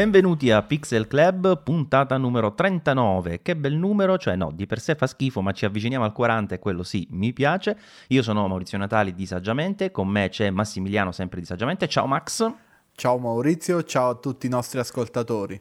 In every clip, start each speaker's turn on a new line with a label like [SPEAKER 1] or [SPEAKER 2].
[SPEAKER 1] Benvenuti a Pixel Club, puntata numero 39. Che bel numero, cioè no, di per sé fa schifo, ma ci avviciniamo al 40 e quello sì, mi piace. Io sono Maurizio Natali di Saggiamente, con me c'è Massimiliano sempre di Saggiamente. Ciao Max.
[SPEAKER 2] Ciao Maurizio, ciao a tutti i nostri ascoltatori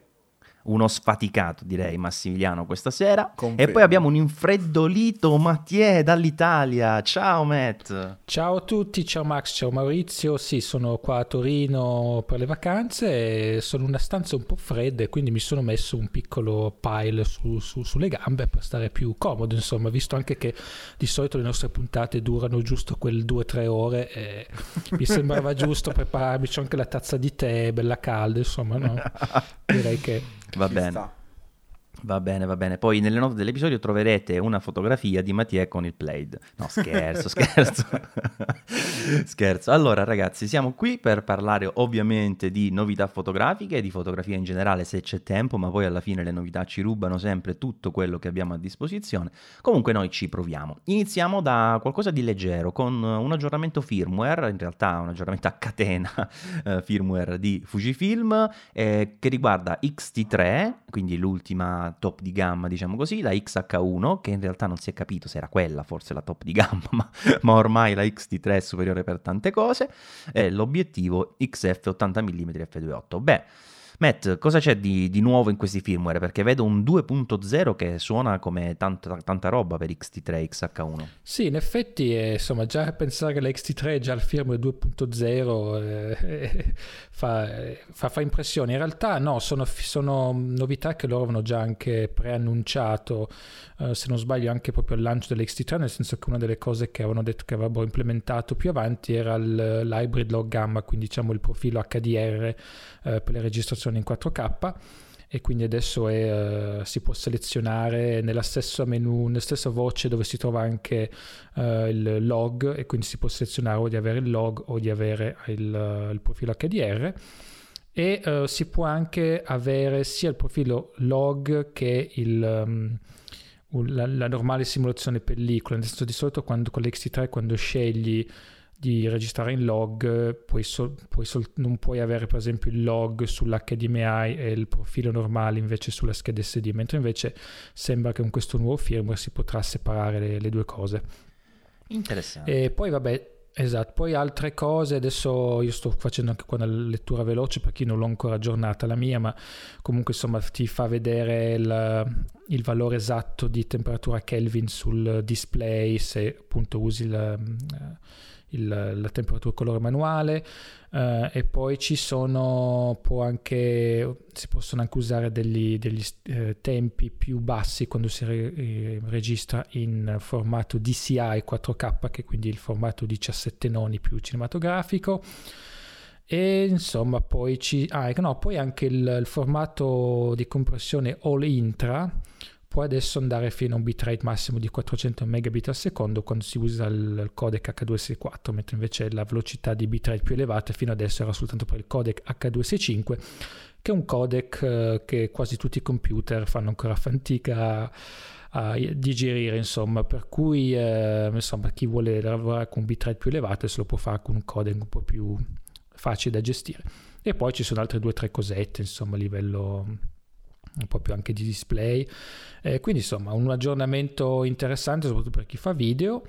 [SPEAKER 1] uno sfaticato direi Massimiliano questa sera Conferno. e poi abbiamo un infreddolito Mattie dall'Italia ciao Matt
[SPEAKER 3] ciao a tutti ciao Max ciao Maurizio sì sono qua a Torino per le vacanze e sono in una stanza un po' fredda e quindi mi sono messo un piccolo pile su, su, sulle gambe per stare più comodo insomma visto anche che di solito le nostre puntate durano giusto quel 2-3 ore e mi sembrava giusto prepararmi c'è anche la tazza di tè bella calda insomma no? direi che
[SPEAKER 1] Va Ci bene. Sta. Va bene, va bene. Poi nelle note dell'episodio troverete una fotografia di Mattia con il Plaid. No, scherzo, scherzo. scherzo. Allora, ragazzi, siamo qui per parlare ovviamente di novità fotografiche, di fotografia in generale se c'è tempo, ma poi alla fine le novità ci rubano sempre tutto quello che abbiamo a disposizione. Comunque noi ci proviamo. Iniziamo da qualcosa di leggero, con un aggiornamento firmware, in realtà un aggiornamento a catena eh, firmware di Fujifilm, eh, che riguarda XT3, quindi l'ultima top di gamma, diciamo così, la XH1, che in realtà non si è capito se era quella forse la top di gamma, ma, ma ormai la XT3 è superiore per tante cose, e l'obiettivo XF 80 mm f2.8. Beh, Matt, cosa c'è di, di, nuovo in questi firmware? Perché vedo un 2.0 che suona come tanta, tanta roba per XT3 XH1.
[SPEAKER 3] Sì, in effetti, eh, insomma, già pensare che la XT3 è già il firmware 2.0 eh, fa, fa, fa, impressione. In realtà no, sono, sono, novità che loro avevano già anche preannunciato, eh, se non sbaglio anche proprio al lancio dell'XT3, nel senso che una delle cose che avevano detto che avrebbero implementato più avanti era l'hybrid log gamma, quindi diciamo il profilo HDR eh, per le registrazioni in 4K e quindi adesso è, uh, si può selezionare nella stessa menu, nella stessa voce dove si trova anche uh, il log e quindi si può selezionare o di avere il log o di avere il, uh, il profilo HDR e si può anche avere sia il profilo log che il, um, la, la, normale simulazione pellicola, nel senso di solito quando con l'XT3 quando scegli di registrare in log, puoi sol- puoi sol- non puoi avere per esempio il log sull'HDMI e il profilo normale invece sulla scheda SD, mentre invece sembra che con questo nuovo firmware si potrà separare le, le due cose.
[SPEAKER 1] Interessante.
[SPEAKER 3] E poi vabbè, Esatto, poi altre cose, adesso io sto facendo anche qua una lettura veloce per chi non l'ho ancora aggiornata la mia, ma comunque insomma ti fa vedere il, il valore esatto di temperatura Kelvin sul display se appunto usi il, il, la temperatura colore manuale eh, e poi ci sono può anche si possono anche usare degli, degli eh, tempi più bassi quando si re, eh, registra in formato DCI 4K che è quindi il formato 17 noni più cinematografico. E insomma poi ci ah, ecco, no, poi anche il, il formato di compressione all intra può adesso andare fino a un bitrate massimo di 400 megabit al secondo quando si usa il codec H264, mentre invece la velocità di bitrate più elevata fino adesso era soltanto per il codec H265, che è un codec eh, che quasi tutti i computer fanno ancora fatica a, digerire, insomma, per cui eh, insomma, chi vuole lavorare con bitrate più elevato se lo può fare con un codec un po' più facile da gestire. E poi ci sono altre due o tre cosette, insomma, a livello più anche di display. Eh, quindi insomma un aggiornamento interessante soprattutto per chi fa video.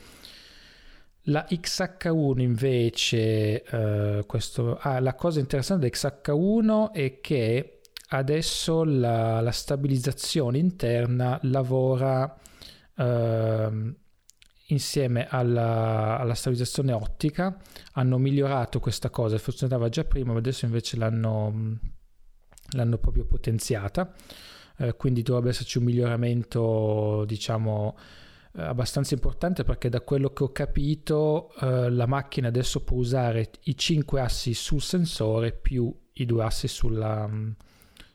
[SPEAKER 3] La XH1 invece, eh, questo, ah, la cosa interessante dell'XH1 è che adesso la, la stabilizzazione interna lavora eh, insieme alla, alla, stabilizzazione ottica. Hanno migliorato questa cosa, funzionava già prima, ma adesso invece l'hanno l'hanno proprio potenziata, eh, quindi dovrebbe esserci un miglioramento, diciamo, eh, abbastanza importante perché da quello che ho capito eh, la macchina adesso può usare i 5 assi sul sensore più i due assi sulla,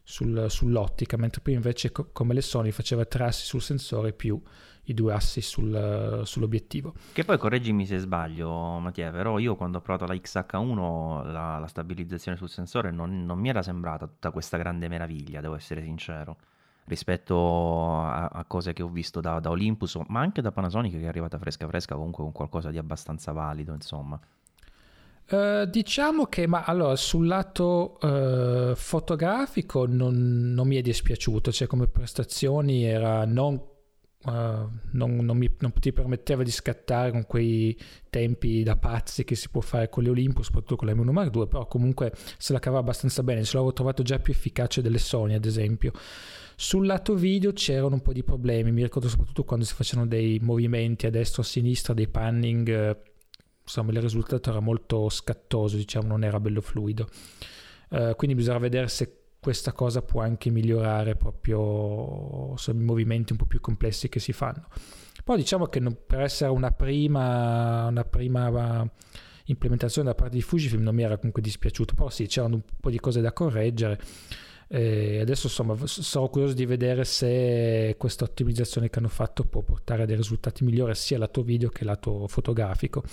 [SPEAKER 3] sul, sull'ottica, mentre prima invece co- come le Sony faceva 3 assi sul sensore più i due assi sul, sull'obiettivo.
[SPEAKER 1] Che poi correggimi se sbaglio, Mattia, però io quando ho provato la XH1 la, la stabilizzazione sul sensore non, non, mi era sembrata tutta questa grande meraviglia, devo essere sincero, rispetto a, a cose che ho visto da, da, Olympus, ma anche da Panasonic che è arrivata fresca fresca comunque con qualcosa di abbastanza valido, insomma.
[SPEAKER 3] Uh, diciamo che ma allora sul lato uh, fotografico non, non, mi è dispiaciuto, cioè come prestazioni era non, uh, non, non, mi, non ti permetteva di scattare con quei tempi da pazzi che si può fare con le Olympus, soprattutto con la M1 Mark II, però comunque se la cavava abbastanza bene, ce l'avevo trovato già più efficace delle Sony ad esempio. Sul lato video c'erano un po' di problemi, mi ricordo soprattutto quando si facevano dei movimenti a destra o a sinistra, dei panning insomma il risultato era molto scattoso, diciamo, non era bello fluido. Uh, quindi bisogna vedere se questa cosa può anche migliorare proprio insomma, i movimenti un po' più complessi che si fanno. Poi diciamo che non, per essere una prima, una prima implementazione da parte di Fujifilm non mi era comunque dispiaciuto, però sì, c'erano un po' di cose da correggere. E adesso insomma sarò curioso di vedere se questa ottimizzazione che hanno fatto può portare a dei risultati migliori sia lato video che lato fotografico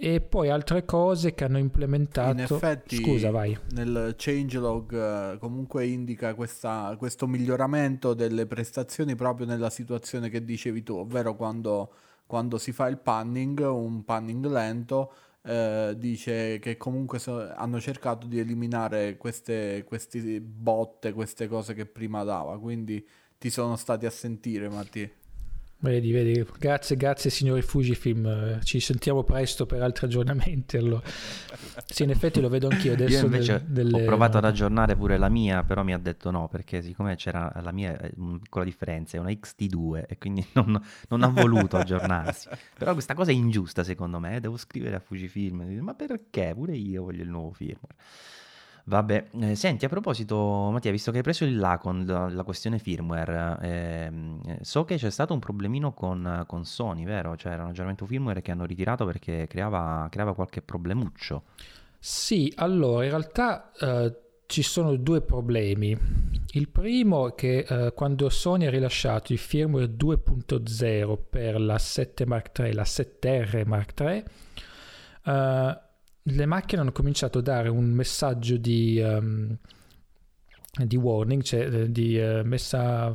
[SPEAKER 3] e poi altre cose che hanno implementato.
[SPEAKER 2] In effetti,
[SPEAKER 3] Scusa, vai.
[SPEAKER 2] Nel changelog eh, comunque indica questa, questo miglioramento delle prestazioni proprio nella situazione che dicevi tu, ovvero quando, quando si fa il panning, un panning lento. Eh, dice che comunque so, hanno cercato di eliminare queste, queste botte, queste cose che prima dava. Quindi ti sono stati a sentire, Mattia.
[SPEAKER 3] Vedi, vedi, grazie, grazie signori Fujifilm, ci sentiamo presto per altri aggiornamenti. Allora. Sì, in effetti lo vedo anch'io adesso.
[SPEAKER 1] Io invece del, delle... ho provato ad aggiornare pure la mia, però mi ha detto no, perché siccome c'era la mia, una piccola differenza, è una XT2 e quindi non, non ha voluto aggiornarsi. Però questa cosa è ingiusta secondo me, devo scrivere a Fujifilm, ma perché? Pure io voglio il nuovo firmware. Vabbè, eh, senti, a proposito, Mattia, visto che hai preso il là con la, la questione firmware, ehm, eh, so che c'è stato un problemino con, con Sony, vero? Cioè era un aggiornamento firmware che hanno ritirato perché creava, creava qualche problemuccio.
[SPEAKER 3] Sì, allora, in realtà eh, ci sono due problemi. Il primo è che eh, quando Sony ha rilasciato il firmware 2.0 per la 7 Mark III la 7R Mark III, le macchine hanno cominciato a dare un messaggio di, um, di warning, cioè eh, di uh, messa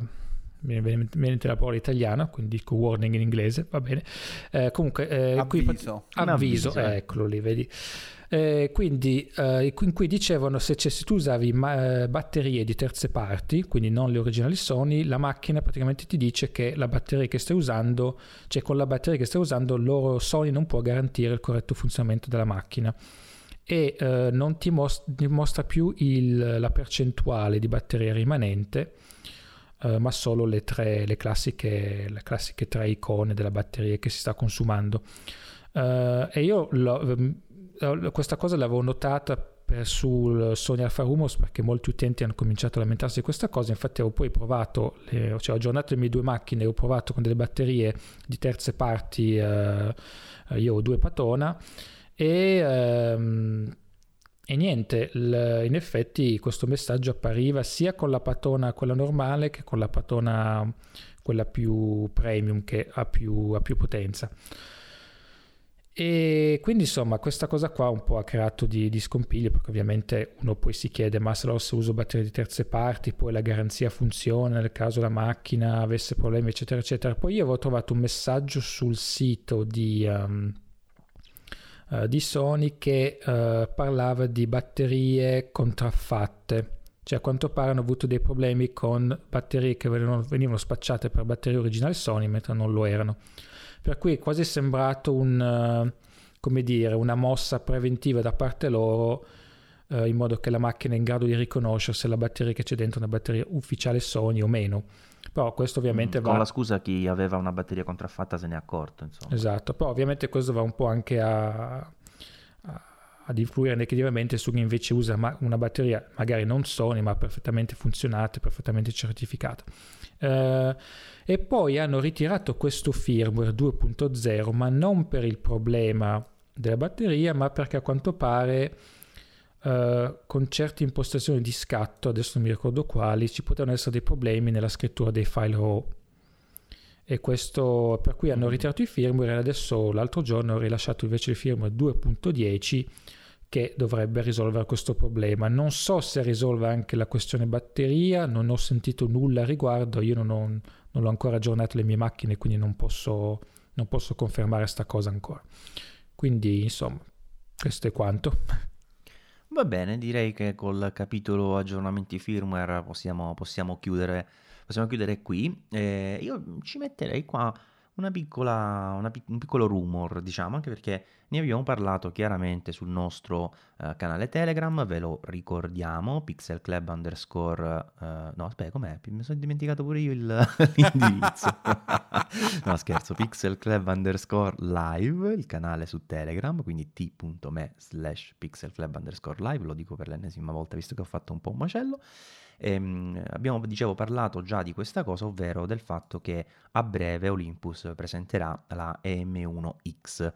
[SPEAKER 3] mi viene la parola italiana, quindi dico warning in inglese, va bene. Eh, comunque,
[SPEAKER 2] eh, avviso.
[SPEAKER 3] Qui, avviso, avviso. Eh, eccolo lì, vedi. Eh, quindi eh, in cui dicevano se, tu usavi ma- eh, batterie di terze parti, quindi non le originali Sony, la macchina praticamente ti dice che la batteria che stai usando, cioè con la batteria che stai usando, loro Sony non può garantire il corretto funzionamento della macchina e eh, non ti, most- ti, mostra più il, la percentuale di batteria rimanente. Uh, ma solo le, tre, le, classiche, le classiche tre icone della batteria che si sta consumando. Uh, e io lo, eh, questa cosa l'avevo notata per, sul Sony Alfa Rumors perché molti utenti hanno cominciato a lamentarsi di questa cosa. Infatti ho poi provato le, cioè ho aggiornato le mie due macchine ho provato con delle batterie di terze parti eh, io ho due patona e, ehm, e niente l, in effetti questo messaggio appariva sia con la patona quella normale che con la patona quella più premium che ha più, ha più potenza e quindi insomma questa cosa qua un po' ha creato di, di scompiglio perché ovviamente uno poi si chiede ma se, se uso batterie di terze parti poi la garanzia funziona nel caso la macchina avesse problemi eccetera eccetera. Poi io avevo trovato un messaggio sul sito di, um, uh, di Sony che uh, parlava di batterie contraffatte. Cioè a quanto pare hanno avuto dei problemi con batterie che venivano, venivano spacciate per batterie originali Sony mentre non lo erano per cui è quasi sembrato un, uh, come dire, una mossa preventiva da parte loro uh, in modo che la macchina è in grado di riconoscere se la batteria che c'è dentro è una batteria ufficiale Sony o meno. Però questo ovviamente
[SPEAKER 1] mm,
[SPEAKER 3] va...
[SPEAKER 1] Con la scusa chi aveva una batteria contraffatta se ne è accorto. Insomma.
[SPEAKER 3] Esatto, però ovviamente questo va un po' anche a, a ad influire negativamente su chi invece usa una batteria magari non Sony ma perfettamente funzionata, perfettamente certificata. Eh, e poi hanno ritirato questo firmware 2.0 ma non per il problema della batteria ma perché a quanto pare eh, con certe impostazioni di scatto, adesso non mi ricordo quali, ci potevano essere dei problemi nella scrittura dei file RAW. E questo per cui hanno ritirato il firmware e adesso l'altro giorno ho rilasciato invece il firmware 2.10 che dovrebbe risolvere questo problema. Non so se risolve anche la questione batteria, non ho sentito nulla a riguardo, io non ho, non ho ancora aggiornato le mie macchine, quindi non posso, non posso confermare questa cosa ancora. Quindi, insomma, Questo è quanto.
[SPEAKER 1] Va bene, direi che col capitolo aggiornamenti firmware possiamo, possiamo, chiudere, possiamo chiudere, qui. Eh, io ci metterei qua una piccola, una, un piccolo rumor, diciamo, anche perché ne abbiamo parlato chiaramente sul nostro uh, canale Telegram, ve lo ricordiamo, Pixel Club underscore, uh, no aspetta com'è, mi sono dimenticato pure io il, l'indirizzo, no scherzo, Pixel Club underscore live, il canale su Telegram, quindi t.me slash Pixel Club underscore live, lo dico per l'ennesima volta visto che ho fatto un po' un macello, Ehm, abbiamo, dicevo, parlato già di questa cosa, ovvero del fatto che a breve Olympus presenterà la EM1X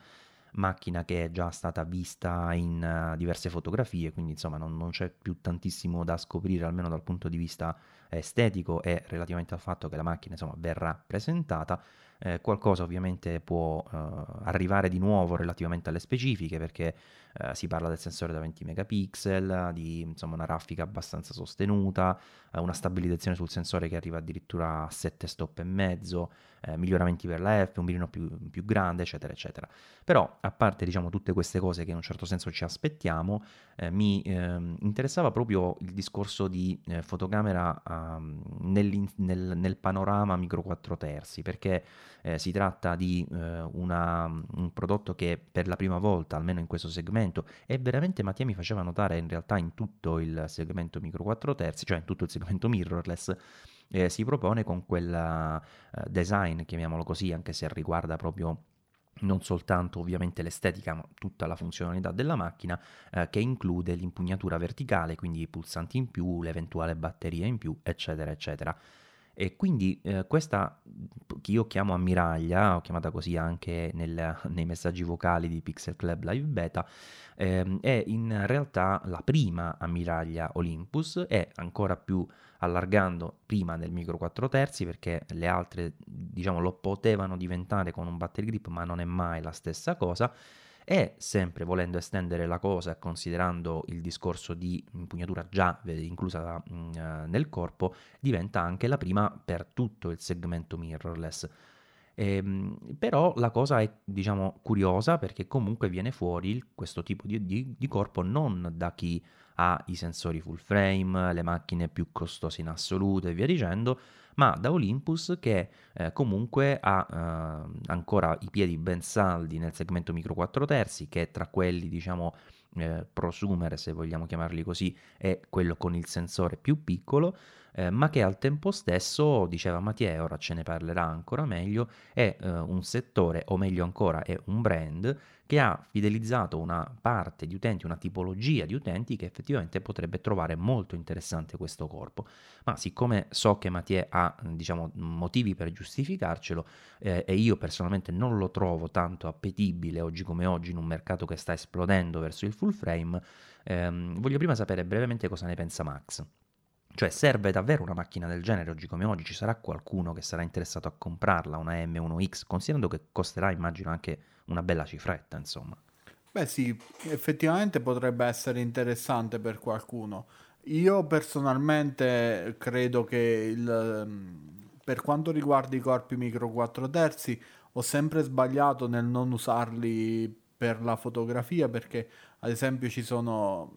[SPEAKER 1] macchina che è già stata vista in uh, diverse fotografie, quindi insomma non, non, c'è più tantissimo da scoprire almeno dal punto di vista estetico e relativamente al fatto che la macchina insomma verrà presentata. Eh, qualcosa ovviamente può uh, arrivare di nuovo relativamente alle specifiche perché uh, si parla del sensore da 20 megapixel, di insomma, una raffica abbastanza sostenuta, uh, una stabilizzazione sul sensore che arriva addirittura a 7 stop e mezzo, miglioramenti per la F, un mirino più, più, grande, eccetera, eccetera. Però, a parte diciamo, tutte queste cose che in un certo senso ci aspettiamo, eh, mi eh, interessava proprio il discorso di eh, fotocamera um, nel, nel, panorama micro 4 terzi, perché eh, si tratta di eh, una, un prodotto che per la prima volta, almeno in questo segmento, e veramente Mattia mi faceva notare in realtà in tutto il segmento micro 4 terzi, cioè in tutto il segmento mirrorless, eh, si propone con quel uh, design, chiamiamolo così, anche se riguarda proprio non soltanto ovviamente l'estetica, ma tutta la funzionalità della macchina eh, che include l'impugnatura verticale, quindi i pulsanti in più, l'eventuale batteria in più, eccetera, eccetera. E quindi eh, questa, che io chiamo ammiraglia, ho chiamata così anche nel, nei messaggi vocali di Pixel Club Live Beta, ehm, è in realtà la prima ammiraglia Olympus, è ancora più allargando prima nel micro 4 terzi perché le altre diciamo lo potevano diventare con un battery grip ma non è mai la stessa cosa e sempre volendo estendere la cosa considerando il discorso di impugnatura già inclusa mm, eh, nel corpo, diventa anche la prima per tutto il segmento mirrorless. Ehm, però la cosa è, diciamo, curiosa perché comunque viene fuori questo tipo di, di, di corpo non da chi ha i sensori full frame, le macchine più costose in assoluto e via dicendo, ma da Olympus che eh, comunque ha eh, ancora i piedi ben saldi nel segmento micro 4 terzi, che tra quelli diciamo eh, prosumer, se vogliamo chiamarli così, è quello con il sensore più piccolo, eh, ma che al tempo stesso, diceva Mattia, ora ce ne parlerà ancora meglio, è eh, un settore, o meglio ancora, è un brand che ha fidelizzato una parte di utenti, una tipologia di utenti che effettivamente potrebbe trovare molto interessante questo corpo. Ma siccome so che Mattia ha diciamo, motivi per giustificarcelo eh, e io personalmente non lo trovo tanto appetibile oggi come oggi in un mercato che sta esplodendo verso il full frame, ehm, voglio prima sapere brevemente cosa ne pensa Max. Cioè serve davvero una macchina del genere oggi come oggi? Ci sarà qualcuno che sarà interessato a comprarla, una M1X, considerando che costerà immagino anche una bella cifretta, insomma.
[SPEAKER 2] Beh sì, effettivamente potrebbe essere interessante per qualcuno. Io personalmente credo che il, per quanto riguarda i corpi micro 4 terzi ho sempre sbagliato nel non usarli per la fotografia perché ad esempio ci sono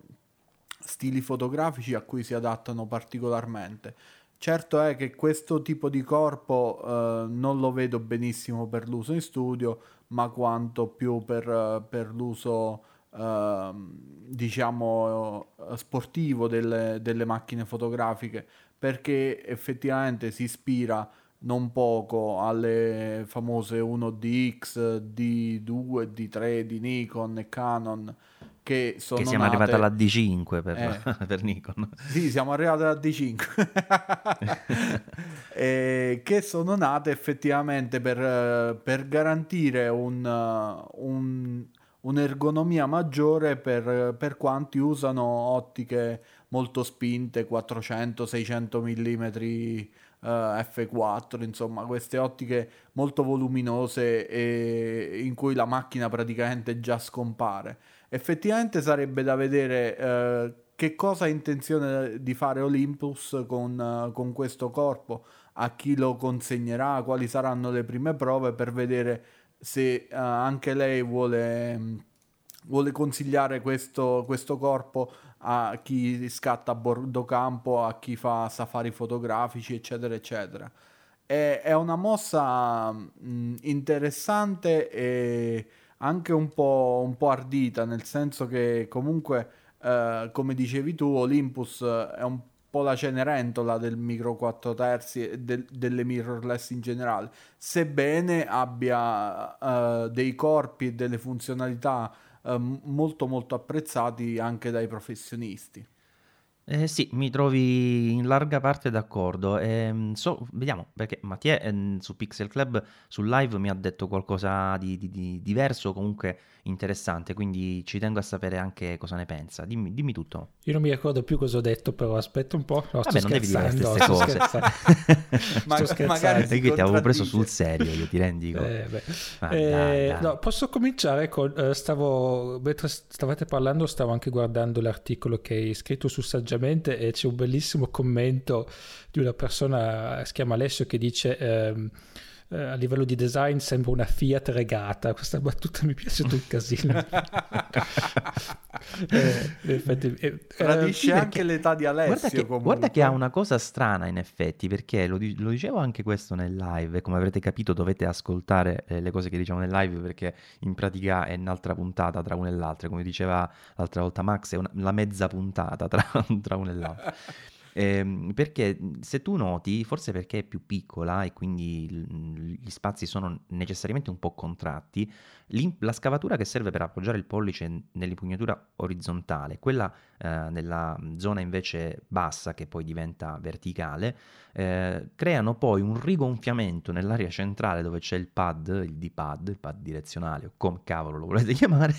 [SPEAKER 2] stili fotografici a cui si adattano particolarmente. Certo è che questo tipo di corpo eh, non lo vedo benissimo per l'uso in studio, ma quanto più per, per l'uso eh, diciamo sportivo delle, delle macchine fotografiche, perché effettivamente si ispira non poco alle famose 1DX, D2, D3 di Nikon e Canon che sono
[SPEAKER 1] che siamo
[SPEAKER 2] nate...
[SPEAKER 1] arrivati alla D5 per, eh, per, Nikon.
[SPEAKER 2] Sì siamo arrivati alla D5 eh, che sono nate effettivamente per, per garantire un, un, un'ergonomia maggiore per, per quanti usano ottiche molto spinte 400-600 mm uh, F4, insomma queste ottiche molto voluminose e in cui la macchina praticamente già scompare. Effettivamente sarebbe da vedere uh, che cosa ha intenzione di fare Olympus con, uh, con questo corpo, a chi lo consegnerà, quali saranno le prime prove per vedere se anche lei vuole vuole consigliare questo, questo corpo a chi scatta a bordo campo, a chi fa safari fotografici, eccetera, eccetera. È, una mossa mh, interessante e anche un po', un po', ardita, nel senso che comunque, eh, come dicevi tu, Olympus è un po' la cenerentola del micro 4 terzi e del, delle mirrorless in generale, sebbene abbia uh, dei corpi e delle funzionalità uh, molto molto apprezzati anche dai professionisti.
[SPEAKER 1] Eh, sì, mi trovi in larga parte d'accordo. Ehm, so- vediamo, perché Mattia ehm, su Pixel Club, sul live, mi ha detto qualcosa di, di- di diverso, comunque interessante, quindi ci tengo a sapere anche cosa ne pensa. Dimmi, dimmi tutto.
[SPEAKER 3] Io non mi ricordo più cosa ho detto, però aspetta un po'. No,
[SPEAKER 1] Vabbè, non devi dire le
[SPEAKER 3] scherzando,
[SPEAKER 1] stesse
[SPEAKER 3] sto
[SPEAKER 1] cose.
[SPEAKER 3] scherzando.
[SPEAKER 2] Ma-
[SPEAKER 3] Sto scherzando.
[SPEAKER 2] magari
[SPEAKER 1] Perché
[SPEAKER 2] si
[SPEAKER 1] ti avevo preso sul serio, io ti rendi conto.
[SPEAKER 3] Eh, beh.
[SPEAKER 1] Ma
[SPEAKER 3] Eh,
[SPEAKER 1] dai,
[SPEAKER 3] no, posso cominciare con eh, stavo mentre stavate parlando stavo anche guardando l'articolo che hai scritto su Saggiamente e c'è un bellissimo commento di una persona si chiama Alessio che dice ehm, eh, a livello di design sembra una Fiat regata questa battuta mi piace tutto il casino Eh, in effetti, eh, eh,
[SPEAKER 2] Tradisce anche
[SPEAKER 1] perché-
[SPEAKER 2] l'età di Alessio.
[SPEAKER 1] Guarda che, guarda che ha una cosa strana in effetti, perché lo, lo dicevo anche questo nel live, come avrete capito dovete ascoltare eh, le cose che diciamo nel live perché in pratica è un'altra puntata tra una e l'altra, come diceva l'altra volta Max, è una- la mezza puntata tra, tra una e l'altra. Ehm, perché se tu noti, forse perché è più piccola e quindi l- gli spazi sono necessariamente un po' contratti, la scavatura che serve per appoggiare il pollice nell'impugnatura orizzontale, quella eh, nella zona invece bassa che poi diventa verticale, eh, creano poi un rigonfiamento nell'area centrale dove c'è il pad, il D-pad, il pad direzionale o come cavolo lo volete chiamare,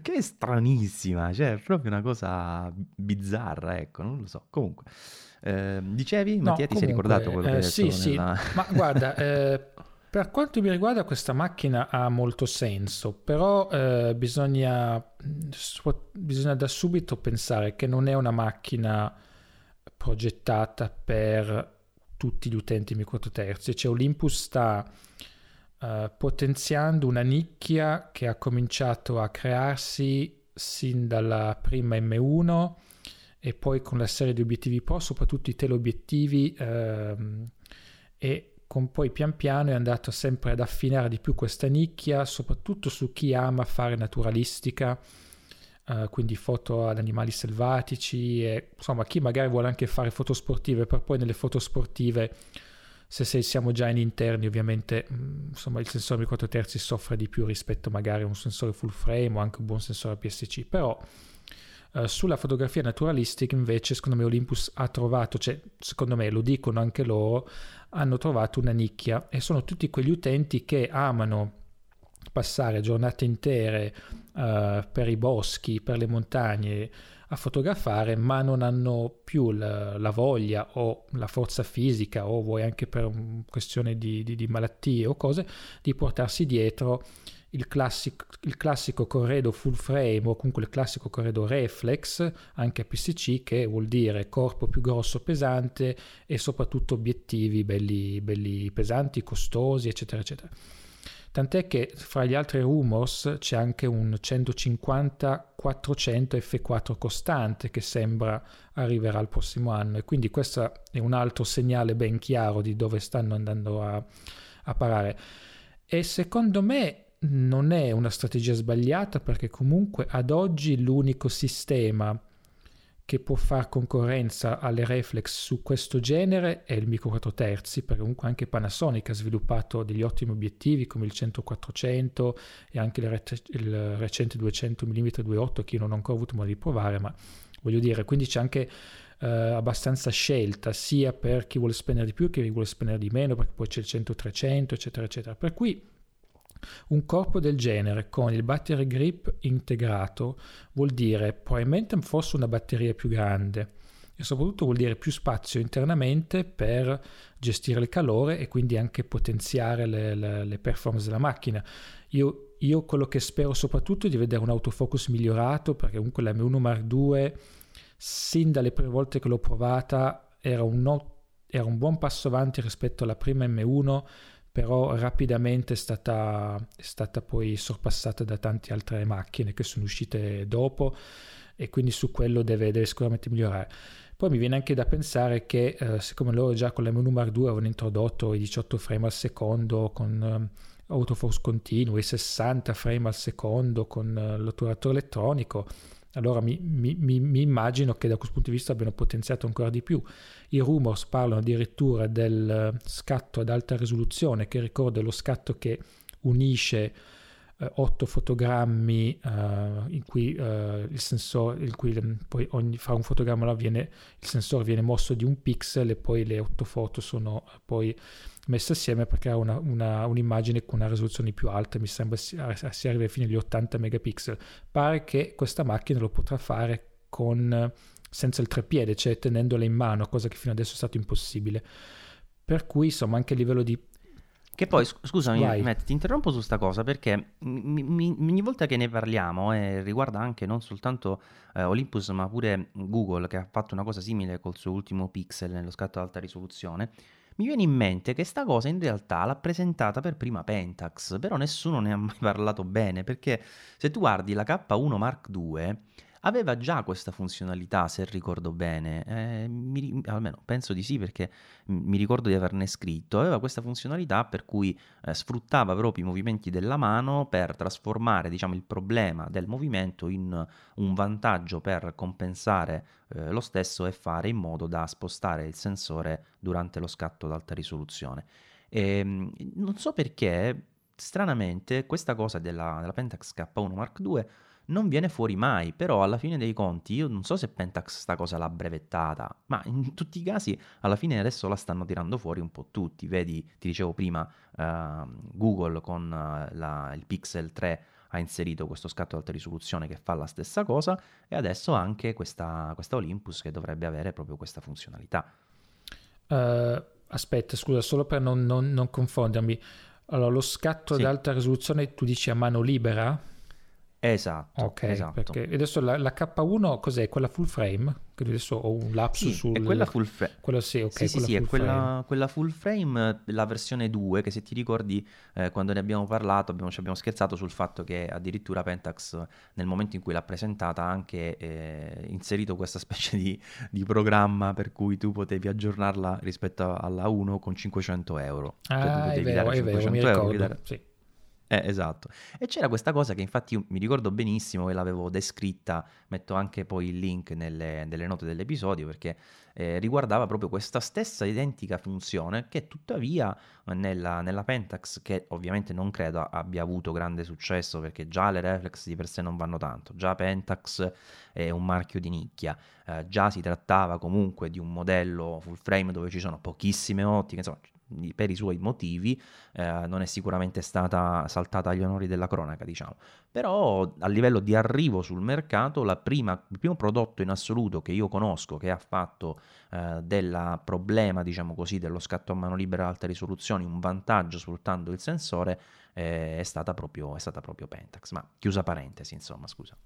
[SPEAKER 1] che è stranissima, cioè è proprio una cosa bizzarra, ecco, non lo so. Comunque, eh, dicevi,
[SPEAKER 3] No,
[SPEAKER 1] Mattia, ti sei
[SPEAKER 3] comunque,
[SPEAKER 1] ricordato quello che
[SPEAKER 3] eh,
[SPEAKER 1] hai detto
[SPEAKER 3] sì, sì,
[SPEAKER 1] nella...
[SPEAKER 3] ma guarda, eh, per quanto mi riguarda questa macchina ha molto senso, però eh, bisogna, bisogna da subito pensare che non è una macchina progettata per tutti gli utenti micro terzi, cioè Olympus sta eh, potenziando una nicchia che ha cominciato a crearsi sin dalla prima M1 e poi con la serie di obiettivi Pro, soprattutto i teleobiettivi ehm, e con poi pian piano è andato sempre ad affinare di più questa nicchia, soprattutto su chi ama fare naturalistica, eh, quindi foto ad animali selvatici e insomma chi magari vuole anche fare foto sportive, per poi nelle foto sportive se, se siamo già in interni ovviamente mh, insomma il sensore micro 4 terzi soffre di più rispetto magari a un sensore full frame o anche un buon sensore PSC, però Uh, sulla fotografia naturalistica invece secondo me Olympus ha trovato, cioè secondo me lo dicono anche loro, hanno trovato una nicchia. E sono tutti quegli utenti che amano passare giornate intere uh, per i boschi, per le montagne a fotografare, ma non hanno più la, la, voglia o la forza fisica o vuoi anche per questione di, di, di malattie o cose di portarsi dietro il classico, il classico corredo full frame o comunque il classico corredo reflex anche a PSC che vuol dire corpo più grosso pesante e soprattutto obiettivi belli, belli pesanti, costosi eccetera eccetera. Tant'è che fra gli altri rumors c'è anche un 150-400 F4 costante che sembra arriverà il prossimo anno. E quindi questo è un altro segnale ben chiaro di dove stanno andando a, a parare. E secondo me non è una strategia sbagliata perché comunque ad oggi l'unico sistema che può fare concorrenza alle reflex su questo genere è il micro 4 terzi perché comunque anche Panasonic ha sviluppato degli ottimi obiettivi come il 100-400 e anche il, rec- il recente 200 mm 2.8 che io non ho ancora avuto modo di provare ma voglio dire quindi c'è anche Uh, abbastanza scelta sia per chi vuole spendere di più che chi vuole spendere di meno perché poi c'è il 100-300 eccetera eccetera. Per cui un corpo del genere con il battery grip integrato vuol dire probabilmente forse una batteria più grande e soprattutto vuol dire più spazio internamente per gestire il calore e quindi anche potenziare le, le, le performance della macchina. Io, io, quello che spero soprattutto è di vedere un autofocus migliorato perché comunque la M1 Mark II sin dalle prime volte che l'ho provata era un, no, era un buon passo avanti rispetto alla prima M1 però rapidamente è stata, è stata poi sorpassata da tante altre macchine che sono uscite dopo e quindi su quello deve, deve sicuramente migliorare. Poi mi viene anche da pensare che eh, siccome loro già con la M1 Mark 2 avevano introdotto i 18 frame al secondo con eh, autofocus continuo, i 60 frame al secondo con eh, l'otturatore elettronico, allora mi, mi, mi, immagino che da questo punto di vista abbiano potenziato ancora di più. I rumors parlano addirittura del eh, scatto ad alta risoluzione, che ricorda lo scatto che unisce eh, 8 fotogrammi eh, in cui eh, il sensore, in cui le, poi ogni, fra un fotogramma viene, il sensore viene mosso di un pixel e poi le 8 foto sono eh, poi messe assieme per creare una, una, un'immagine con una risoluzione più alta, mi sembra si, si arriva fino agli 80 megapixel. Pare che questa macchina lo potrà fare con, senza il trepiede, cioè tenendola in mano, cosa che fino adesso è stato impossibile. Per cui, insomma, anche a livello di
[SPEAKER 1] che poi, scusami, Matt, ti interrompo su sta cosa perché mi, mi, ogni volta che ne parliamo, e eh, riguarda anche non soltanto eh, Olympus, ma pure Google, che ha fatto una cosa simile col suo ultimo Pixel nello scatto ad alta risoluzione, mi viene in mente che sta cosa in realtà l'ha presentata per prima Pentax, però nessuno ne ha mai parlato bene, perché se tu guardi la K1 Mark II aveva già questa funzionalità, se ricordo bene, eh, mi, almeno penso di sì perché mi ricordo di averne scritto, aveva questa funzionalità per cui eh, sfruttava proprio i movimenti della mano per trasformare diciamo, il problema del movimento in un vantaggio per compensare eh, lo stesso e fare in modo da spostare il sensore durante lo scatto ad alta risoluzione. E, ehm, non so perché, stranamente, questa cosa della, della Pentax K1 Mark II non viene fuori mai, però alla fine dei conti io non so se Pentax sta cosa l'ha brevettata, ma in tutti i casi alla fine adesso la stanno tirando fuori un po' tutti, vedi, ti dicevo prima, uh, Google con uh, la, il Pixel 3 ha inserito questo scatto ad alta risoluzione che fa la stessa cosa e adesso anche questa, questa Olympus che dovrebbe avere proprio questa funzionalità.
[SPEAKER 3] Uh, aspetta, scusa, solo per non, non, non confondermi. Allora, lo scatto sì. ad alta risoluzione tu dici a mano libera?
[SPEAKER 1] Esatto.
[SPEAKER 3] Ok,
[SPEAKER 1] esatto.
[SPEAKER 3] perché adesso la, la, K1 cos'è? Quella full frame? Che adesso ho un lapsus
[SPEAKER 1] sì,
[SPEAKER 3] sul...
[SPEAKER 1] è quella full frame.
[SPEAKER 3] Quella sì, ok.
[SPEAKER 1] Sì, sì, sì è quella, quella, full frame, la versione 2, che se ti ricordi eh, quando ne abbiamo parlato abbiamo, ci abbiamo scherzato sul fatto che addirittura Pentax nel momento in cui l'ha presentata ha anche eh, inserito questa specie di, di, programma per cui tu potevi aggiornarla rispetto alla 1 con 500 euro.
[SPEAKER 3] Cioè, ah, è vero, è vero, mi ricordo, dare... sì.
[SPEAKER 1] Eh, esatto. E c'era questa cosa che infatti io mi ricordo benissimo e l'avevo descritta, metto anche poi il link nelle, nelle note dell'episodio perché eh, riguardava proprio questa stessa identica funzione che tuttavia nella, nella, Pentax, che ovviamente non credo abbia avuto grande successo perché già le reflex di per sé non vanno tanto, già Pentax è un marchio di nicchia, eh, già si trattava comunque di un modello full frame dove ci sono pochissime ottiche, insomma per i suoi motivi, eh, non è sicuramente stata saltata agli onori della cronaca, diciamo. Però a livello di arrivo sul mercato, prima, il primo prodotto in assoluto che io conosco che ha fatto eh, del problema, diciamo così, dello scatto a mano libera ad alta risoluzione un vantaggio sfruttando il sensore eh, è, stata proprio, è stata proprio Pentax. Ma chiusa parentesi, insomma, scusa.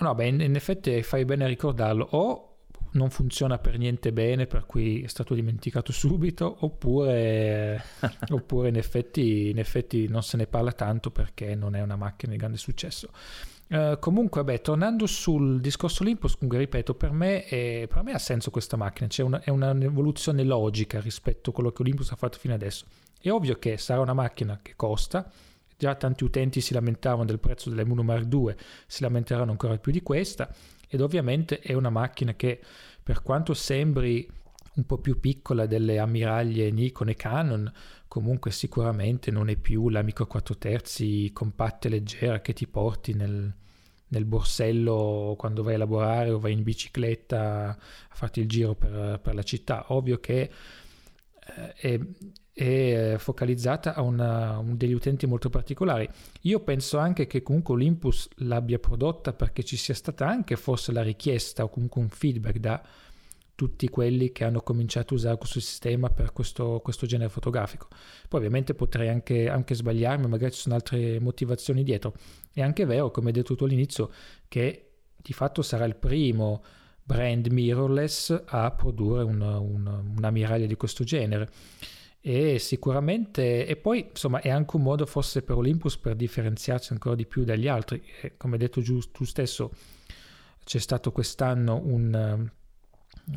[SPEAKER 3] No, no, beh, in effetti fai bene a ricordarlo. O non funziona per niente bene, per cui è stato dimenticato subito, oppure, oppure in, effetti, in, effetti, non se ne parla tanto perché non è una macchina di grande successo. Uh, comunque, beh, tornando sul discorso Olympus, comunque ripeto, per me, è, per me ha senso questa macchina, cioè una, è un'evoluzione logica rispetto a quello che Olympus ha fatto fino adesso. È ovvio che sarà una macchina che costa, già tanti utenti si lamentavano del prezzo dell'M1 Mark II, si lamenteranno ancora più di questa, ed ovviamente è una macchina che per quanto sembri un po' più piccola delle ammiraglie Nikon e Canon, comunque sicuramente non è più la micro 4 terzi compatta e leggera che ti porti nel, nel borsello quando vai a lavorare o vai in bicicletta a farti il giro per, per la città. Ovvio che eh, è, è focalizzata a una, un degli utenti molto particolari. Io penso anche che comunque Olympus l'abbia prodotta perché ci sia stata anche forse la richiesta o comunque un feedback da tutti quelli che hanno cominciato a usare questo sistema per questo, questo genere fotografico. Poi ovviamente potrei anche, anche, sbagliarmi, magari ci sono altre motivazioni dietro. È anche vero, come detto tu all'inizio, che di fatto sarà il primo brand mirrorless a produrre un, un, una miraglia di questo genere e sicuramente e poi insomma è anche un modo forse per Olympus per differenziarsi ancora di più dagli altri. E, come hai detto giù, tu stesso c'è stato quest'anno un,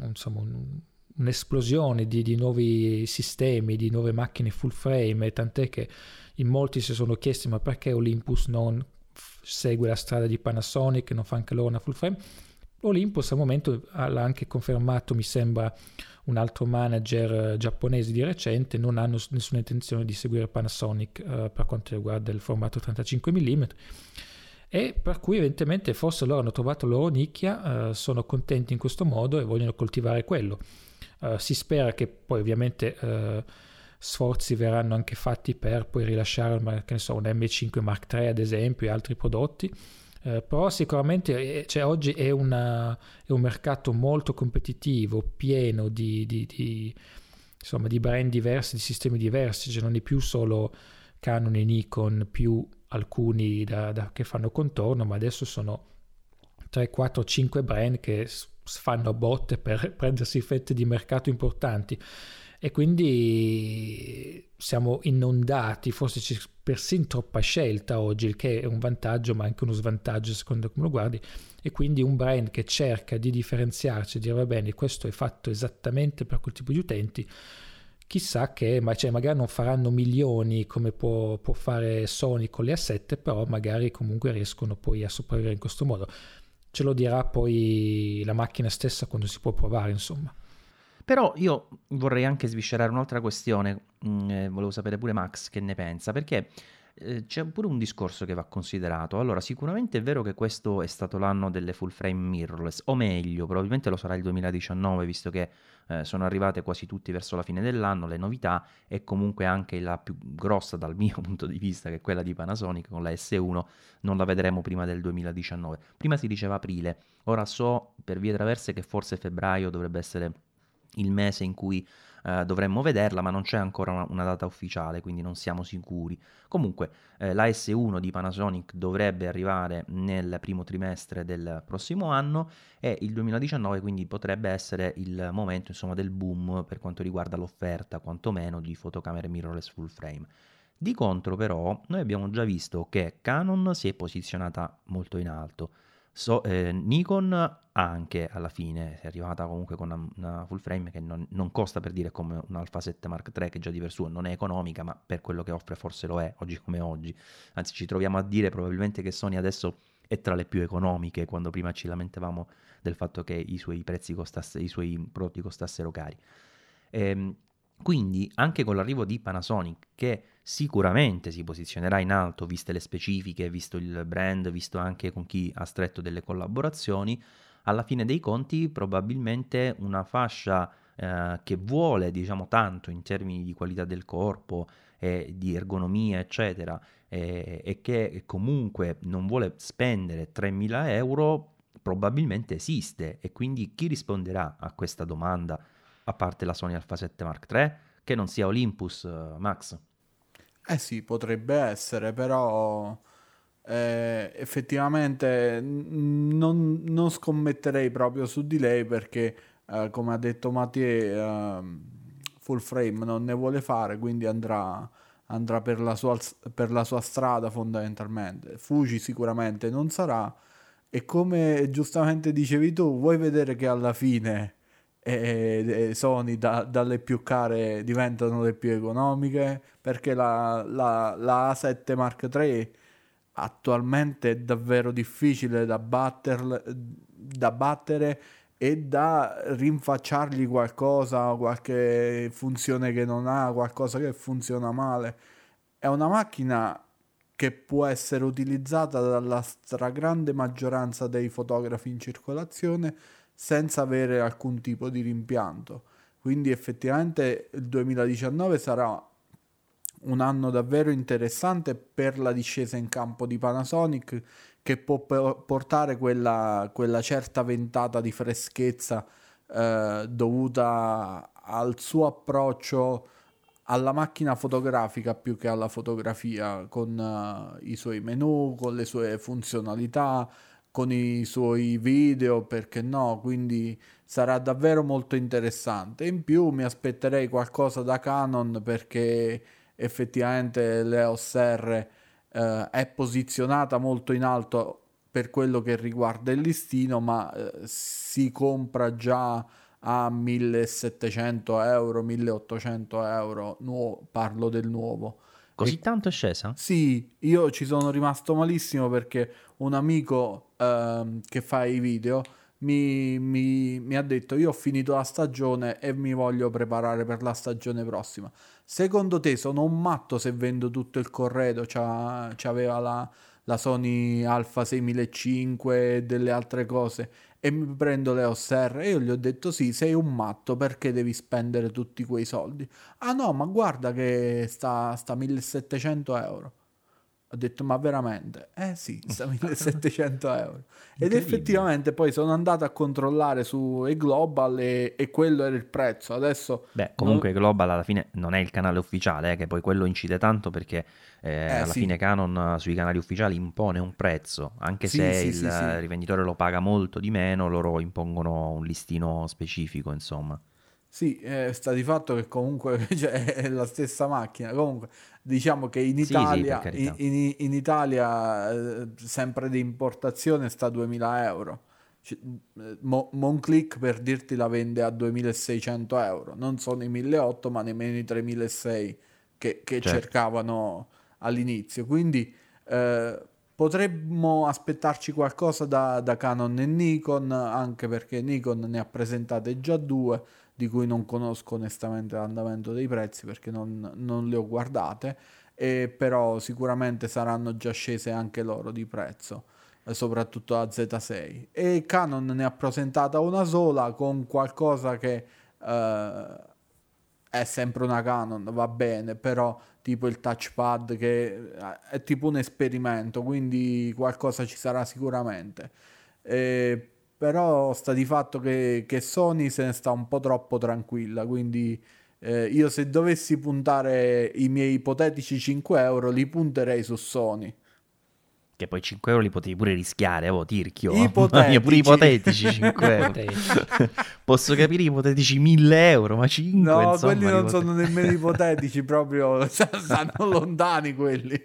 [SPEAKER 3] insomma, un, un'esplosione di, di, nuovi sistemi di nuove macchine full frame tant'è che in molti si sono chiesti ma perché Olympus non segue la strada di Panasonic non fa anche loro una full frame Olympus al momento l'ha anche confermato mi sembra un altro manager eh, giapponese di recente, non hanno nessuna intenzione di seguire Panasonic uh, per quanto riguarda il formato 35 mm e per cui evidentemente forse loro hanno trovato la loro nicchia, uh, sono contenti in questo modo e vogliono coltivare quello. Uh, si spera che poi ovviamente sforzi verranno anche fatti per poi rilasciare so, un M5 Mark III ad esempio e altri prodotti eh, però sicuramente cioè, oggi è, una, è, un mercato molto competitivo, pieno di, di, di, insomma, di brand diversi, di sistemi diversi, cioè non è più solo Canon e Nikon, più alcuni da, da, che fanno contorno, ma adesso sono 3, 4, 5 brand che fanno botte per prendersi fette di mercato importanti e quindi siamo inondati, forse c'è persino troppa scelta oggi, il che è un vantaggio ma anche uno svantaggio secondo come lo guardi. E quindi un brand che cerca di differenziarsi e dire va bene questo è fatto esattamente per quel tipo di utenti chissà che ma cioè, magari non faranno milioni come può, può fare Sony con le A7 però magari comunque riescono poi a sopravvivere in questo modo. Ce lo dirà poi la macchina stessa quando si può provare insomma
[SPEAKER 1] però io vorrei anche sviscerare un'altra questione, mm, eh, volevo sapere pure Max che ne pensa, perché eh, c'è pure un discorso che va considerato. Allora, sicuramente è vero che questo è stato l'anno delle full frame mirrorless, o meglio, probabilmente lo sarà il 2019, visto che eh, sono arrivate quasi tutti verso la fine dell'anno le novità e comunque anche la più grossa dal mio punto di vista, che è quella di Panasonic con la S1, non la vedremo prima del 2019. Prima si diceva aprile, ora so per vie traverse che forse febbraio dovrebbe essere il mese in cui eh, dovremmo vederla, ma non c'è ancora una, una, data ufficiale, quindi non siamo sicuri. Comunque, eh, la S1 di Panasonic dovrebbe arrivare nel primo trimestre del prossimo anno e il 2019 quindi potrebbe essere il momento insomma, del boom per quanto riguarda l'offerta, quantomeno, di fotocamere mirrorless full frame. Di contro, però, noi abbiamo già visto che Canon si è posizionata molto in alto. So, eh, Nikon anche alla fine è arrivata comunque con una, full frame che non, non, costa per dire come un Alpha 7 Mark III che già di per suo non è economica ma per quello che offre forse lo è oggi come oggi. Anzi ci troviamo a dire probabilmente che Sony adesso è tra le più economiche quando prima ci lamentavamo del fatto che i suoi prezzi costassero i suoi prodotti costassero cari. Ehm, quindi anche con l'arrivo di Panasonic, che sicuramente si posizionerà in alto, viste le specifiche, visto il brand, visto anche con chi ha stretto delle collaborazioni, alla fine dei conti probabilmente una fascia eh, che vuole diciamo tanto in termini di qualità del corpo e di ergonomia eccetera e, e che comunque non vuole spendere 3.000 euro probabilmente esiste. E quindi chi risponderà a questa domanda a parte la Sony Alpha 7 Mark III, che non sia Olympus, uh, Max.
[SPEAKER 2] Eh sì, potrebbe essere, però eh, effettivamente non, non, scommetterei proprio su di lei perché, eh, come ha detto Mathieu, ehm, full frame non ne vuole fare, quindi andrà, andrà per, la sua, per la sua strada fondamentalmente. Fuji sicuramente non sarà. E come giustamente dicevi tu, vuoi vedere che alla fine e, Sony da, dalle più care diventano le più economiche perché la, la, la A7 Mark III attualmente è davvero difficile da, batter, da battere e da rinfacciargli qualcosa, qualche funzione che non ha, qualcosa che funziona male. È una macchina che può essere utilizzata dalla stragrande maggioranza dei fotografi in circolazione senza avere alcun tipo di rimpianto. Quindi effettivamente il 2019 sarà un anno davvero interessante per la discesa in campo di Panasonic che può portare quella, quella certa ventata di freschezza eh, dovuta al suo approccio alla macchina fotografica più che alla fotografia con uh, i suoi menu, con le sue funzionalità, con i suoi video, perché no? Quindi sarà davvero molto interessante. In più mi aspetterei qualcosa da Canon perché effettivamente l'EOS R eh, è posizionata molto in alto per quello che riguarda il listino, ma eh, si compra già a 1700 euro, 1800 euro, nuovo, parlo del nuovo.
[SPEAKER 1] Così e, tanto è scesa?
[SPEAKER 2] Sì, io ci sono rimasto malissimo perché un amico eh, che fa i video mi, mi, mi, ha detto io ho finito la stagione e mi voglio preparare per la stagione prossima. Secondo te sono un matto se vendo tutto il corredo? C'aveva la, la Sony Alpha 6005 e delle altre cose e mi prendo le OSR e io gli ho detto sì sei un matto perché devi spendere tutti quei soldi? Ah no ma guarda che sta, sta 1700 euro ho detto, ma veramente? Eh sì, sta 1700 euro. Ed effettivamente poi sono andato a controllare su e-Global e, e quello era il prezzo. Adesso...
[SPEAKER 1] Beh, comunque non... Global alla fine non è il canale ufficiale, eh, che poi quello incide tanto perché eh, eh, alla sì. fine Canon sui canali ufficiali impone un prezzo. Anche sì, se sì, il rivenditore lo paga molto di meno, loro impongono un listino specifico, insomma.
[SPEAKER 2] Sì, eh, sta di fatto che comunque cioè, è la stessa macchina. Comunque, diciamo che in Italia, sì, sì, in, in, Italia eh, sempre di importazione sta a 2000 euro. C- eh, Mo- Monclick per dirti la vende a 2600 euro. Non sono i 1800, ma nemmeno i 3600 che, che certo. cercavano all'inizio. Quindi eh, potremmo aspettarci qualcosa da, da Canon e Nikon, anche perché Nikon ne ha presentate già due di cui non conosco onestamente l'andamento dei prezzi perché non, non le ho guardate, e però sicuramente saranno già scese anche loro di prezzo eh, soprattutto la Z6 e Canon ne ha presentata una sola con qualcosa che eh, è sempre una Canon va bene però tipo il touchpad che eh, è tipo un esperimento quindi qualcosa ci sarà sicuramente. E però sta di fatto che, che Sony se ne sta un po' troppo tranquilla, quindi eh, io se dovessi puntare i miei ipotetici 5 euro li punterei su Sony.
[SPEAKER 1] Che poi 5 euro li potevi pure rischiare, oh, tirchio.
[SPEAKER 2] Ipotetici.
[SPEAKER 1] pure ipotetici 5 euro. Posso capire ipotetici 1000 euro, ma 5
[SPEAKER 2] No,
[SPEAKER 1] insomma,
[SPEAKER 2] quelli non sono nemmeno ipotetici, proprio stanno lontani quelli.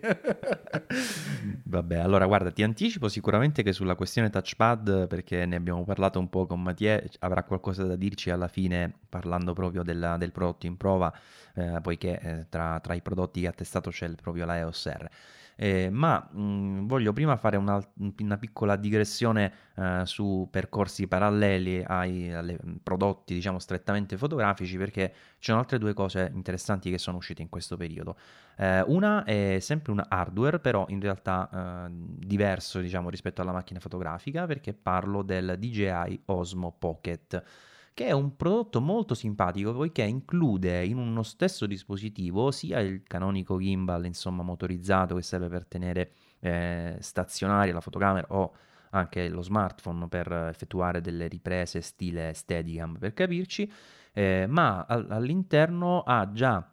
[SPEAKER 1] Vabbè, allora guarda, ti anticipo sicuramente che sulla questione touchpad, perché ne abbiamo parlato un po' con Mattia, avrà qualcosa da dirci alla fine parlando proprio della, del prodotto in prova, eh, poiché eh, tra, tra, i prodotti che ha testato c'è proprio la EOS R. Eh, ma mh, voglio prima fare una, una piccola digressione eh, su percorsi paralleli ai alle, prodotti, diciamo, strettamente fotografici, perché ci sono altre due cose interessanti che sono uscite in questo periodo. Eh, una è sempre un hardware, però in realtà eh, diverso, diciamo, rispetto alla macchina fotografica, perché parlo del DJI Osmo Pocket che è un prodotto molto simpatico poiché include in uno stesso dispositivo sia il canonico gimbal insomma motorizzato che serve per tenere eh, stazionaria la fotocamera o anche lo smartphone per effettuare delle riprese stile Steadicam per capirci, eh, ma all'interno ha già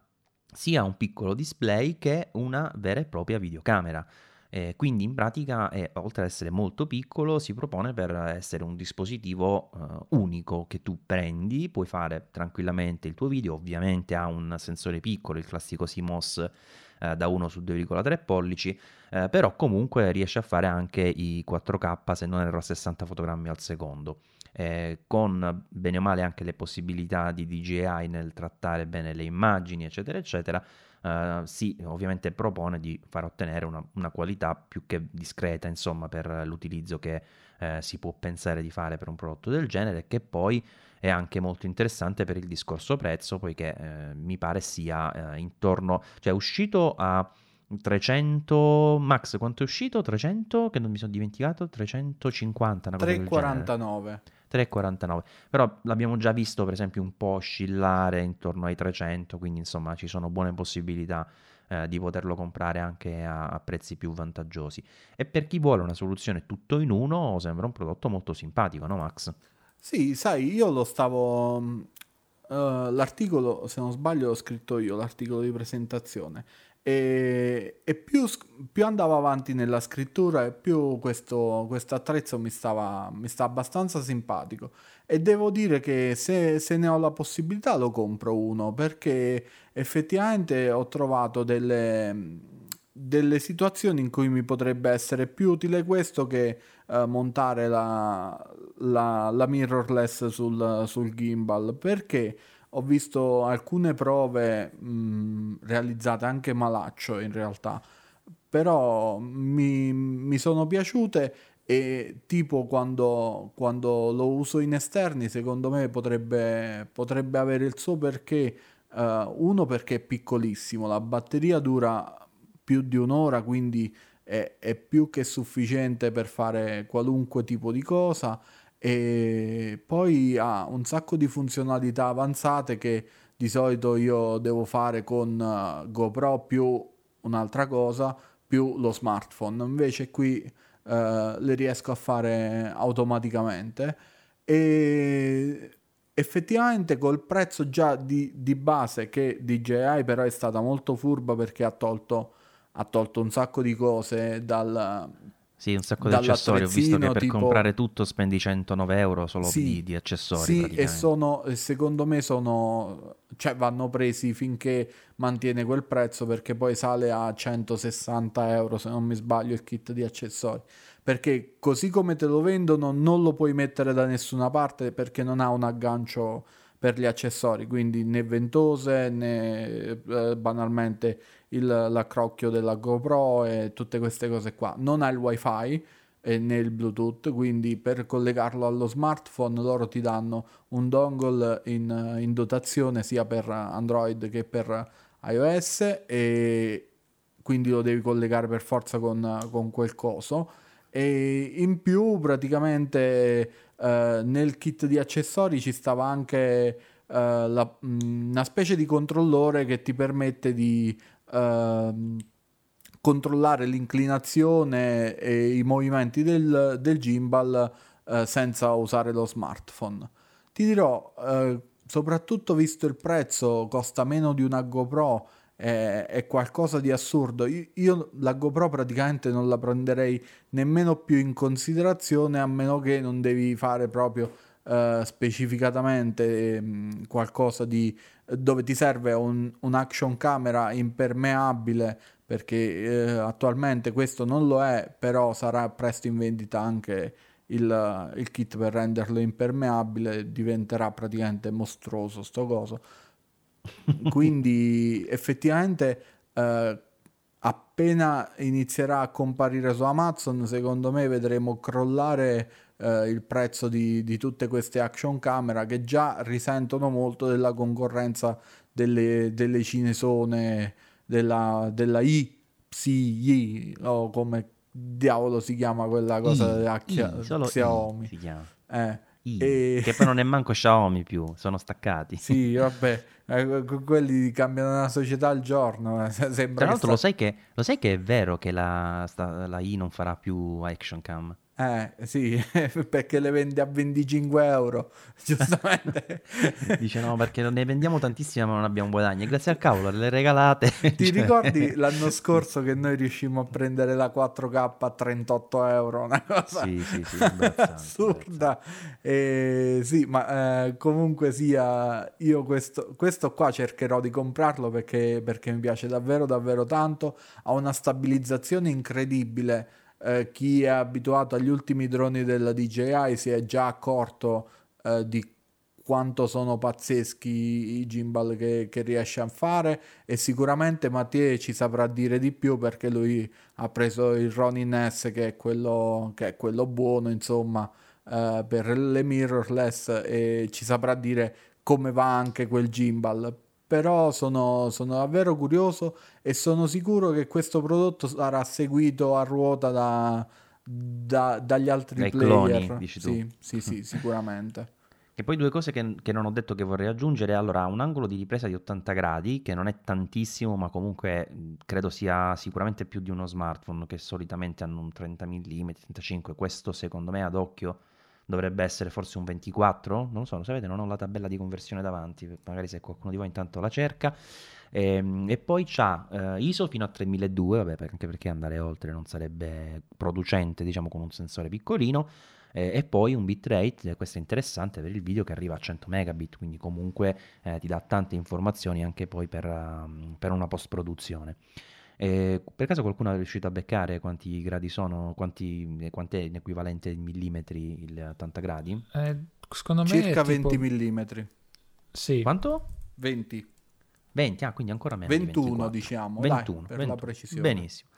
[SPEAKER 1] sia un piccolo display che una vera e propria videocamera. Eh, quindi in pratica, è, oltre ad essere molto piccolo, si propone per essere un dispositivo eh, unico che tu prendi, puoi fare tranquillamente il tuo video, ovviamente ha un sensore piccolo, il classico CMOS eh, da 1 su 2,3 pollici, eh, però comunque riesce a fare anche i 4K se non erro a 60 fotogrammi al secondo. Eh, con bene o male anche le possibilità di DJI nel trattare bene le immagini, eccetera, eccetera, uh, si ovviamente propone di far ottenere una, una, qualità più che discreta, insomma, per l'utilizzo che uh, si può pensare di fare per un prodotto del genere, che poi è anche molto interessante per il discorso prezzo, poiché uh, mi pare sia intorno, cioè uscito a 300 Max quanto è uscito? 300 che non mi sono dimenticato? 350
[SPEAKER 2] 349
[SPEAKER 1] 3,49. Però l'abbiamo già visto per esempio un po' oscillare intorno ai 300, quindi insomma ci sono buone possibilità eh, di poterlo comprare anche a, a, prezzi più vantaggiosi. E per chi vuole una soluzione tutto in uno sembra un prodotto molto simpatico, no Max?
[SPEAKER 2] Sì, sai, io lo stavo uh, l'articolo, se non sbaglio, l'ho scritto io, l'articolo di presentazione. E, e più, più, andavo avanti nella scrittura e più questo attrezzo mi stava, mi sta abbastanza simpatico. E devo dire che se, se, ne ho la possibilità lo compro uno perché effettivamente ho trovato delle, delle situazioni in cui mi potrebbe essere più utile questo che uh, montare la, la, la mirrorless sul, sul gimbal. Perché ho visto alcune prove mh, realizzate anche malaccio in realtà, però mi, mi sono piaciute e tipo quando, quando, lo uso in esterni secondo me potrebbe, potrebbe avere il suo perché, uh, uno perché è piccolissimo, la batteria dura più di un'ora quindi è, è più che sufficiente per fare qualunque tipo di cosa e poi ha un sacco di funzionalità avanzate che di solito io devo fare con uh, GoPro più un'altra cosa più lo smartphone. Invece qui uh, le riesco a fare automaticamente. E effettivamente col prezzo già di, di base che DJI però è stata molto furba perché ha tolto, ha tolto un sacco di cose dal,
[SPEAKER 1] sì, un sacco di accessori. Ho visto che per tipo... comprare tutto spendi 109 euro solo sì, di, di, accessori.
[SPEAKER 2] Sì, e sono, secondo me sono, cioè vanno presi finché mantiene quel prezzo perché poi sale a 160 euro se non mi sbaglio il kit di accessori. Perché così come te lo vendono non lo puoi mettere da nessuna parte perché non ha un aggancio per gli accessori, quindi né ventose né eh, banalmente il, l'accrocchio della GoPro e tutte queste cose qua. Non ha il wifi e né il bluetooth quindi per collegarlo allo smartphone loro ti danno un dongle in, in dotazione sia per android che per ios e quindi lo devi collegare per forza con, con quel coso e in più praticamente eh, nel kit di accessori ci stava anche uh, la, mh, una specie di controllore che ti permette di uh, controllare l'inclinazione e i movimenti del, del gimbal uh, senza usare lo smartphone. Ti dirò, soprattutto visto il prezzo, costa meno di una GoPro è, è qualcosa di assurdo. Io, io, la GoPro praticamente non la prenderei nemmeno più in considerazione a meno che non devi fare proprio uh, specificatamente um, qualcosa di dove ti serve un, un action camera impermeabile perché eh, attualmente questo non lo è, però sarà presto in vendita anche il, il kit per renderlo impermeabile, diventerà praticamente mostruoso sto coso quindi effettivamente eh, appena inizierà a comparire su Amazon, secondo me vedremo crollare eh, il prezzo di, di, tutte queste action camera che già risentono molto della concorrenza delle, delle cinesone, della, della IPSI o come diavolo si chiama quella cosa I, della I, Xiaomi. Chiama.
[SPEAKER 1] Eh, e... Che poi non è manco Xiaomi più, sono staccati.
[SPEAKER 2] Sì, vabbè, eh, quelli cambiano una società al giorno. Eh,
[SPEAKER 1] sembra Tra l'altro sta... lo, sai che, lo, sai che, è vero che la, sta, la I non farà più action cam?
[SPEAKER 2] Eh sì, perché le vende a 25 euro, giustamente.
[SPEAKER 1] Dice no, perché ne vendiamo tantissime ma non abbiamo guadagni. Grazie al cavolo, le regalate.
[SPEAKER 2] Ti cioè... ricordi l'anno scorso che noi riuscimmo a prendere la 4K a 38 euro? Una cosa sì, sì, sì, assurda. E, sì, ma eh, comunque sia, io questo, questo, qua cercherò di comprarlo perché, perché mi piace davvero, davvero tanto. Ha una stabilizzazione incredibile eh, chi è abituato agli ultimi droni della DJI si è già accorto eh, di quanto sono pazzeschi i gimbal che, che, riesce a fare e sicuramente Mattia ci saprà dire di più perché lui ha preso il Ronin S che è quello, che è quello buono insomma eh, per le mirrorless e ci saprà dire come va anche quel gimbal però sono, sono, davvero curioso e sono sicuro che questo prodotto sarà seguito a ruota da, da, dagli altri Dai player. Cloni, dici tu. Sì, sì, sì, sicuramente.
[SPEAKER 1] E poi due cose che, che, non ho detto che vorrei aggiungere. Allora, un angolo di ripresa di 80 gradi, che non è tantissimo, ma comunque credo sia sicuramente più di uno smartphone che solitamente hanno un 30 mm, 35. Questo secondo me ad occhio dovrebbe essere forse un 24, non lo so, lo sapete, non ho la tabella di conversione davanti, magari se qualcuno di voi intanto la cerca. E, ehm, e poi c'ha eh, ISO fino a 3200, vabbè, anche perché andare oltre non sarebbe producente, diciamo, con un sensore piccolino. Eh, e poi un bitrate, questo è interessante per il video che arriva a 100 megabit, quindi comunque eh, ti dà tante informazioni anche poi per, uh, per una post produzione. Eh, per caso qualcuno è riuscito a beccare quanti gradi sono, quanti, quant'è in equivalente in millimetri il 80 gradi?
[SPEAKER 3] Eh, secondo me
[SPEAKER 2] circa
[SPEAKER 3] tipo...
[SPEAKER 2] 20 millimetri.
[SPEAKER 3] Sì.
[SPEAKER 1] Quanto?
[SPEAKER 2] 20.
[SPEAKER 1] 20, ah, quindi ancora meno.
[SPEAKER 2] 21 di diciamo, 21, dai, per 21. la precisione.
[SPEAKER 1] Benissimo.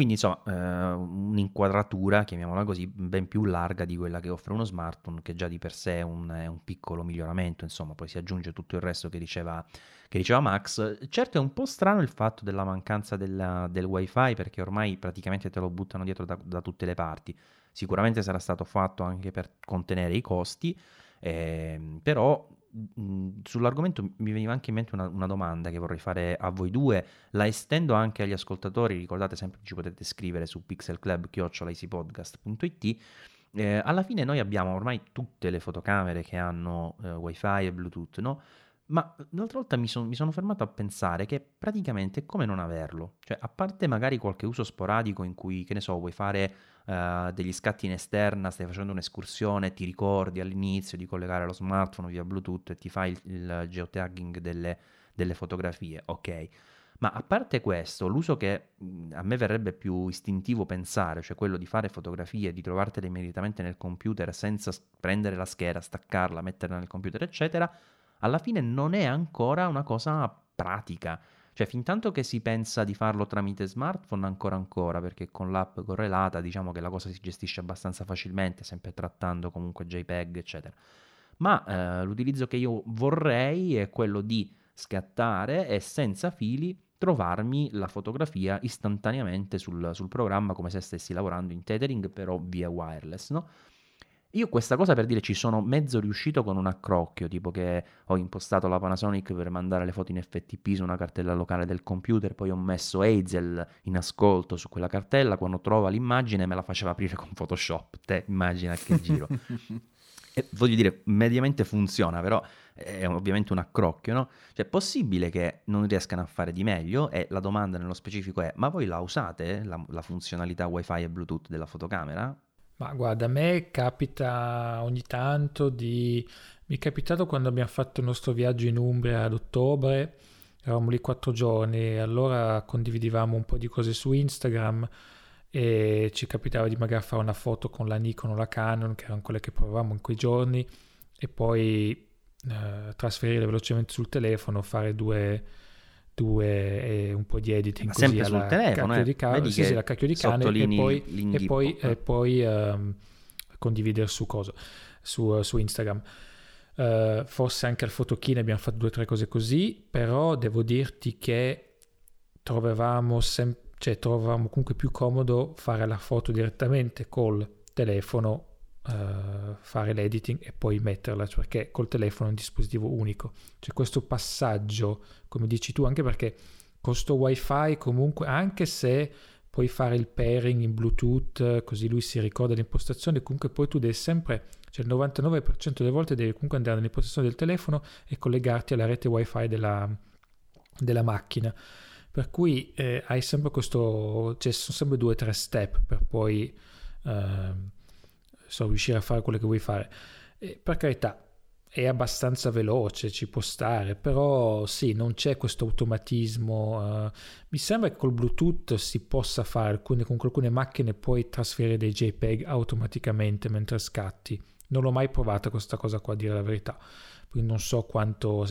[SPEAKER 1] Quindi insomma eh, un'inquadratura, chiamiamola così, ben più larga di quella che offre uno smartphone, che già di per sé è un, è un piccolo miglioramento, insomma poi si aggiunge tutto il resto che diceva, che diceva Max. Certo è un po' strano il fatto della mancanza della, del wifi perché ormai praticamente te lo buttano dietro da, da tutte le parti. Sicuramente sarà stato fatto anche per contenere i costi, eh, però sull'argomento mi veniva anche in mente una, una, domanda che vorrei fare a voi due, la estendo anche agli ascoltatori, ricordate sempre che ci potete scrivere su pixelclub.it eh, alla fine noi abbiamo ormai tutte le fotocamere che hanno eh, wifi e bluetooth, no? Ma l'altra volta mi, son, mi, sono fermato a pensare che praticamente è come non averlo. Cioè, a parte magari qualche uso sporadico in cui, che ne so, vuoi fare uh, degli scatti in esterna, stai facendo un'escursione, ti ricordi all'inizio di collegare lo smartphone via Bluetooth e ti fai il, il geotagging delle, delle fotografie, ok. Ma a parte questo, l'uso che a me verrebbe più istintivo pensare, cioè quello di fare fotografie, di trovartele immediatamente nel computer senza prendere la scheda, staccarla, metterla nel computer, eccetera, alla fine non è ancora una cosa pratica. Cioè, fin tanto che si pensa di farlo tramite smartphone, ancora ancora, perché con l'app correlata diciamo che la cosa si gestisce abbastanza facilmente, sempre trattando comunque JPEG, eccetera. Ma eh, l'utilizzo che io vorrei è quello di scattare e senza fili trovarmi la fotografia istantaneamente sul, sul programma come se stessi lavorando in tethering, però via wireless, no? Io questa cosa per dire ci sono mezzo riuscito con un accrocchio, tipo che ho impostato la Panasonic per mandare le foto in FTP su una cartella locale del computer, poi ho messo Hazel in ascolto su quella cartella, quando trova l'immagine me la faceva aprire con Photoshop, te immagina che giro. e voglio dire, mediamente funziona, però è ovviamente un accrocchio, no? Cioè è possibile che non riescano a fare di meglio e la domanda nello specifico è, ma voi la usate, la, la funzionalità Wi-Fi e Bluetooth della fotocamera?
[SPEAKER 3] Ma guarda, a me capita ogni tanto di... Mi è capitato quando abbiamo fatto il nostro viaggio in Umbria ad ottobre, eravamo lì quattro giorni e allora condividevamo un po' di cose su Instagram e ci capitava di magari fare una foto con la Nikon o la Canon, che erano quelle che provavamo in quei giorni, e poi eh, trasferire velocemente sul telefono, fare due due e un po' di editing
[SPEAKER 1] Ma sempre sul telefono, eh.
[SPEAKER 3] di cane, sì, sì, la cacchio di cane e poi, e poi, e poi um, condividere su cosa? Su, su Instagram. Uh, forse anche al fotokine abbiamo fatto due o tre cose così però devo dirti che trovavamo sempre cioè trovavamo comunque più comodo fare la foto direttamente col telefono uh, fare l'editing e poi metterla, cioè perché col telefono è un dispositivo unico. C'è questo passaggio, come dici tu, anche perché con wifi comunque, anche se puoi fare il pairing in Bluetooth, così lui si ricorda l'impostazione, comunque poi tu devi sempre, cioè il 99% delle volte devi comunque andare nell'impostazione del telefono e collegarti alla rete wifi della, della macchina. Per cui eh, hai sempre questo, cioè sono sempre due o tre step per poi... Eh, so, riuscire a fare quello che vuoi fare. E per carità, è abbastanza veloce, ci può stare, però sì, non c'è questo automatismo. Uh, mi sembra che col Bluetooth si possa fare, alcune, con alcune macchine puoi trasferire dei JPEG automaticamente mentre scatti. Non l'ho mai provata questa cosa qua, a dire la verità, quindi non so quanto...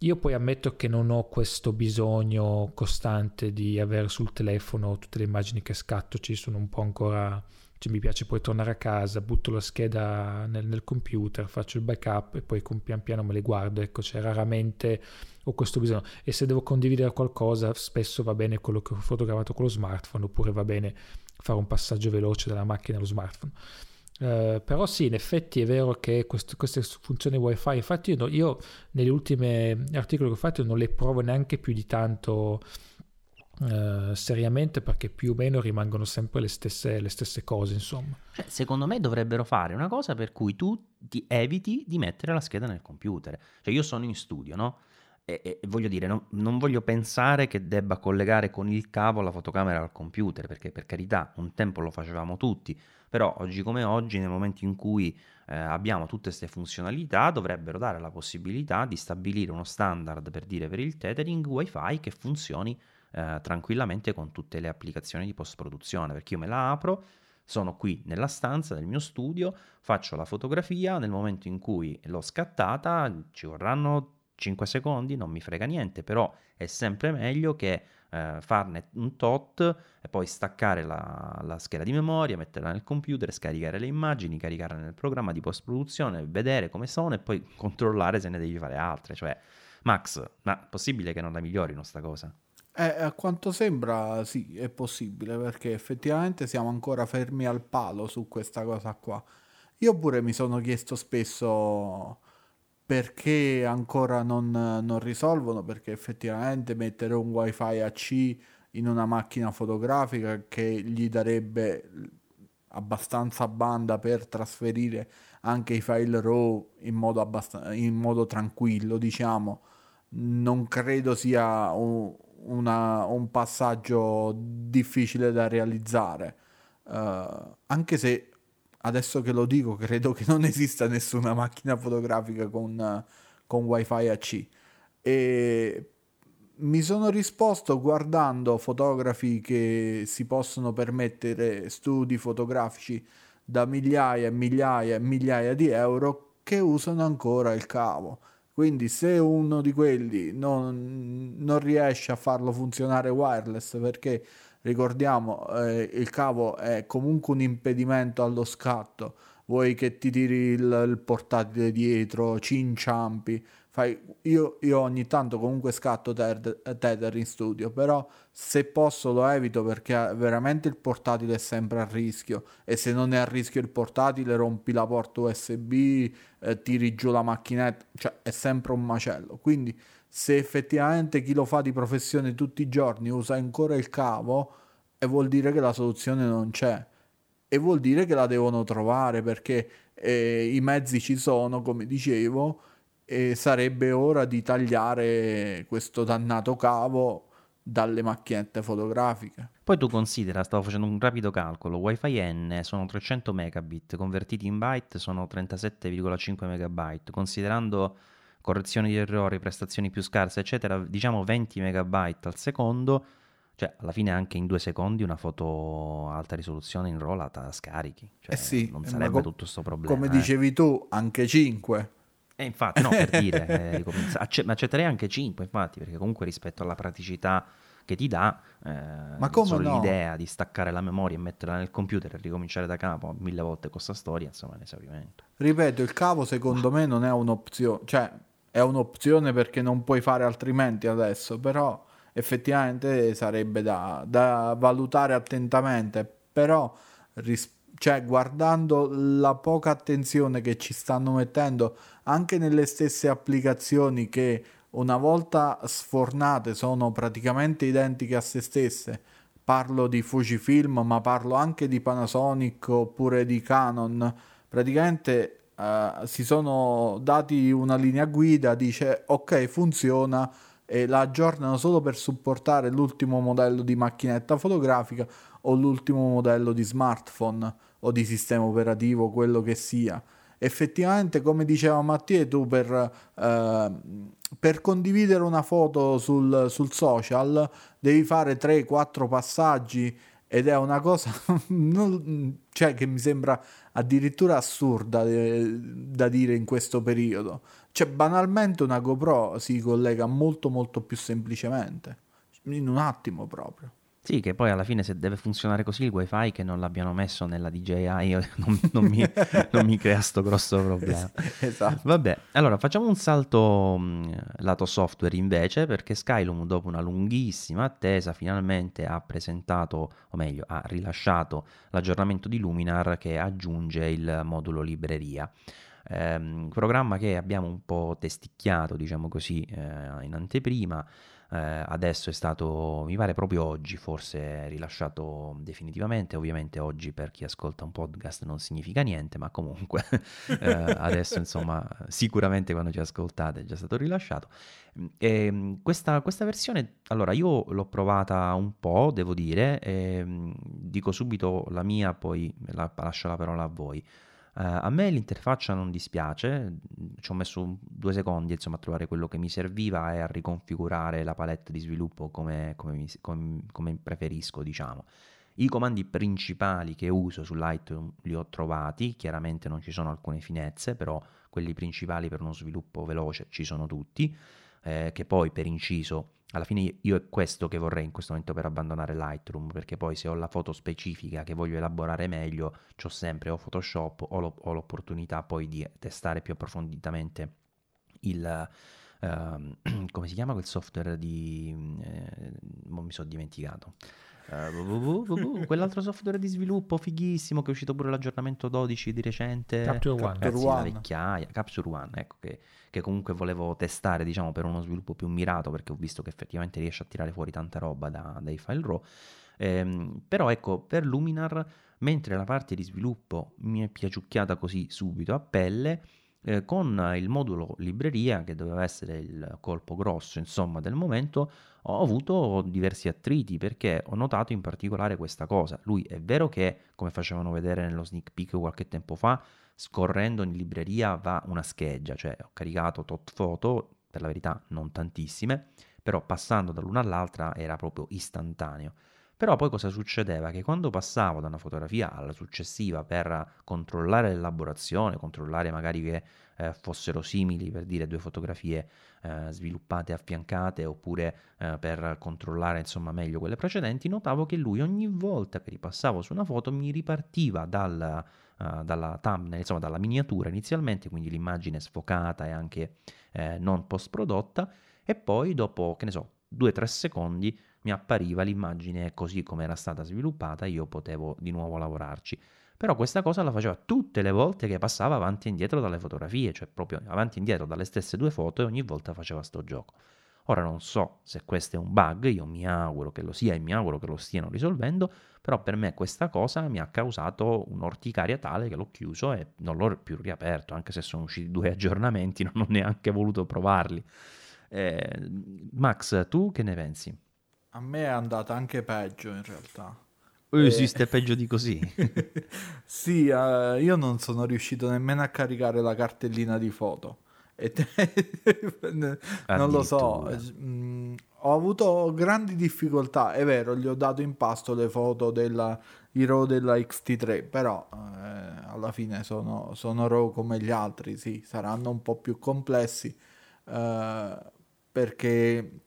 [SPEAKER 3] Io poi ammetto che non ho questo bisogno costante di avere sul telefono tutte le immagini che scatto, ci sono un po' ancora cioè, mi piace poi tornare a casa, butto la scheda nel, nel computer, faccio il backup e poi pian piano me le guardo. Ecco, cioè, raramente ho questo bisogno. E se devo condividere qualcosa, spesso va bene quello che ho fotografato con lo smartphone, oppure va bene fare un passaggio veloce dalla macchina allo smartphone. Uh, però sì, in effetti è vero che quest- queste funzioni wifi, infatti io, io negli ultimi articoli che ho fatto non le provo neanche più di tanto uh, seriamente perché più o meno rimangono sempre le stesse, le stesse cose, insomma.
[SPEAKER 1] Cioè, secondo me dovrebbero fare una cosa per cui tu ti eviti di mettere la scheda nel computer. Cioè io sono in studio, no? E, e voglio dire, no, non voglio pensare che debba collegare con il cavo la fotocamera al computer, perché per carità, un tempo lo facevamo tutti, però oggi come oggi, nel momento in cui eh, abbiamo tutte queste funzionalità, dovrebbero dare la possibilità di stabilire uno standard per dire per il tethering wifi che funzioni eh, tranquillamente con tutte le applicazioni di post produzione, perché io me la apro, sono qui nella stanza del mio studio, faccio la fotografia, nel momento in cui l'ho scattata ci vorranno 5 secondi, non mi frega niente, però è sempre meglio che eh, farne un tot e poi staccare la, la, scheda di memoria, metterla nel computer, scaricare le immagini, caricarle nel programma di post produzione, vedere come sono e poi controllare se ne devi fare altre. Cioè, Max, ma è possibile che non la migliorino sta cosa?
[SPEAKER 2] Eh, a quanto sembra sì, è possibile perché effettivamente siamo ancora fermi al palo su questa cosa qua. Io pure mi sono chiesto spesso perché ancora non, non, risolvono? Perché effettivamente mettere un wifi AC in una macchina fotografica che gli darebbe abbastanza banda per trasferire anche i file RAW in modo, abbast- in modo tranquillo, diciamo, non credo sia un, una, un passaggio difficile da realizzare. Uh, anche se adesso che lo dico, credo che non esista nessuna macchina fotografica con, con wifi AC. E mi sono risposto guardando fotografi che si possono permettere studi fotografici da migliaia e migliaia e migliaia di euro che usano ancora il cavo. Quindi se uno di quelli non, non riesce a farlo funzionare wireless perché ricordiamo eh, il cavo è comunque un impedimento allo scatto vuoi che ti tiri il, il portatile dietro ci inciampi fai, io, io, ogni tanto comunque scatto tether in studio però se posso lo evito perché veramente il portatile è sempre a rischio e se non è a rischio il portatile rompi la porta usb eh, tiri giù la macchinetta cioè è sempre un macello quindi se effettivamente chi lo fa di professione tutti i giorni usa ancora il cavo, e vuol dire che la soluzione non c'è. E vuol dire che la devono trovare perché eh, i mezzi ci sono, come dicevo, e sarebbe ora di tagliare questo dannato cavo dalle macchinette fotografiche.
[SPEAKER 1] Poi tu considera, stavo facendo un rapido calcolo, Wi-Fi N sono 300 megabit, convertiti in byte sono 37,5 megabyte, considerando correzioni di errori, prestazioni più scarse, eccetera, diciamo 20 megabyte al secondo, cioè alla fine anche in due secondi una foto alta risoluzione in RAW la scarichi, cioè,
[SPEAKER 2] eh sì,
[SPEAKER 1] non sarebbe co- tutto questo problema.
[SPEAKER 2] Come eh. dicevi tu, anche 5.
[SPEAKER 1] E eh, infatti, no, per dire, eh, acce- ma accetterei anche 5, infatti, perché comunque rispetto alla praticità che ti dà, eh, ma come solo no? l'idea di staccare la memoria e metterla nel computer e ricominciare da capo mille volte con questa storia, insomma, è un esaurimento.
[SPEAKER 2] Ripeto, il cavo secondo me non è un'opzione, cioè è un'opzione perché non puoi fare altrimenti adesso, però effettivamente sarebbe da, da valutare attentamente, però ris- cioè, guardando la poca attenzione che ci stanno mettendo anche nelle stesse applicazioni che una volta sfornate sono praticamente identiche a se stesse, parlo di Fujifilm ma parlo anche di Panasonic oppure di Canon, praticamente uh, si sono dati una linea guida, dice ok funziona e la aggiornano solo per supportare l'ultimo modello di macchinetta fotografica o l'ultimo modello di smartphone o di sistema operativo, quello che sia. Effettivamente, come diceva Mattia, tu per, uh, per condividere una foto sul, sul social devi fare 3-4 passaggi ed è una cosa non, cioè, che mi sembra addirittura assurda eh, da dire in questo periodo. Cioè, banalmente una GoPro si collega molto molto più semplicemente, in un attimo proprio.
[SPEAKER 1] Sì, che poi alla fine se deve funzionare così il wifi che non l'abbiano messo nella DJI non, non, mi, non mi, crea sto grosso problema.
[SPEAKER 2] esatto.
[SPEAKER 1] Vabbè, allora facciamo un salto mh, lato software invece perché Skylum dopo una lunghissima attesa finalmente ha presentato, o meglio ha rilasciato l'aggiornamento di Luminar che aggiunge il modulo libreria. ehm, programma che abbiamo un po' testicchiato, diciamo così, eh, in anteprima eh, adesso è stato, mi pare proprio oggi, forse rilasciato definitivamente, ovviamente oggi per chi ascolta un podcast non significa niente, ma comunque eh, adesso insomma sicuramente quando ci ascoltate è già stato rilasciato. E, ehm, questa, questa, versione, allora io l'ho provata un po', devo dire, e, ehm, dico subito la mia, poi la, lascio la parola a voi. Uh, a me l'interfaccia non dispiace, ci ho messo due secondi insomma, a trovare quello che mi serviva e a riconfigurare la palette di sviluppo come, come, mi, come, come preferisco, diciamo. I comandi principali che uso su Lightroom li ho trovati, chiaramente non ci sono alcune finezze, però quelli principali per uno sviluppo veloce ci sono tutti, eh, che poi per inciso alla fine io è questo che vorrei in questo momento per abbandonare Lightroom, perché poi se ho la foto specifica che voglio elaborare meglio, ho sempre o Photoshop o, lo, ho l'opportunità poi di testare più approfonditamente il... Uh, come si chiama quel software di... Eh, mi sono dimenticato. Uh, quell'altro software di sviluppo fighissimo che è uscito pure l'aggiornamento 12 di recente.
[SPEAKER 3] Capture One, Capture
[SPEAKER 1] One. vecchiaia Capture One ecco che, che, comunque volevo testare diciamo per uno sviluppo più mirato perché ho visto che effettivamente riesce a tirare fuori tanta roba da, dai file raw. Ehm, però ecco per Luminar mentre la parte di sviluppo mi è piaciucchiata così subito a pelle eh, con il modulo libreria, che doveva essere il colpo grosso insomma del momento, ho avuto diversi attriti perché ho notato in particolare questa cosa. Lui è vero che, come facevano vedere nello sneak peek qualche tempo fa, scorrendo in libreria va una scheggia, cioè ho caricato tot foto, per la verità non tantissime, però passando dall'una all'altra era proprio istantaneo. Però poi cosa succedeva? Che quando passavo da una fotografia alla successiva per controllare l'elaborazione, controllare magari che eh, fossero simili, per dire due fotografie eh, sviluppate affiancate, oppure eh, per controllare insomma meglio quelle precedenti, notavo che lui ogni volta che ripassavo su una foto mi ripartiva dal, uh, dalla thumbnail, insomma dalla miniatura inizialmente, quindi l'immagine sfocata e anche eh, non post prodotta, e poi dopo, che ne so, 2-3 secondi mi appariva l'immagine così come era stata sviluppata, io potevo di nuovo lavorarci. Però questa cosa la faceva tutte le volte che passava avanti e indietro dalle fotografie, cioè proprio avanti e indietro dalle stesse due foto e ogni volta faceva sto gioco. Ora non so se questo è un bug, io mi auguro che lo sia e mi auguro che lo stiano risolvendo, però per me questa cosa mi ha causato un'orticaria tale che l'ho chiuso e non l'ho più riaperto, anche se sono usciti due aggiornamenti, non ho neanche voluto provarli. Eh, Max, tu che ne pensi?
[SPEAKER 2] A me è andata anche peggio in realtà.
[SPEAKER 1] Esiste eh... peggio di così?
[SPEAKER 2] sì, uh, io non sono riuscito nemmeno a caricare la cartellina di foto. E te... non lo so, mm, ho avuto grandi difficoltà. È vero, gli ho dato in pasto le foto della RAW della XT3, però eh, alla fine sono, sono RAW come gli altri, sì, saranno un po' più complessi eh, perché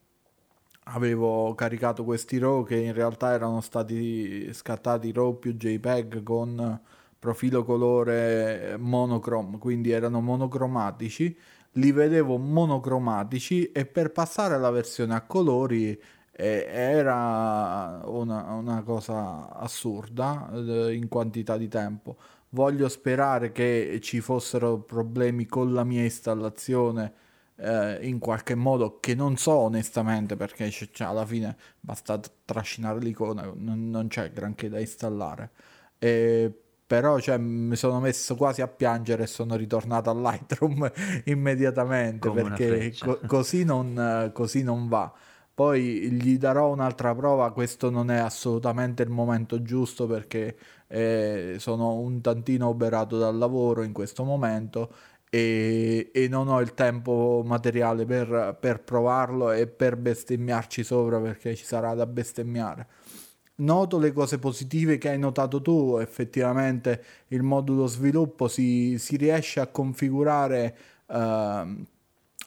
[SPEAKER 2] avevo caricato questi RAW che in realtà erano stati scattati RAW più JPEG con profilo colore monochrome, quindi erano monocromatici, li vedevo monocromatici e per passare alla versione a colori eh, era una, una, cosa assurda eh, in quantità di tempo. Voglio sperare che ci fossero problemi con la mia installazione eh, in qualche modo che non so onestamente perché c- c- alla fine basta trascinare l'icona, non, non c'è granché da installare. E però cioè, mi sono messo quasi a piangere e sono ritornato a Lightroom immediatamente Come perché co- così, non, così non va. Poi gli darò un'altra prova, questo non è assolutamente il momento giusto perché eh, sono un tantino oberato dal lavoro in questo momento e, e, non ho il tempo materiale per, per, provarlo e per bestemmiarci sopra perché ci sarà da bestemmiare. Noto le cose positive che hai notato tu, effettivamente il modulo sviluppo si, si riesce a configurare uh,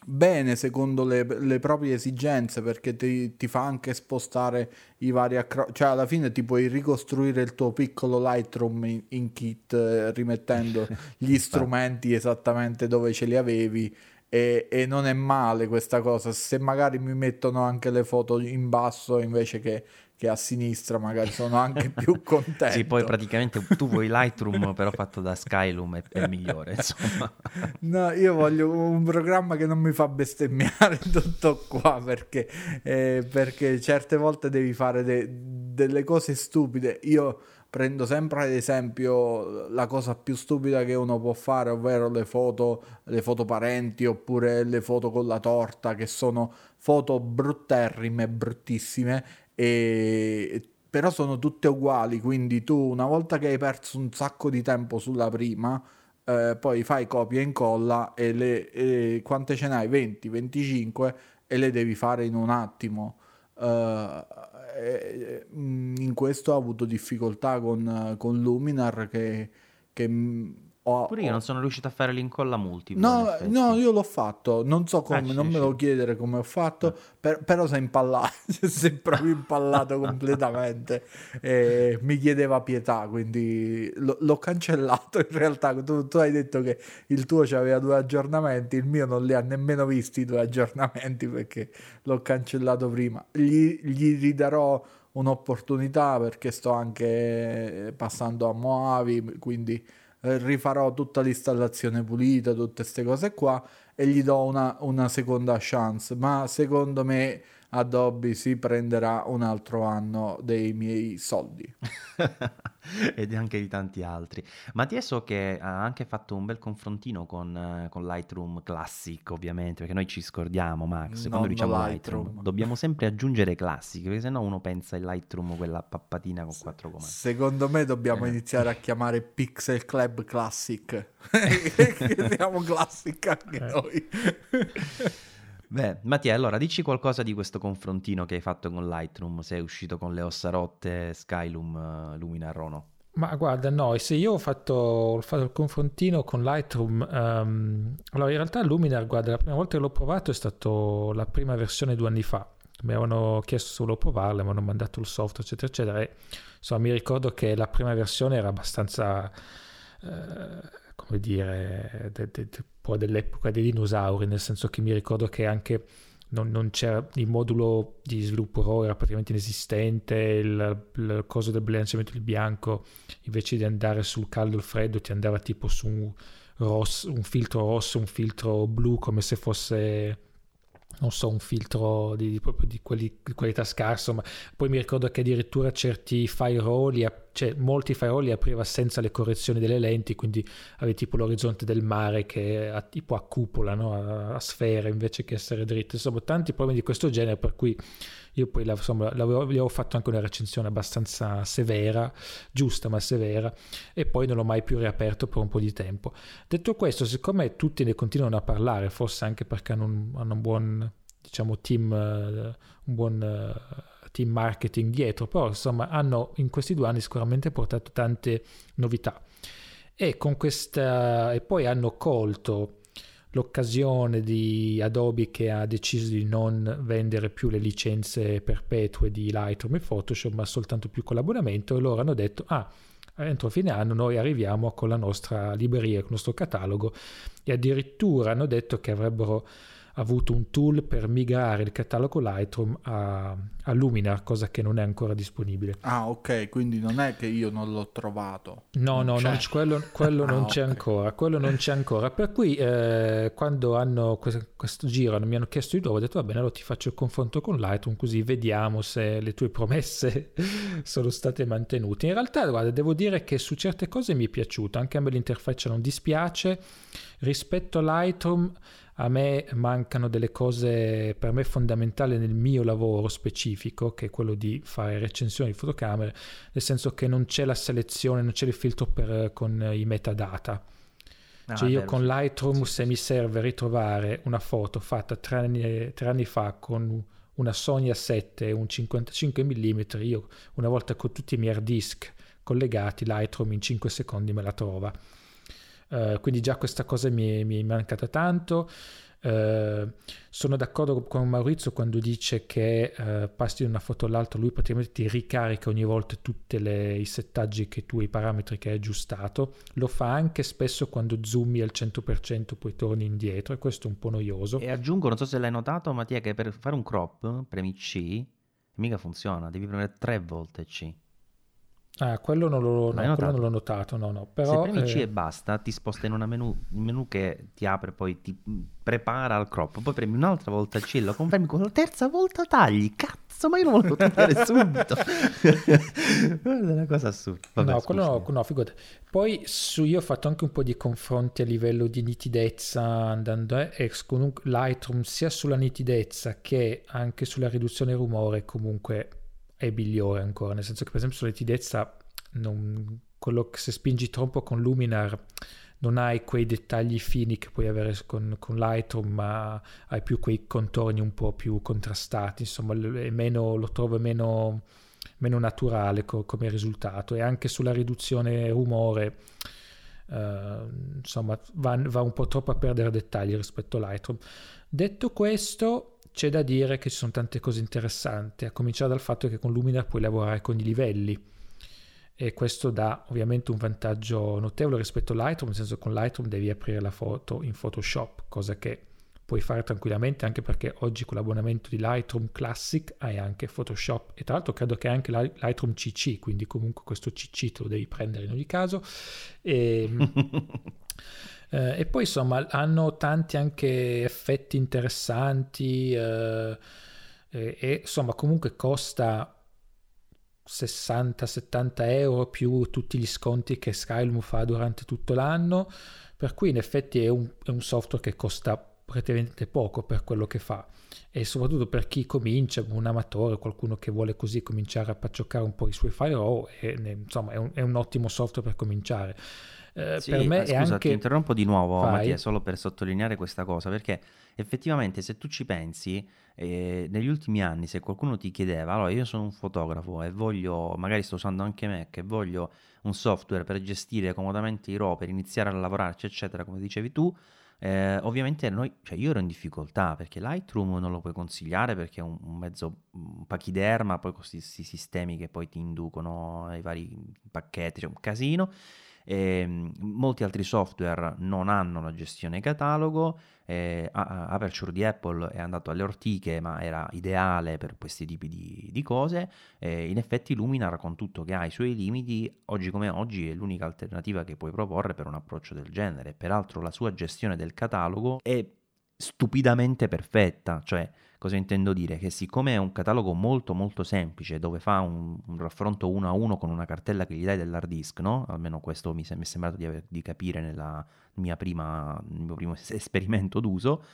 [SPEAKER 2] bene secondo le, le, proprie esigenze perché ti, ti, fa anche spostare i vari accro- cioè alla fine ti puoi ricostruire il tuo piccolo Lightroom in, in kit eh, rimettendo gli strumenti esattamente dove ce li avevi e, e, non è male questa cosa. Se magari mi mettono anche le foto in basso invece che, che a sinistra, magari sono anche più contento.
[SPEAKER 1] sì, poi praticamente tu vuoi Lightroom, però fatto da Skylum è, è migliore, insomma.
[SPEAKER 2] no, io voglio un programma che non mi fa bestemmiare tutto qua perché, eh, perché certe volte devi fare de- delle cose stupide. Io prendo sempre ad esempio la cosa più stupida che uno può fare, ovvero le foto, le foto parenti oppure le foto con la torta, che sono foto brutterrime, bruttissime, e... però sono tutte uguali, quindi tu una volta che hai perso un sacco di tempo sulla prima, eh, poi fai copia e incolla e, le, e quante ce n'hai? 20, 25 e le devi fare in un attimo. Uh, in questo ho avuto difficoltà con, con Luminar che, che
[SPEAKER 1] ho, Pure io non sono riuscito a fare l'incolla multiplo.
[SPEAKER 2] No, no, io l'ho fatto. Non so come, ah, non me lo chiedere come ho fatto, ah. per, però sei impallato, sei proprio impallato completamente. E mi chiedeva pietà, quindi l- l'ho cancellato. In realtà, tu, tu, hai detto che il tuo aveva due aggiornamenti, il mio non li ha nemmeno visti i due aggiornamenti perché l'ho cancellato prima. Gli, gli ridarò un'opportunità perché sto anche passando a Moavi, quindi eh, rifarò tutta l'installazione pulita, tutte queste cose qua e gli do una, una seconda chance, ma secondo me Adobe si prenderà un altro anno dei miei soldi.
[SPEAKER 1] Ed anche di tanti altri. Mattia so che ha anche fatto un bel confrontino con, con Lightroom Classic, ovviamente, perché noi ci scordiamo, Max, quando diciamo Lightroom. Lightroom. dobbiamo sempre aggiungere Classic, perché sennò uno pensa il Lightroom quella pappatina con quattro comandi.
[SPEAKER 2] Secondo me dobbiamo eh. iniziare a chiamare Pixel Club Classic, che siamo classic anche eh. noi.
[SPEAKER 1] Beh, Mattia, allora dici qualcosa di questo confrontino che hai fatto con Lightroom, sei uscito con le ossa rotte, Skylum, uh, Luminar o no?
[SPEAKER 3] Ma guarda, no, se io ho fatto, ho fatto il confrontino con Lightroom, um, allora in realtà Luminar, guarda, la prima volta che l'ho provato è stata la prima versione due anni fa, mi avevano chiesto solo provarla, mi hanno mandato il software, eccetera, eccetera, e insomma mi ricordo che la prima versione era abbastanza... Uh, come dire, de, de, de, dell'epoca dei dinosauri, nel senso che mi ricordo che anche non, non c'era il modulo di sviluppo RAW era praticamente inesistente, il, il coso del bilanciamento del bianco invece di andare sul caldo e il freddo ti andava tipo su un, rosso, un filtro rosso, un filtro blu come se fosse non so, un filtro di, proprio di, quelli, di qualità scarsa, ma poi mi ricordo che addirittura certi firewall, cioè molti firewall li apriva senza le correzioni delle lenti, quindi avevi tipo l'orizzonte del mare che è tipo a cupola, no? a, a sfera invece che essere dritto, insomma tanti problemi di questo genere per cui io poi insomma, l'avevo, avevo fatto anche una recensione abbastanza severa, giusta ma severa, e poi non l'ho mai più riaperto per un po' di tempo. Detto questo, siccome tutti ne continuano a parlare, forse anche perché hanno un, hanno un buon diciamo, team, uh, un buon uh, team marketing dietro, però insomma hanno in questi due anni sicuramente portato tante novità. E, con questa, e poi hanno colto l'occasione di Adobe che ha deciso di non vendere più le licenze perpetue di Lightroom e Photoshop, ma soltanto più con l'abbonamento, e loro hanno detto, ah, entro fine anno noi arriviamo con la nostra libreria, con il nostro catalogo, e addirittura hanno detto che avrebbero avuto un tool per migrare il catalogo Lightroom a, a, Luminar, cosa che non è ancora disponibile.
[SPEAKER 2] Ah, ok, quindi non è che io non l'ho trovato.
[SPEAKER 3] No, no, non quello, quello ah, non okay. c'è ancora, quello non c'è ancora. Per cui eh, quando hanno questo, questo giro mi hanno chiesto di nuovo, ho detto va bene, allora ti faccio il confronto con Lightroom così vediamo se le tue promesse sono state mantenute. In realtà, guarda, devo dire che su certe cose mi è piaciuto, anche a me l'interfaccia non dispiace. Rispetto a Lightroom a me mancano delle cose per me fondamentali nel mio lavoro specifico, che è quello di fare recensioni di fotocamere, nel senso che non c'è la selezione, non c'è il filtro per, con i metadata. Ah, cioè io bello, con Lightroom sì, se sì. mi serve ritrovare una foto fatta tre anni, tre anni fa con una Sony A7 e un 55 mm, io una volta con tutti i miei hard disk collegati, Lightroom in 5 secondi me la trova. Uh, quindi già questa cosa mi è, mi è mancata tanto. Eh, sono d'accordo con Maurizio quando dice che eh, passi da una foto all'altra, lui praticamente ti ricarica ogni volta tutti i settaggi che tu, i parametri che hai aggiustato. Lo fa anche spesso quando zoomi al 100% poi torni indietro e questo è un po' noioso.
[SPEAKER 1] E aggiungo, non so se l'hai notato, Mattia, che per fare un crop premi C, mica funziona, devi premere tre volte C.
[SPEAKER 3] Ah, quello non, l'ho, no, quello non l'ho notato, no, no. Però,
[SPEAKER 1] Se premi C
[SPEAKER 3] eh,
[SPEAKER 1] e basta, ti sposta in una menu, un menu che ti apre, poi ti prepara al crop, poi premi un'altra volta il C, lo confermi con la terza volta tagli, cazzo, ma io non volevo tagliare subito. Guarda, è una cosa assurda. Vabbè,
[SPEAKER 3] no, quello no, no, figurati. Poi su, io ho fatto anche un po' di confronti a livello di nitidezza andando, eh, e comunque Lightroom sia sulla nitidezza che anche sulla riduzione rumore comunque è migliore ancora, nel senso che per esempio sulla nitidezza non, quello che se spingi troppo con Luminar non hai quei dettagli fini che puoi avere con, con Lightroom, ma hai più quei contorni un po' più contrastati, insomma meno, lo trovo meno, meno naturale co- come risultato e anche sulla riduzione rumore eh, insomma va, va un po' troppo a perdere dettagli rispetto a Lightroom. Detto questo c'è da dire che ci sono tante cose interessanti, a cominciare dal fatto che con Luminar puoi lavorare con i livelli e questo dà ovviamente un vantaggio notevole rispetto a Lightroom, nel senso che con Lightroom devi aprire la foto in Photoshop, cosa che puoi fare tranquillamente anche perché oggi con l'abbonamento di Lightroom Classic hai anche Photoshop e tra l'altro credo che anche Lightroom CC, quindi comunque questo CC te lo devi prendere in ogni caso. E, eh, e poi insomma hanno tanti anche effetti interessanti eh, e, e insomma comunque costa 60-70 euro più tutti gli sconti che Skylum fa durante tutto l'anno per cui in effetti è un, è un software che costa praticamente poco per quello che fa e soprattutto per chi comincia, un amatore, qualcuno che vuole così cominciare a paccioccare un po' i suoi file RAW, è, insomma è un, è un ottimo software per cominciare. Eh,
[SPEAKER 1] Sì,
[SPEAKER 3] per me
[SPEAKER 1] ma
[SPEAKER 3] è
[SPEAKER 1] scusa,
[SPEAKER 3] anche...
[SPEAKER 1] ti interrompo di nuovo,
[SPEAKER 3] Vai.
[SPEAKER 1] Mattia, solo per sottolineare questa cosa, perché effettivamente se tu ci pensi, eh, negli ultimi anni se qualcuno ti chiedeva, allora io sono un fotografo e voglio, magari sto usando anche Mac e voglio un software per gestire comodamente i RAW, per iniziare a lavorarci, eccetera, come dicevi tu, eh, ovviamente noi, cioè io ero in difficoltà perché Lightroom non lo puoi consigliare perché è un, un mezzo un pachiderma, poi con questi sistemi che poi ti inducono ai vari pacchetti, c'è un casino. E, mh, molti altri software non hanno la gestione catalogo. eh, Aperture di Apple è andato alle ortiche, ma era ideale per questi tipi di, di cose. Eh, in effetti, Luminar, con tutto che ha i suoi limiti, oggi come oggi è l'unica alternativa che puoi proporre per un approccio del genere. Peraltro, la sua gestione del catalogo è stupidamente perfetta, cioè cosa intendo dire? Che siccome è un catalogo molto molto semplice dove fa un, un raffronto uno a uno con una cartella che gli dai dell'hard disk, no? Almeno questo mi, è sembrato di, aver- di capire nella mia prima, nel mio primo es- esperimento d'uso,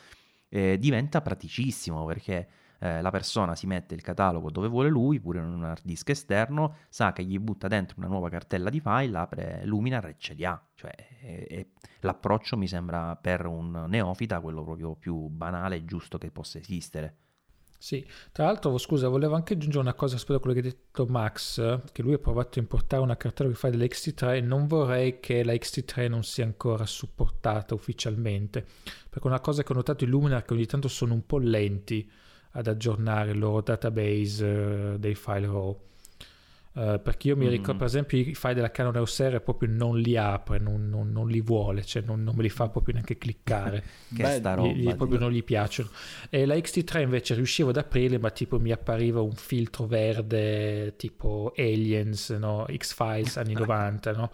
[SPEAKER 1] eh, diventa praticissimo perché eh, la persona si mette il catalogo dove vuole lui, pure in un hard disk esterno, sa che gli butta dentro una nuova cartella di file, apre Luminar e ce li ha. Cioè, è- è- l'approccio mi sembra per un neofita quello proprio più banale e giusto che possa esistere.
[SPEAKER 3] Sì, tra l'altro, scusa, volevo anche aggiungere una cosa rispetto a quello che ha detto Max, che lui ha provato a importare una cartella che fa dell'XT3 non vorrei che la XT3 non sia ancora supportata ufficialmente, perché una cosa che ho notato in Luminar è che ogni tanto sono un po' lenti ad aggiornare il loro database eh, dei file RAW. Eh, perché io mi
[SPEAKER 1] Mm.
[SPEAKER 3] ricordo, per esempio, i file della Canon EOS R proprio non li apre, non, non- non li vuole, cioè non, non me li fa proprio neanche cliccare.
[SPEAKER 1] Che
[SPEAKER 2] Beh,
[SPEAKER 1] sta
[SPEAKER 3] Gli-
[SPEAKER 1] roba.
[SPEAKER 3] gli-
[SPEAKER 1] di-
[SPEAKER 3] proprio non gli piacciono. E la XT3 invece riuscivo ad aprirle, ma tipo mi appariva un filtro verde tipo Aliens, no? X-Files anni 90, no?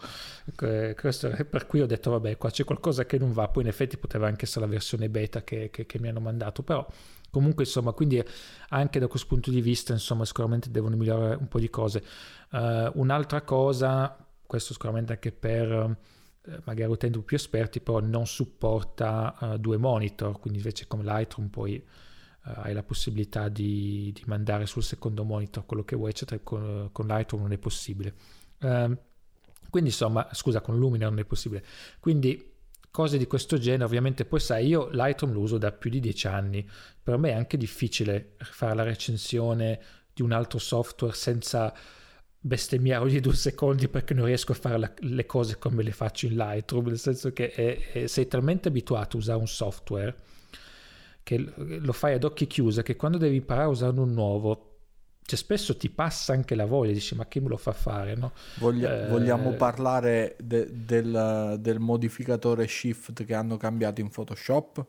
[SPEAKER 3] Que- Questo è per cui ho detto, vabbè, qua c'è qualcosa che non va. Poi in effetti poteva anche essere la versione beta che, che- che mi hanno mandato, però comunque insomma, quindi anche da questo punto di vista, insomma, sicuramente devono migliorare un po' di cose. Eh, un'altra cosa, questo sicuramente anche per eh, magari utenti più esperti, però non supporta eh, due monitor, quindi invece come Lightroom poi eh, hai la possibilità di, di mandare sul secondo monitor quello che vuoi, eccetera, con, con Lightroom non è possibile. Ehm, quindi insomma, scusa, con Luminar non è possibile. Quindi cose di questo genere, ovviamente poi sai, io Lightroom lo uso da più di dieci anni, per me è anche difficile fare la recensione di un altro software senza bestemmiare ogni due secondi perché non riesco a fare la- le cose come le faccio in Lightroom, nel senso che è- è- sei talmente abituato a usare un software che lo fai ad occhi chiusi, che quando devi imparare a usare un nuovo cioè, spesso ti passa anche la voglia, dici ma chi me lo fa fare? No?
[SPEAKER 2] Voglia, eh... Vogliamo parlare de, del, del, modificatore shift che hanno cambiato in Photoshop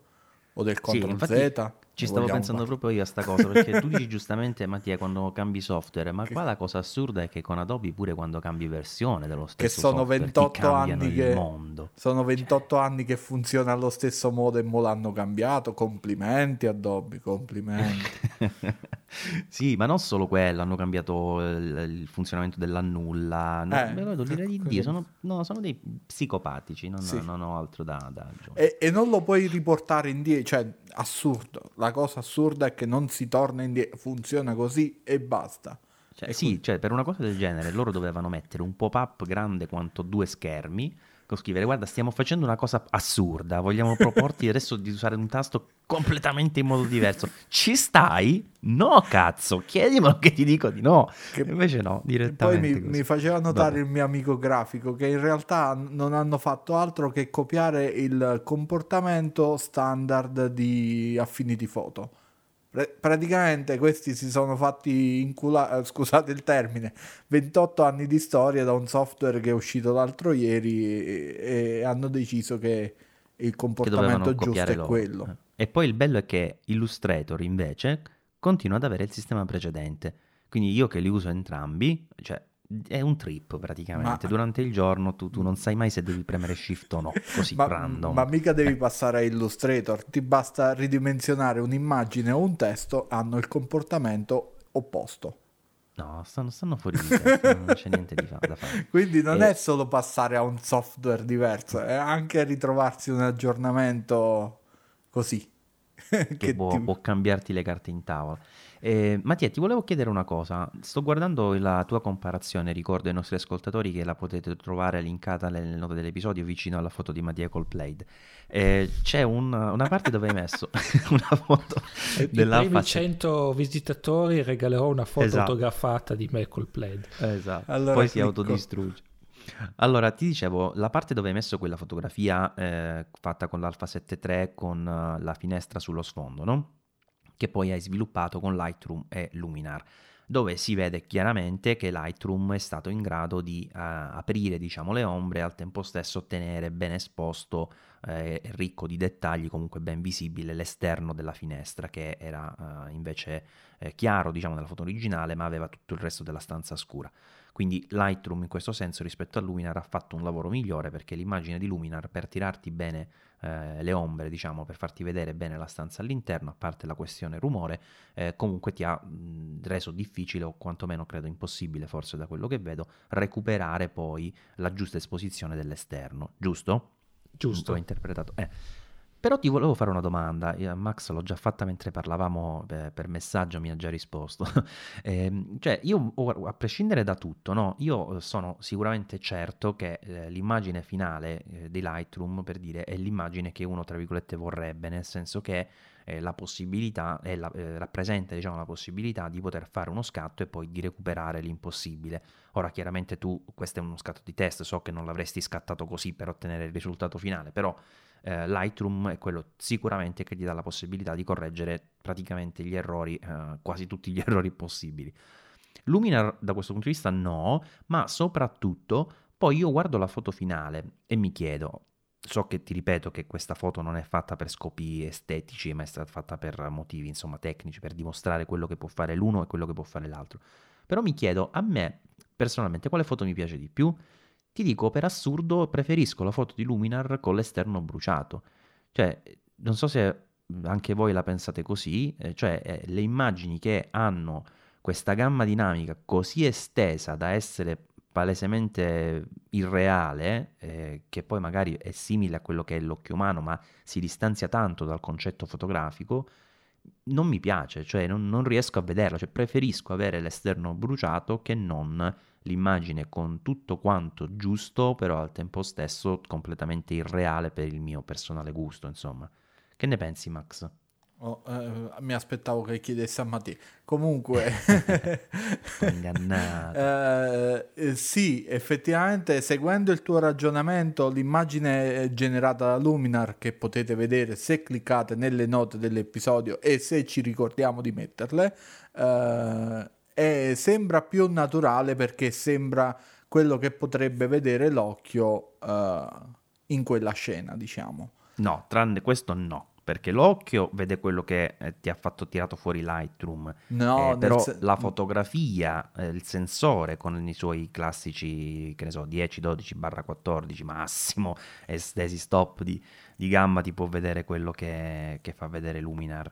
[SPEAKER 2] o del CTRL
[SPEAKER 1] sì, Z? Ci stavo pensando fare. proprio io a sta cosa, perché tu dici giustamente, Mattia, quando cambi software, ma che... qua la cosa assurda è che con Adobe pure quando cambi versione dello stesso
[SPEAKER 2] che sono
[SPEAKER 1] software
[SPEAKER 2] 28 anni che,
[SPEAKER 1] mondo.
[SPEAKER 2] Sono 28 cioè... anni che funziona allo stesso modo e mo l'hanno cambiato. Complimenti Adobe, complimenti.
[SPEAKER 1] sì, ma non solo quello, hanno cambiato il, il funzionamento dell'annulla. No, eh, devo dire di Dio, sono, no, sono dei psicopatici, non, sì. non ho altro da, da
[SPEAKER 2] aggiungere. E, e non lo puoi riportare indietro, cioè assurdo. La cosa assurda è che non si torna indietro, funziona così e basta.
[SPEAKER 1] Cioè, sì, cioè, per una cosa del genere loro dovevano mettere un pop-up grande quanto due schermi con scrivere guarda stiamo facendo una cosa assurda, vogliamo proporti adesso di usare un tasto completamente in modo diverso. Ci stai? No cazzo, chiedimelo che ti dico di no. Che invece no, direttamente.
[SPEAKER 2] Poi mi, mi faceva notare Vabbè. il mio amico grafico che in realtà non hanno fatto altro che copiare il comportamento standard di Affinity Photo praticamente questi si sono fatti inculare, eh, scusate il termine, 28 anni di storia da un software che è uscito l'altro ieri e, e hanno deciso che il comportamento giusto è loro. quello.
[SPEAKER 1] Eh. E poi il bello è che Illustrator invece continua ad avere il sistema precedente. Quindi io che li uso entrambi, cioè è un trip praticamente. Ma... Durante il giorno tu, tu, non sai mai se devi premere shift o no, così
[SPEAKER 2] ma,
[SPEAKER 1] random.
[SPEAKER 2] Ma mica devi passare a Illustrator, ti basta ridimensionare un'immagine o un testo, hanno il comportamento opposto.
[SPEAKER 1] No, stanno, stanno fuori di testa, non c'è niente fa, da fare.
[SPEAKER 2] Quindi non e... è solo passare a un software diverso, è anche ritrovarsi un aggiornamento così.
[SPEAKER 1] che, che può, ti... può cambiarti le carte in tavola. Eh, Mattia, ti volevo chiedere una cosa. Sto guardando la tua comparazione, ricordo ai nostri ascoltatori che la potete trovare linkata nelle note dell'episodio vicino alla foto di Mattia Colplayed. Eh, c'è un, una parte dove hai messo una foto
[SPEAKER 3] dell'Alpha I primi 100 visitatori regalerò una foto esatto. autografata di me Colplayed.
[SPEAKER 1] Esatto, allora, poi si autodistrugge. Allora, ti dicevo, la parte dove hai messo quella fotografia eh, fatta con l'Alpha 7.3 con uh, la finestra sullo sfondo, no? Che poi hai sviluppato con Lightroom e Luminar dove si vede chiaramente che Lightroom è stato in grado di uh, aprire diciamo, le ombre e al tempo stesso ottenere ben esposto e eh, ricco di dettagli, comunque ben visibile l'esterno della finestra che era uh, invece eh, chiaro diciamo, nella foto originale ma aveva tutto il resto della stanza scura. Quindi Lightroom in questo senso rispetto a Luminar ha fatto un lavoro migliore perché l'immagine di Luminar per tirarti bene eh, le ombre, diciamo, per farti vedere bene la stanza all'interno, a parte la questione rumore, eh, comunque ti ha mh, reso difficile o quantomeno credo impossibile, forse da quello che vedo, recuperare poi la giusta esposizione dell'esterno, giusto?
[SPEAKER 3] Giusto.
[SPEAKER 1] Ho interpretato. Eh. Però ti volevo fare una domanda, Max l'ho già fatta mentre parlavamo per messaggio, mi ha già risposto. eh, cioè, io a prescindere da tutto, no? io sono sicuramente certo che eh, l'immagine finale eh, di Lightroom, per dire, è l'immagine che uno, tra virgolette, vorrebbe, nel senso che eh, la possibilità, la, eh, rappresenta diciamo, la possibilità di poter fare uno scatto e poi di recuperare l'impossibile. Ora chiaramente tu, questo è uno scatto di test, so che non l'avresti scattato così per ottenere il risultato finale, però eh, Lightroom è quello sicuramente che ti dà la possibilità di correggere praticamente gli errori, eh, quasi tutti gli errori possibili. Luminar da questo punto di vista no, ma soprattutto poi io guardo la foto finale e mi chiedo, so che ti ripeto che questa foto non è fatta per scopi estetici, ma è stata fatta per motivi insomma tecnici, per dimostrare quello che può fare l'uno e quello che può fare l'altro. Però mi chiedo, a me personalmente quale foto mi piace di più? Ti dico, per assurdo, preferisco la foto di Luminar con l'esterno bruciato. Cioè, non so se anche voi la pensate così, eh, cioè eh, le immagini che hanno questa gamma dinamica così estesa da essere palesemente irreale, eh, che poi magari è simile a quello che è l'occhio umano, ma si distanzia tanto dal concetto fotografico, non mi piace, cioè non, non riesco a vederla, cioè preferisco avere l'esterno bruciato che non l'immagine con tutto quanto giusto, però al tempo stesso completamente irreale per il mio personale gusto, insomma. Che ne pensi, Max?
[SPEAKER 2] Oh, eh, mi aspettavo che chiedesse a Mattia. Comunque,
[SPEAKER 1] ingannato.
[SPEAKER 2] eh, sì, effettivamente, seguendo il tuo ragionamento, l'immagine generata da Luminar che potete vedere se cliccate nelle note dell'episodio e se ci ricordiamo di metterle, eh, sembra più naturale perché sembra quello che potrebbe vedere l'occhio eh, in quella scena, diciamo.
[SPEAKER 1] No, tranne questo no perché l'occhio vede quello che eh, ti ha fatto tirato fuori Lightroom, no, eh, però se... la fotografia, eh, il sensore con i suoi classici, che ne so, 10, 12, barra 14 massimo, estesi stop di, di gamma ti può vedere quello che, che fa vedere Luminar.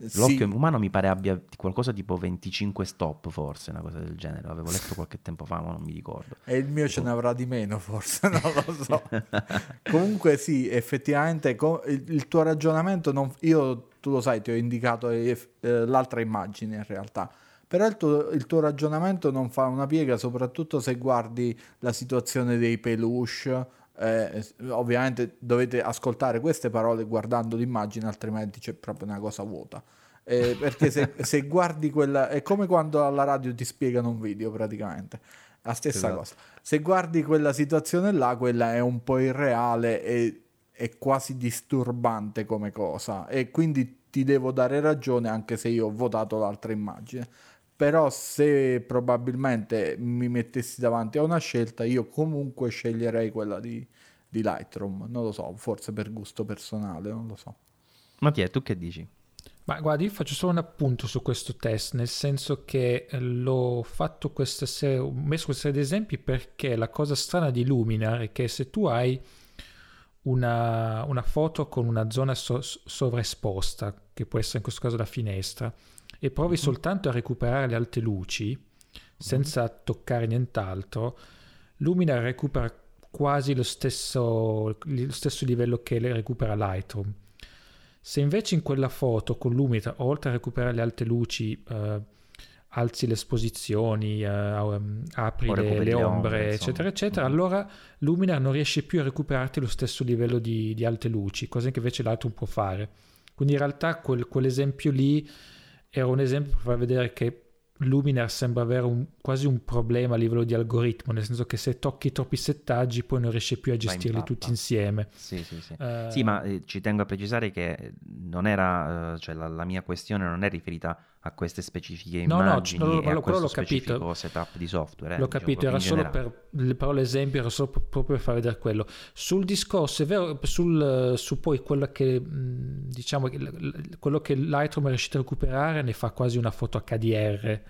[SPEAKER 1] L'occhio sì. umano mi pare abbia qualcosa tipo 25 stop, forse, una cosa del genere. L'avevo letto qualche tempo fa, ma non mi ricordo.
[SPEAKER 2] E il mio tipo... ce ne avrà di meno, forse, non lo so. Comunque sì, effettivamente il tuo ragionamento, non... io tu lo sai, ti ho indicato eh, l'altra immagine in realtà. Però il tuo, il tuo, ragionamento non fa una piega, soprattutto se guardi la situazione dei peluche. Eh, ovviamente dovete ascoltare queste parole guardando l'immagine, altrimenti c'è proprio una cosa vuota. Eh, perché se, se, guardi quella è come quando alla radio ti spiegano un video praticamente la stessa esatto. cosa se guardi quella situazione là quella è un po' irreale e è quasi disturbante come cosa e quindi ti devo dare ragione anche se io ho votato l'altra immagine però se probabilmente mi mettessi davanti a una scelta io comunque sceglierei quella di, di Lightroom non lo so forse per gusto personale non lo so
[SPEAKER 1] Mattia tu che dici?
[SPEAKER 3] Ma guardi, io faccio solo un appunto su questo test, nel senso che eh, l'ho fatto questa serie, ho messo questa serie di esempi perché la cosa strana di Luminar è che se tu hai una, una foto con una zona so, sovraesposta, che può essere in questo caso la finestra, e provi mm-hmm. soltanto a recuperare le alte luci, senza toccare nient'altro, Luminar recupera quasi lo stesso, lo stesso livello che recupera Lightroom se invece in quella foto con l'umida, oltre a recuperare le alte luci, eh, alzi le esposizioni, eh, um, apri le, le, ombre, eccetera, eccetera, mm. allora Luminar non riesce più a recuperarti lo stesso livello di, di alte luci, cosa che invece l'altro può fare. Quindi in realtà quel, quell'esempio lì era un esempio per far vedere che Luminar sembra avere un, quasi un problema a livello di algoritmo, nel senso che se tocchi troppi settaggi poi non riesci più a gestirli tutti insieme.
[SPEAKER 1] Sì, sì, sì. Uh, sì ma eh, ci tengo a precisare che non era, uh, cioè la, la, mia questione non è riferita a queste specifiche immagini no, no, no, a questo specifico capito. setup di software. Eh,
[SPEAKER 3] l'ho diciamo, capito, era solo per, però l'esempio era solo proprio per far vedere quello. Sul discorso, è vero, sul, su poi quello che, diciamo, quello che Lightroom è riuscito a recuperare ne fa quasi una foto HDR, eh,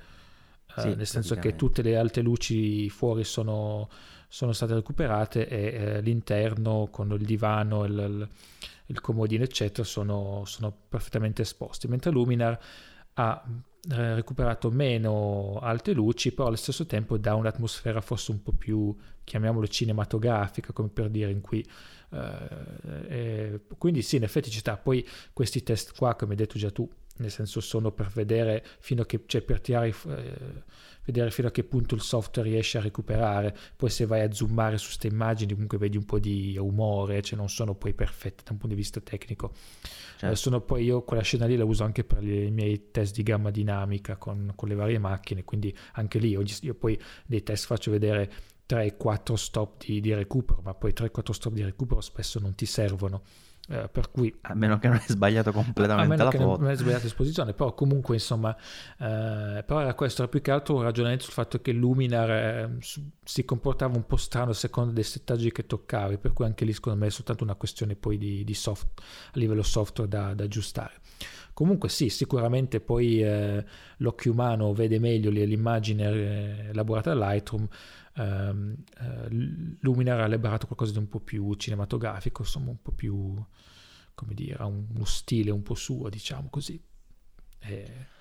[SPEAKER 3] sì, nel senso che tutte le alte luci fuori sono, sono state recuperate e eh, l'interno con il divano, il, il comodino eccetera sono, sono perfettamente esposti, mentre Luminar ha eh, recuperato meno alte luci, però allo stesso tempo dà un'atmosfera forse un po' più, chiamiamolo cinematografica, come per dire, in cui... Eh, eh, quindi sì, in effetti ci sta. Poi questi test qua, come hai detto già tu, nel senso sono per vedere fino a che, cioè per tirare, eh, vedere fino a che punto il software riesce a recuperare. Poi se vai a zoomare su queste immagini comunque vedi un po' di umore, cioè non sono poi perfette da un punto di vista tecnico. Certo. Eh, sono poi io quella scena lì la uso anche per i miei test di gamma dinamica con, con le varie macchine, quindi anche lì io, io poi dei test faccio vedere 3-4 stop di, di recupero, ma poi 3-4 stop di recupero spesso non ti servono eh, per cui,
[SPEAKER 1] a meno che non hai sbagliato completamente la foto.
[SPEAKER 3] non hai sbagliato esposizione, però comunque insomma, eh, però era questo, era più che altro un ragionamento sul fatto che Luminar eh, si comportava un po' strano a seconda dei settaggi che toccavi, per cui anche lì secondo me è soltanto una questione poi di, di soft, a livello software da, da aggiustare. Comunque sì, sicuramente poi eh, l'occhio umano vede meglio l'immagine eh, elaborata da Lightroom, ehm, eh, Luminar ha elaborato qualcosa di un po' più cinematografico, insomma un po' più, come dire, uno stile un po' suo, diciamo così. E...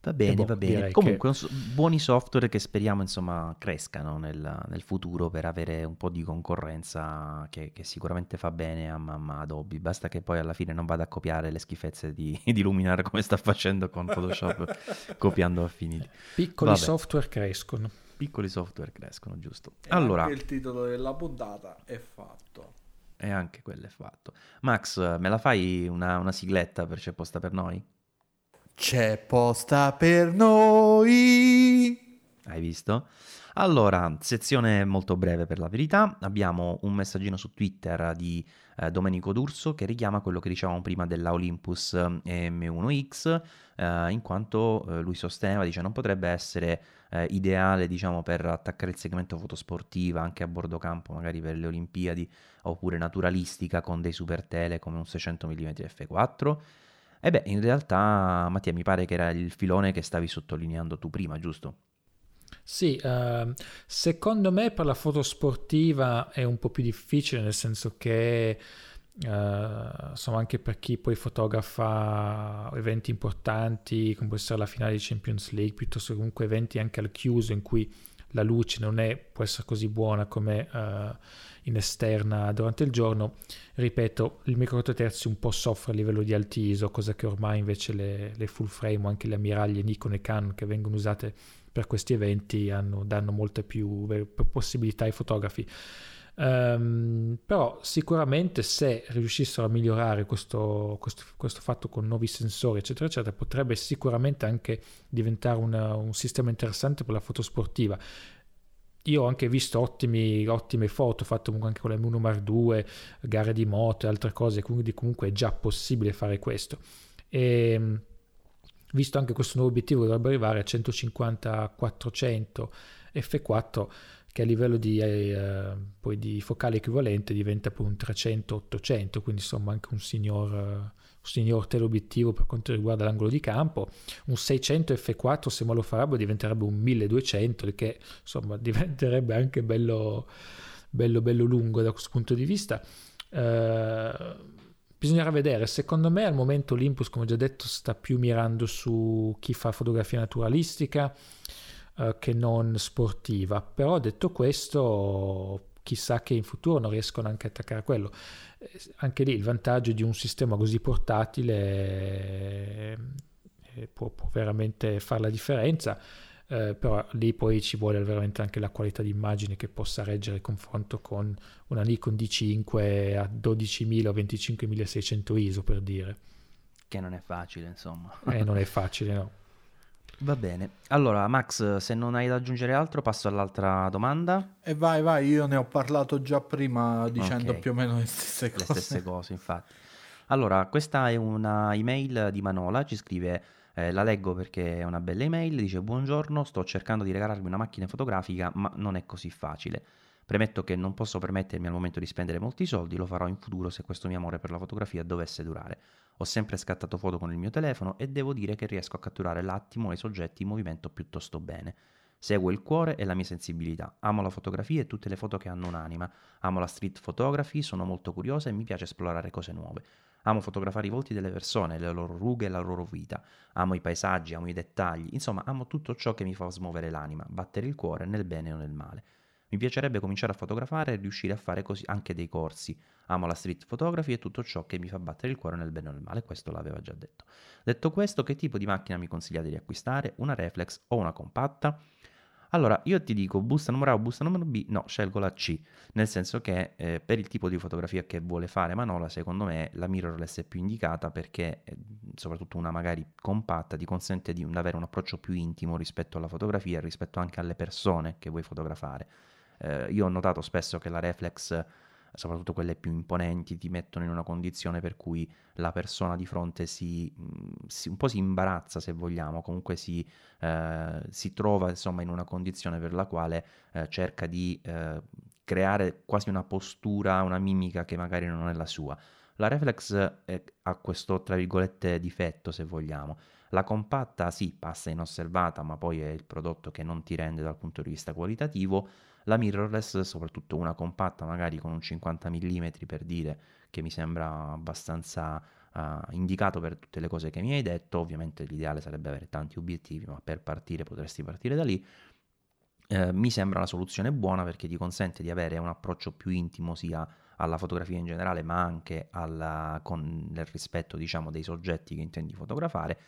[SPEAKER 1] Va bene, boh, va bene. Comunque, che... buoni software che speriamo insomma crescano nel, nel, futuro per avere un po' di concorrenza che, che sicuramente fa bene a, a, Adobe. Basta che poi alla fine non vada a copiare le schifezze di, di Luminar come sta facendo con Photoshop, copiando affiniti.
[SPEAKER 3] Piccoli Vabbè. software crescono
[SPEAKER 1] piccoli software crescono, giusto?
[SPEAKER 2] E allora, il titolo della puntata è fatto.
[SPEAKER 1] E anche quello è fatto. Max, me la fai una, una sigletta per C'è posta per noi?
[SPEAKER 2] C'è posta per noi.
[SPEAKER 1] Hai visto? Allora, sezione molto breve per la verità. Abbiamo un messaggino su Twitter di eh, Domenico D'Urso che richiama quello che dicevamo prima della Olympus eh, M1X, eh, in quanto eh, lui sosteneva, dice, non potrebbe essere eh, ideale, diciamo, per attaccare il segmento fotosportiva anche a bordo campo, magari per le Olimpiadi, oppure naturalistica con dei super tele come un 600 mm f4. E beh, in realtà, Mattia, mi pare che era il filone che stavi sottolineando tu prima, giusto?
[SPEAKER 3] Sì, uh, secondo me per la foto sportiva è un po' più difficile, nel senso che uh, insomma anche per chi poi fotografa eventi importanti, come può essere la finale di Champions League, piuttosto che comunque eventi anche al chiuso in cui la luce non è, può essere così buona come uh, in esterna durante il giorno, ripeto, il micro terzi un po' soffre a livello di altiso, cosa che ormai invece le, le full frame o anche le ammiraglie Nikon e Canon che vengono usate per questi eventi hanno, danno molte più possibilità ai fotografi. Um, però sicuramente se riuscissero a migliorare questo, questo, questo, fatto con nuovi sensori eccetera eccetera potrebbe sicuramente anche diventare una, un sistema interessante per la foto sportiva io ho anche visto ottimi, ottime foto fatte anche con la M1 Mark II gare di moto e altre cose quindi comunque è già possibile fare questo e ehm, visto anche questo nuovo obiettivo dovrebbe arrivare a 150-400 f4 che a livello di, eh, di focale equivalente diventa poi un 300-800 quindi insomma anche un signor, un signor teleobiettivo per quanto riguarda l'angolo di campo. Un 600 f4 se me lo farebbe diventerebbe un 1200 il che insomma diventerebbe anche bello bello bello lungo da questo punto di vista. Eh, Bisognerà vedere, secondo me al momento Olympus, come già detto, sta più mirando su chi fa fotografia naturalistica eh, che non sportiva, però detto questo chissà che in futuro non riescono anche a attaccare quello. Eh, anche lì il vantaggio di un sistema così portatile eh, può, può veramente fare la differenza eh, però lì poi ci vuole veramente anche la qualità di immagine che possa reggere il confronto con una Nikon D5 a 12.000 o 25.600 ISO per dire.
[SPEAKER 1] Che non è facile, insomma.
[SPEAKER 3] Eh, non è facile, no.
[SPEAKER 1] Va bene. Allora, Max, se non hai da aggiungere altro, passo all'altra domanda.
[SPEAKER 2] E vai, vai, io ne ho parlato già prima dicendo okay. più o meno le stesse cose.
[SPEAKER 1] Le stesse cose, infatti. Allora, questa è una email di Manola, ci scrive eh, la leggo perché è una bella email, dice buongiorno, sto cercando di regalarmi una macchina fotografica ma non è così facile. Premetto che non posso permettermi al momento di spendere molti soldi, lo farò in futuro se questo mio amore per la fotografia dovesse durare. Ho sempre scattato foto con il mio telefono e devo dire che riesco a catturare l'attimo e i soggetti in movimento piuttosto bene. Seguo il cuore e la mia sensibilità. Amo la fotografia e tutte le foto che hanno un'anima. Amo la street photography, sono molto curiosa e mi piace esplorare cose nuove. Amo fotografare i volti delle persone, le loro rughe e la loro vita. Amo i paesaggi, amo i dettagli, insomma, amo tutto ciò che mi fa smuovere l'anima, battere il cuore nel bene o nel male. Mi piacerebbe cominciare a fotografare e riuscire a fare così anche dei corsi. Amo la street photography e tutto ciò che mi fa battere il cuore nel bene o nel male, questo l'aveva già detto. Detto questo, che tipo di macchina mi consigliate di acquistare? Una reflex o una compatta? Allora, io ti dico busta numero A o busta numero B, no, scelgo la C, nel senso che eh, per il tipo di fotografia che vuole fare Manola, secondo me la mirrorless è più indicata perché, eh, soprattutto una magari compatta, ti consente di avere un approccio più intimo rispetto alla fotografia, rispetto anche alle persone che vuoi fotografare. Eh, io ho notato spesso che la reflex soprattutto quelle più imponenti, ti mettono in una condizione per cui la persona di fronte si, mm, si un po' si imbarazza, se vogliamo, comunque si, eh, si, trova insomma in una condizione per la quale eh, cerca di eh, creare quasi una postura, una mimica che magari non è la sua. La reflex ha questo, tra virgolette, difetto, se vogliamo. La compatta sì, passa inosservata, ma poi è il prodotto che non ti rende dal punto di vista qualitativo. La mirrorless, soprattutto una compatta, magari con un 50 mm per dire, che mi sembra abbastanza uh, indicato per tutte le cose che mi hai detto. Ovviamente l'ideale sarebbe avere tanti obiettivi, ma per partire potresti partire da lì. Eh, mi sembra una soluzione buona perché ti consente di avere un approccio più intimo sia alla fotografia in generale, ma anche alla, con il rispetto diciamo, dei soggetti che intendi fotografare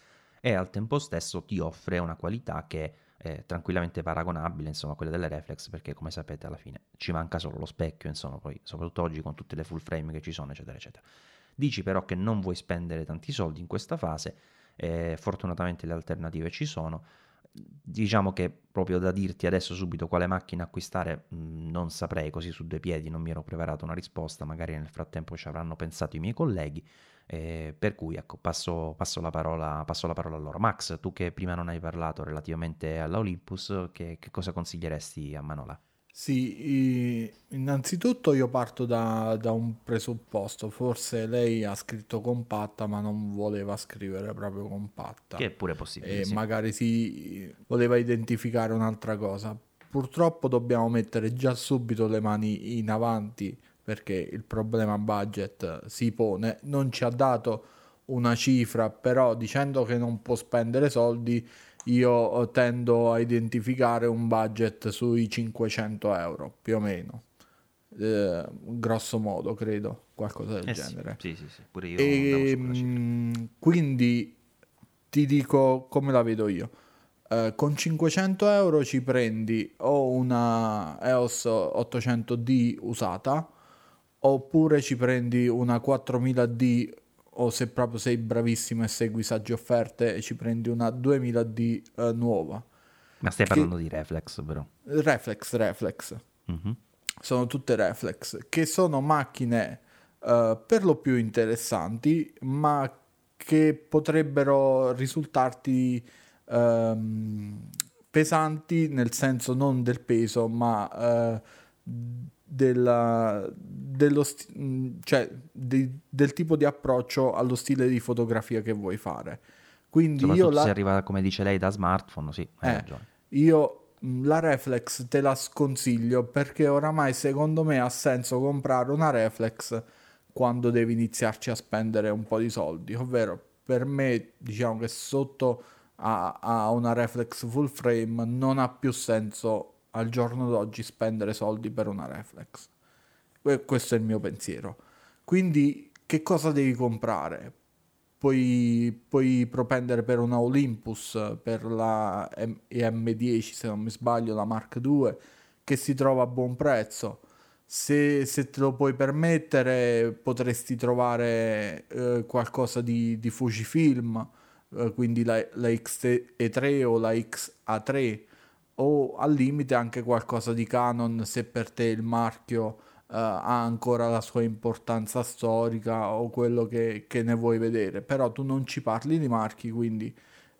[SPEAKER 1] e al tempo stesso ti offre una qualità che è tranquillamente paragonabile insomma a quelle delle reflex perché come sapete alla fine ci manca solo lo specchio insomma poi soprattutto oggi con tutte le full frame che ci sono eccetera eccetera. Dici però che non vuoi spendere tanti soldi in questa fase eh, fortunatamente le alternative ci sono diciamo che proprio da dirti adesso subito quale macchina acquistare mm, non saprei così su due piedi non mi ero preparato una risposta magari nel frattempo ci avranno pensato i miei colleghi eh, per cui ecco, passo, passo, la parola, passo, la parola, a loro. Max, tu che prima non hai parlato relativamente all'Olympus, che, che cosa consiglieresti a Manola?
[SPEAKER 2] Sì, innanzitutto io parto da, da, un presupposto, forse lei ha scritto compatta ma non voleva scrivere proprio compatta.
[SPEAKER 1] Che è pure possibile.
[SPEAKER 2] E
[SPEAKER 1] sì.
[SPEAKER 2] magari si voleva identificare un'altra cosa. Purtroppo dobbiamo mettere già subito le mani in avanti perché il problema budget si pone, non ci ha dato una cifra, però dicendo che non può spendere soldi, io tendo a identificare un budget sui 500 euro più o meno. Eh, grosso modo, credo, qualcosa del
[SPEAKER 1] eh
[SPEAKER 2] genere.
[SPEAKER 1] Sì, sì, sì, pure io.
[SPEAKER 2] E, mh, quindi ti dico come la vedo io. Uh, con 500 euro ci prendi o una EOS 800D usata oppure ci prendi una 4000D o se proprio sei bravissimo e segui sagge offerte e ci prendi una 2000D eh, nuova.
[SPEAKER 1] Ma stai parlando che... di reflex però?
[SPEAKER 2] Reflex, reflex. Mm-hmm. Sono tutte reflex, che sono macchine uh, per lo più interessanti, ma che potrebbero risultarti um, pesanti nel senso non del peso, ma uh, della, dello st- mm, cioè, di, del tipo di approccio allo stile di fotografia che vuoi fare. Quindi io la...
[SPEAKER 1] se arriva, come dice lei, da smartphone, sì, hai
[SPEAKER 2] eh, ragione. Io mm, la reflex te la sconsiglio perché oramai secondo me ha senso comprare una reflex quando devi iniziarci a spendere un po' di soldi, ovvero per me diciamo che sotto a, a una reflex full frame non ha più senso al giorno d'oggi spendere soldi per una reflex. Questo è il mio pensiero. Quindi che cosa devi comprare? Puoi, puoi propendere per una Olympus, per la EM10 se non mi sbaglio, la Mark II, che si trova a buon prezzo. Se, se te lo puoi permettere potresti trovare eh, qualcosa di, di Fujifilm, eh, quindi la, la X-E3 o la XA3 o al limite anche qualcosa di Canon se per te il marchio uh, ha ancora la sua importanza storica o quello che, che, ne vuoi vedere, però tu non ci parli di marchi, quindi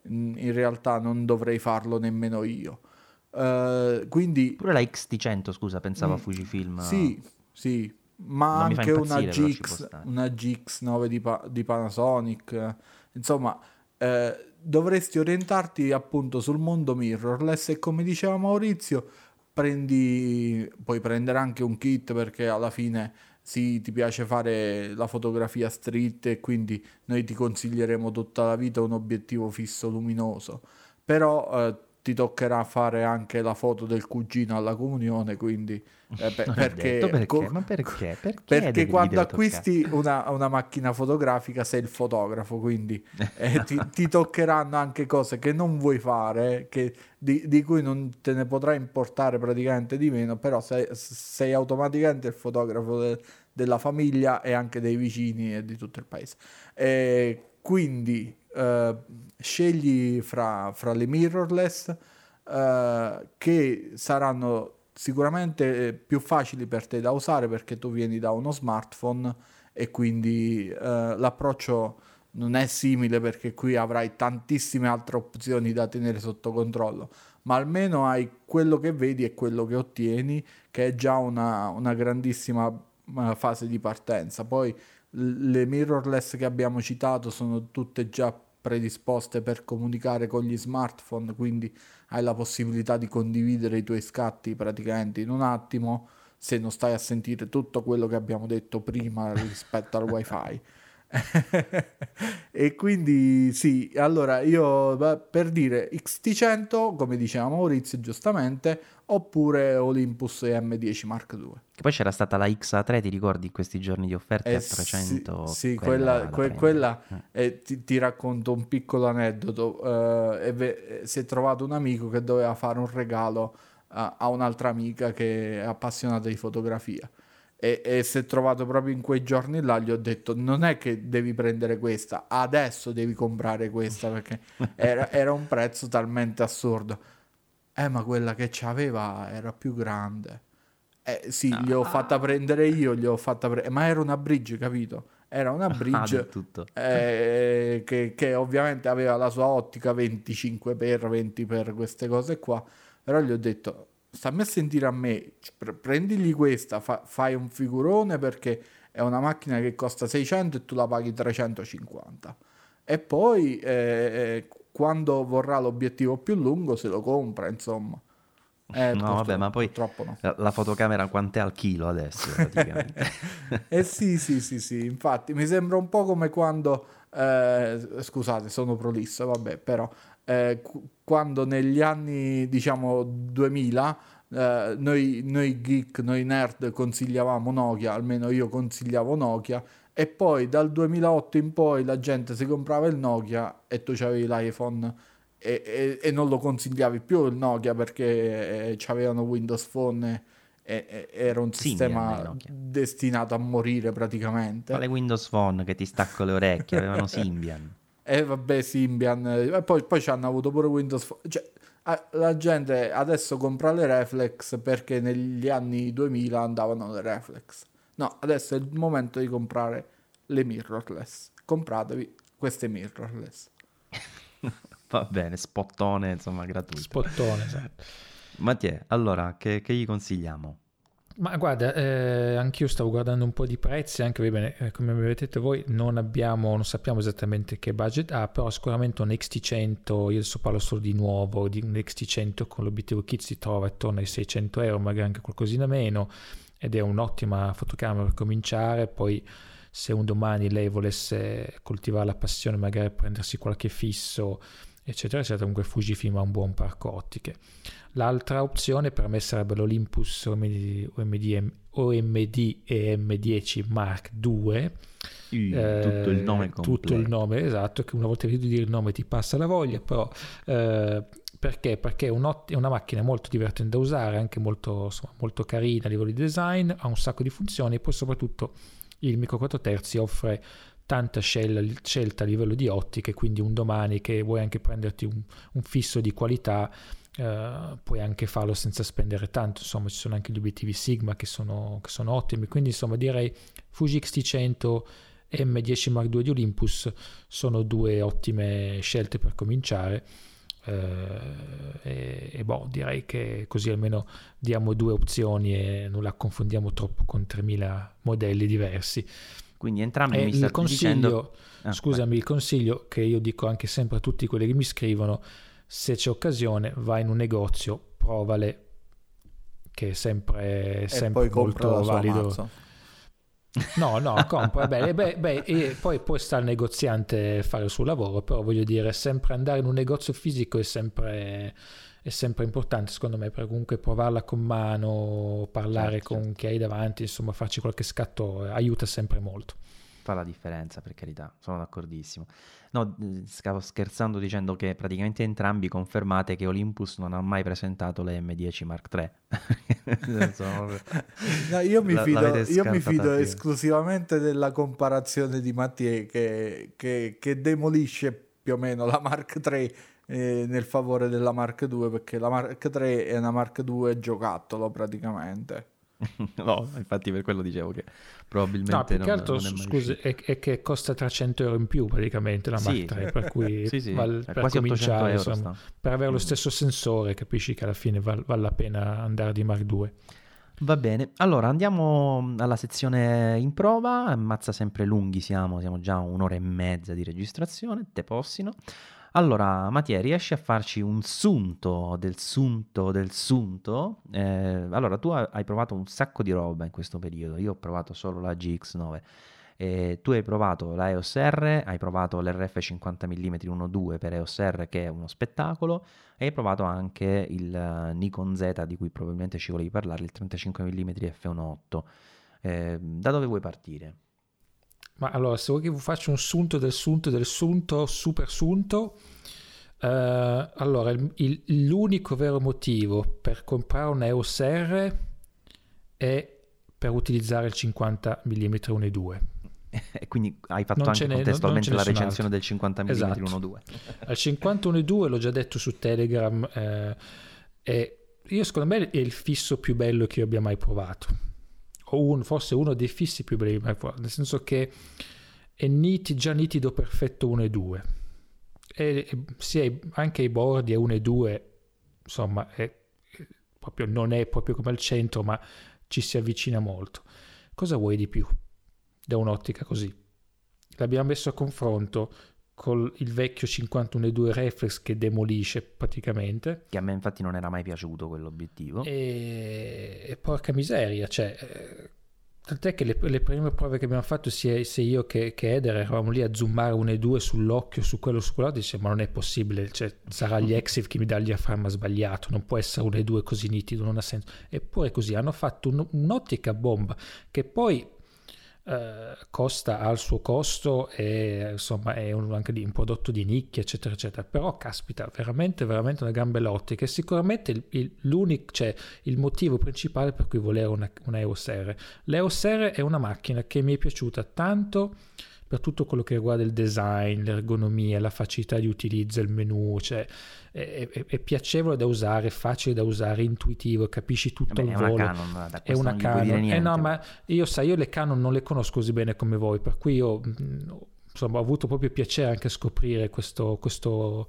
[SPEAKER 2] mm, in realtà non dovrei farlo nemmeno io. Uh, quindi...
[SPEAKER 1] Pure la XT100, scusa, pensavo mh, a mm, Fujifilm.
[SPEAKER 2] Sì, sì, ma non anche una, GX, una GX9 di, pa- di Panasonic, insomma... Eh, dovresti orientarti appunto sul mondo mirrorless e come diceva Maurizio prendi puoi prendere anche un kit perché alla fine sì, ti piace fare la fotografia street e quindi noi ti consiglieremo tutta la vita un obiettivo fisso luminoso. Però eh, ti toccherà fare anche la foto del cugino alla comunione, quindi
[SPEAKER 1] eh, per, perché, perché, co- ma perché? Perché,
[SPEAKER 2] perché quando acquisti una, una, macchina fotografica sei il fotografo, quindi eh, ti, ti, toccheranno anche cose che non vuoi fare, che, di, di, cui non te ne potrà importare praticamente di meno, però sei, sei automaticamente il fotografo de, della famiglia e anche dei vicini e di tutto il paese. E quindi uh, scegli fra, fra, le mirrorless uh, che saranno sicuramente più facili per te da usare perché tu vieni da uno smartphone e quindi uh, l'approccio non è simile perché qui avrai tantissime altre opzioni da tenere sotto controllo, ma almeno hai quello che vedi e quello che ottieni, che è già una, una grandissima fase di partenza. Poi le mirrorless che abbiamo citato sono tutte già predisposte per comunicare con gli smartphone, quindi hai la possibilità di condividere i tuoi scatti praticamente in un attimo se non stai a sentire tutto quello che abbiamo detto prima rispetto al wifi. e quindi sì, allora io per dire XT100, come diceva Maurizio giustamente, oppure Olympus M10 Mark II.
[SPEAKER 1] Che poi c'era stata la XA3, ti ricordi in questi giorni di offerte eh, a 300?
[SPEAKER 2] Sì, sì quella, quella, quella eh. eh, ti, ti, racconto un piccolo aneddoto. Eh, si è trovato un amico che doveva fare un regalo a, a un'altra amica che è appassionata di fotografia e, e si è trovato proprio in quei giorni là gli ho detto non è che devi prendere questa adesso devi comprare questa perché era, era un prezzo talmente assurdo. Eh ma quella che c'aveva era più grande. Eh sì gli ho fatta prendere io gli ho fatta pre- ma era una bridge capito? Era una bridge ah, eh, che, che, ovviamente aveva la sua ottica 25 x 20 x queste cose qua però gli ho detto stammi a sentire a me, prendigli questa, fa, fai un figurone perché è una macchina che costa 600 e tu la paghi 350. E poi eh, eh, quando vorrà l'obiettivo più lungo se lo compra, insomma.
[SPEAKER 1] Eh, no, vabbè, ma poi no. la, la, fotocamera quant'è al chilo adesso?
[SPEAKER 2] Eh sì, sì, sì, sì, infatti mi sembra un po' come quando, eh, scusate, sono prolisso, vabbè, però eh, quando negli anni diciamo 2000 eh, noi, noi geek, noi nerd consigliavamo Nokia, almeno io consigliavo Nokia e poi dal 2008 in poi la gente si comprava il Nokia e tu avevi l'iPhone e, e, e, non lo consigliavi più il Nokia perché eh, avevano Windows Phone e, e era un sistema destinato a morire praticamente.
[SPEAKER 1] Quale Windows Phone che ti stacco le orecchie? Avevano Symbian.
[SPEAKER 2] E vabbè, Symbian. E poi, poi ci hanno avuto pure Windows Phone. Cioè, la gente adesso compra le reflex perché negli anni 2000 andavano le reflex. No, adesso è il momento di comprare le mirrorless. Compratevi queste mirrorless.
[SPEAKER 1] Va bene, spottone, insomma, gratuito.
[SPEAKER 3] Spottone, esatto.
[SPEAKER 1] Mattia, allora, che, che gli consigliamo?
[SPEAKER 3] Ma guarda, eh, anch'io stavo guardando un po' di prezzi, anche bene, eh, come avete detto voi, non abbiamo, non sappiamo esattamente che budget ha, però sicuramente un XT100, io adesso parlo solo di nuovo, di un XT100 con l'obiettivo kit si trova attorno ai 600 euro, magari anche qualcosina meno, ed è un'ottima fotocamera per cominciare, poi se un domani lei volesse coltivare la passione, magari prendersi qualche fisso, eccetera, eccetera, comunque Fujifilm ha un buon parco ottiche. L'altra opzione per me sarebbe l'Olympus OMD, OMD, OMD EM10 Mark II.
[SPEAKER 1] Uh, eh, tutto il nome completo.
[SPEAKER 3] Tutto il nome, esatto, che una volta che dire il nome ti passa la voglia, però eh, perché? Perché è, è, una macchina molto divertente da usare, anche molto, insomma, molto carina a livello di design, ha un sacco di funzioni e poi soprattutto il micro 4 terzi offre tanta scelta a livello di ottiche, quindi un domani che vuoi anche prenderti un, un fisso di qualità Uh, puoi anche farlo senza spendere tanto, insomma ci sono anche gli obiettivi Sigma che sono, che sono ottimi, quindi insomma direi Fuji XT100 e M10 Mark II di Olympus sono due ottime scelte per cominciare uh, e, e boh, direi che così almeno diamo due opzioni e non la confondiamo troppo con 3000 modelli diversi.
[SPEAKER 1] Quindi entrambi e mi il consiglio, dicendo...
[SPEAKER 3] ah, scusami, vai. il consiglio che io dico anche sempre a tutti quelli che mi scrivono se c'è occasione vai in un negozio, provale, che è sempre, sempre molto valido. No, no, compra, beh, beh, beh, e poi, poi sta il negoziante fare il suo lavoro, però voglio dire, sempre andare in un negozio fisico è sempre, è sempre importante, secondo me, per comunque provarla con mano, parlare certo, con certo. chi hai davanti, insomma, farci qualche scatto aiuta sempre molto.
[SPEAKER 1] Fa la differenza, per carità, sono d'accordissimo. No, stavo scherzando dicendo che praticamente entrambi confermate che Olympus non ha mai presentato le M10 Mark III.
[SPEAKER 2] no, io mi fido, io mi fido esclusivamente della comparazione di Mattia che, che, che, demolisce più o meno la Mark III eh, nel favore della Mark II perché la Mark III è una Mark II giocattolo praticamente.
[SPEAKER 1] no, infatti per quello dicevo che probabilmente no,
[SPEAKER 3] più non, che altro, non è scusi, è, è, che costa 300 euro in più praticamente la sì, Mark 3, per cui sì, sì, val, per cominciare, insomma, per avere lo mm. stesso sensore capisci che alla fine val, vale la pena andare di Mark 2.
[SPEAKER 1] Va bene, allora andiamo alla sezione in prova, ammazza sempre lunghi siamo, siamo già un'ora e mezza di registrazione, te possino. Allora, Mattia, riesci a farci un sunto del sunto del sunto? Eh, allora, tu hai provato un sacco di roba in questo periodo, io ho provato solo la GX9 E tu hai provato la EOS R, hai provato l'RF 50 mm 1.2 per EOS R che è uno spettacolo e hai provato anche il eh, Nikon Z di cui probabilmente ci volevi parlare, il 35 mm f1.8. Eh, da dove vuoi partire?
[SPEAKER 3] Ma allora, se vuoi che vi faccia un sunto del sunto del sunto, super sunto, eh, allora il, il, l'unico vero motivo per comprare un EOS R è per utilizzare il 50 mm 1.2
[SPEAKER 1] e quindi hai fatto non anche contestualmente la recensione del 50 mm
[SPEAKER 3] esatto.
[SPEAKER 1] 1.2
[SPEAKER 3] al 51.2 l'ho già detto su Telegram eh, e io secondo me è il fisso più bello che io abbia mai provato un, forse uno dei fissi più provato nel senso che è niti, già nitido perfetto 1 e 2 e, e sia anche i bordi è 1 e 2 insomma è, è proprio, non è proprio come al centro ma ci si avvicina molto cosa vuoi di più da un'ottica così. L'abbiamo messo a confronto con il vecchio 51.2 reflex che demolisce praticamente.
[SPEAKER 1] Che a me infatti non era mai piaciuto quell'obiettivo.
[SPEAKER 3] E, e porca miseria, cioè... Eh, tant'è che le, le, prime prove che abbiamo fatto, sia, sia io che, che, Eder, eravamo lì a zoomare un e due sull'occhio, su quello, su quello, dice ma non è possibile, cioè, sarà gli Exif che mi dà il diaframma sbagliato, non può essere un e due così nitido, non ha senso. Eppure così, hanno fatto un, un'ottica bomba che poi eh, costa al suo costo e insomma è un, anche di un prodotto di nicchia eccetera eccetera. Però caspita veramente veramente una gran bella ottica e sicuramente il, il, l'unico cioè il motivo principale per cui volere una, una EOS R. l'EOS R è una macchina che mi è piaciuta tanto per tutto quello che riguarda il design, l'ergonomia, la facilità di utilizzo, il menu, cioè è, è, è piacevole da usare, facile da usare, intuitivo, capisci tutto
[SPEAKER 1] Beh,
[SPEAKER 3] il volo.
[SPEAKER 1] Canon,
[SPEAKER 3] è una Canon. Eh no, ma io sai, io le Canon non le conosco così bene come voi, per cui io insomma, ho avuto proprio piacere anche a scoprire questo, questo,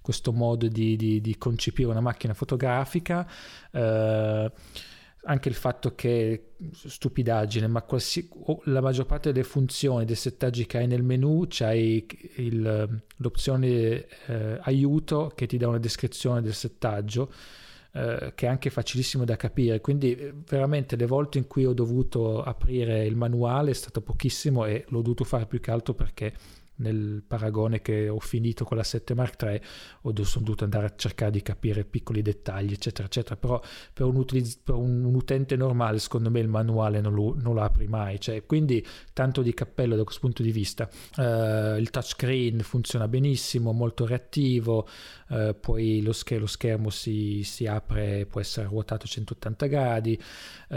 [SPEAKER 3] questo modo di, di, di, concepire una macchina fotografica. Eh, anche il fatto che, stupidaggine, ma qualsi, la maggior parte delle funzioni, dei settaggi che hai nel menu, c'hai il, l'opzione eh, aiuto che ti dà una descrizione del settaggio, eh, che è anche facilissimo da capire. Quindi eh, veramente le volte in cui ho dovuto aprire il manuale è stato pochissimo e l'ho dovuto fare più che altro perché nel paragone che ho finito con la 7 Mark III ho dovuto andare a cercare di capire piccoli dettagli eccetera eccetera. Però per un, utilizz- per un utente normale secondo me il manuale non lo, non lo apri mai. Cioè, quindi tanto di cappello da questo punto di vista. Uh, il touchscreen funziona benissimo molto reattivo uh, poi lo, sch- lo schermo si, si, apre può essere ruotato 180 gradi uh,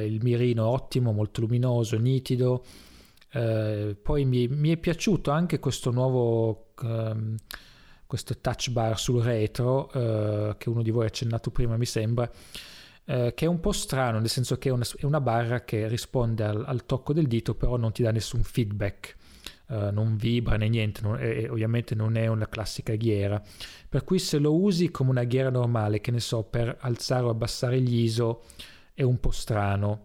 [SPEAKER 3] il mirino ottimo molto luminoso nitido eh, poi mi, mi, è piaciuto anche questo nuovo um, questo touch bar sul retro uh, che uno di voi ha accennato prima mi sembra uh, che è un po' strano nel senso che è una, è una barra che risponde al, al, tocco del dito però non ti dà nessun feedback. Uh, non vibra né niente non, e, ovviamente non è una classica ghiera. Per cui se lo usi come una ghiera normale che ne so per alzare o abbassare gli ISO è un po' strano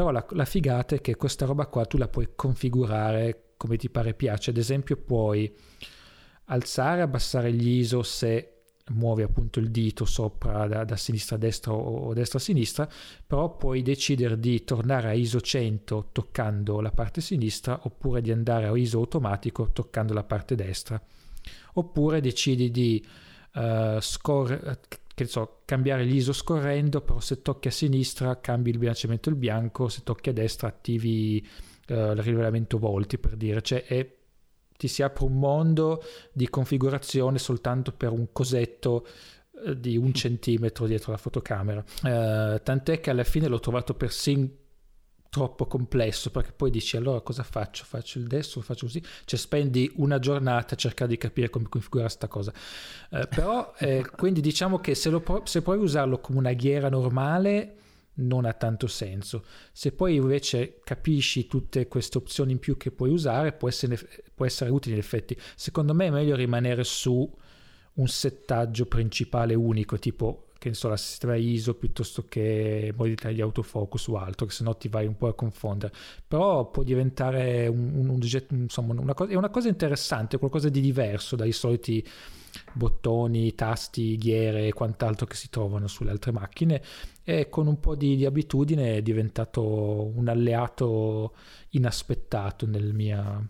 [SPEAKER 3] però la, la figata è che questa roba qua tu la puoi configurare come ti pare piace, ad esempio puoi alzare, abbassare gli ISO se muovi appunto il dito sopra da, da, sinistra a destra o destra a sinistra, però puoi decidere di tornare a ISO 100 toccando la parte sinistra oppure di andare a ISO automatico toccando la parte destra. Oppure decidi di uh, scorrere che so, cambiare l'ISO scorrendo, però se tocchi a sinistra cambi il bilanciamento del bianco, se tocchi a destra attivi uh, il rivelamento volti per dire, cioè è, ti si apre un mondo di configurazione soltanto per un cosetto uh, di un centimetro dietro la fotocamera. Uh, tant'è che alla fine l'ho trovato persino troppo complesso perché poi dici allora cosa faccio? Faccio il destro, faccio così, cioè spendi una giornata a cercare di capire come configurare sta cosa. Eh, però eh, quindi diciamo che se, lo, se puoi usarlo come una ghiera normale non ha tanto senso. Se poi invece capisci tutte queste opzioni in più che puoi usare, può essere, può essere utile in effetti. Secondo me è meglio rimanere su un settaggio principale unico, tipo che ne so, la sistema ISO piuttosto che modalità di autofocus o altro, che se no ti vai un po' a confondere. Però può diventare un, un, un insomma, una cosa, è una cosa interessante, qualcosa di diverso dai soliti bottoni, tasti, ghiere e quant'altro che si trovano sulle altre macchine e con un po' di, di abitudine è diventato un alleato inaspettato nel mia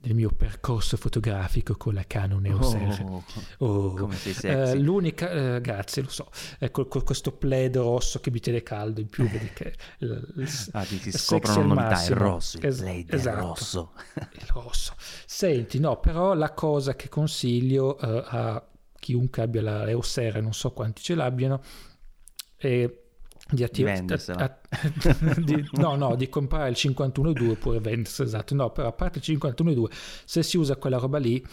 [SPEAKER 3] del mio percorso fotografico con la Canon EOS R.
[SPEAKER 1] Oh,
[SPEAKER 3] Oh,
[SPEAKER 1] come sei sexy.
[SPEAKER 3] l'unica, eh, grazie, lo so, eh, col- con questo plaid rosso che mi tiene caldo in più, vedi che il, il-
[SPEAKER 1] Ah, ti, scoprono novità,
[SPEAKER 3] massimo.
[SPEAKER 1] rosso, il
[SPEAKER 3] Es-
[SPEAKER 1] Blade
[SPEAKER 3] esatto.
[SPEAKER 1] rosso.
[SPEAKER 3] il rosso. Senti, no, però la cosa che consiglio eh, a chiunque abbia la EOS R, non so quanti ce l'abbiano, è di di- no, no, di comprare il 51.2 oppure vendersela, esatto. No, però a parte il 51.2, se si usa quella roba lì,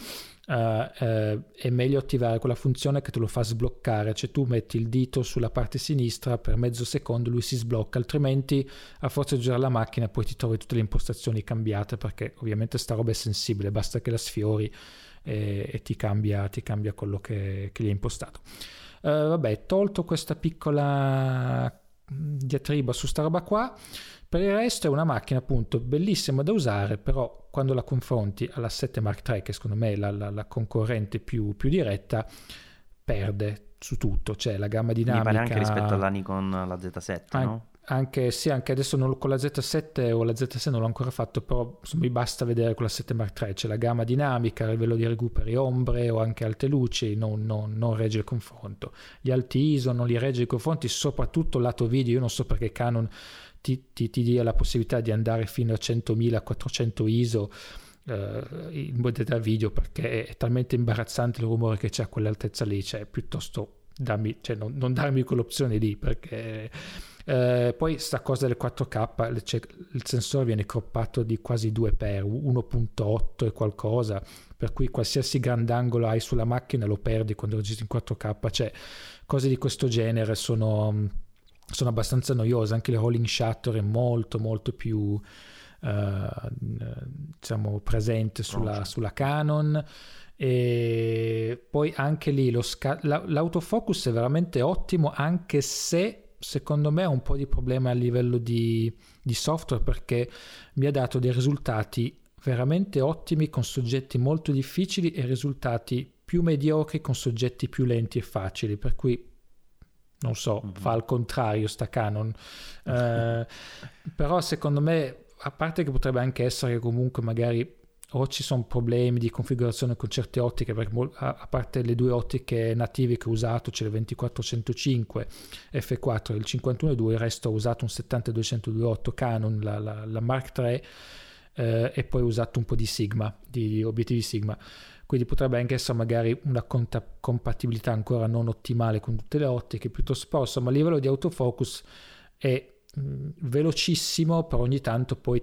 [SPEAKER 3] eh, eh, è meglio attivare quella funzione che te lo fa sbloccare, cioè tu metti il dito sulla parte sinistra per mezzo secondo, lui si sblocca, altrimenti a forza di girare la macchina poi ti trovi tutte le impostazioni cambiate perché ovviamente sta roba è sensibile, basta che la sfiori e, e ti, cambia, ti cambia quello che, che gli hai impostato. Eh, vabbè, tolto questa piccola diatriba su sta roba qua, per il resto è una macchina appunto bellissima da usare, però quando la confronti alla 7 Mark III, che secondo me è la, la- la concorrente più, più diretta, perde su tutto, cioè la gamma
[SPEAKER 1] Mi
[SPEAKER 3] dinamica...
[SPEAKER 1] pare anche rispetto alla Nikon la Z7,
[SPEAKER 3] An-
[SPEAKER 1] no?
[SPEAKER 3] Anche, sì, anche adesso non- con la Z7 o la Z6 non l'ho ancora fatto, però mi basta vedere con la 7 Mark III, c'è la gamma dinamica, il livello di recuperi ombre o anche alte luci, non, non- non regge il confronto. Gli alti ISO non li regge i confronti, soprattutto lato video, io non so perché Canon ti, ti, ti dia la possibilità di andare fino a 100.000, 400 ISO eh, in modalità video perché è talmente imbarazzante il rumore che c'è a quell'altezza lì, cioè piuttosto dammi, cioè, non, non darmi quell'opzione lì perché eh, poi sta cosa del 4K, le- cioè, il sensore viene croppato di quasi 2x, 1.8 e qualcosa, per cui qualsiasi grandangolo hai sulla macchina lo perdi quando registri in 4K, cioè cose di questo genere sono, sono abbastanza noiose, anche il rolling shutter è molto molto più eh, diciamo presente sulla, sulla Canon. E poi anche lì lo sca- la- l'autofocus è veramente ottimo anche se secondo me ha un po' di problema a livello di, di software perché mi ha dato dei risultati veramente ottimi con soggetti molto difficili e risultati più mediocri con soggetti più lenti e facili per cui non so,
[SPEAKER 1] Mhm.
[SPEAKER 3] fa al contrario sta Canon Eh, però secondo me a parte che potrebbe anche essere che comunque magari o ci sono problemi di configurazione con certe ottiche, perché a, parte le due ottiche native che ho usato, c'è il 2405 F4 e il 51.2, il resto ho usato un 70-202.8 Canon, la, la- la Mark III, eh, e poi ho usato un po' di Sigma, di, obiettivi Sigma. Quindi potrebbe anche essere magari una conta- compatibilità ancora non ottimale con tutte le ottiche, piuttosto però, insomma, a livello di autofocus è mh, velocissimo, però ogni tanto poi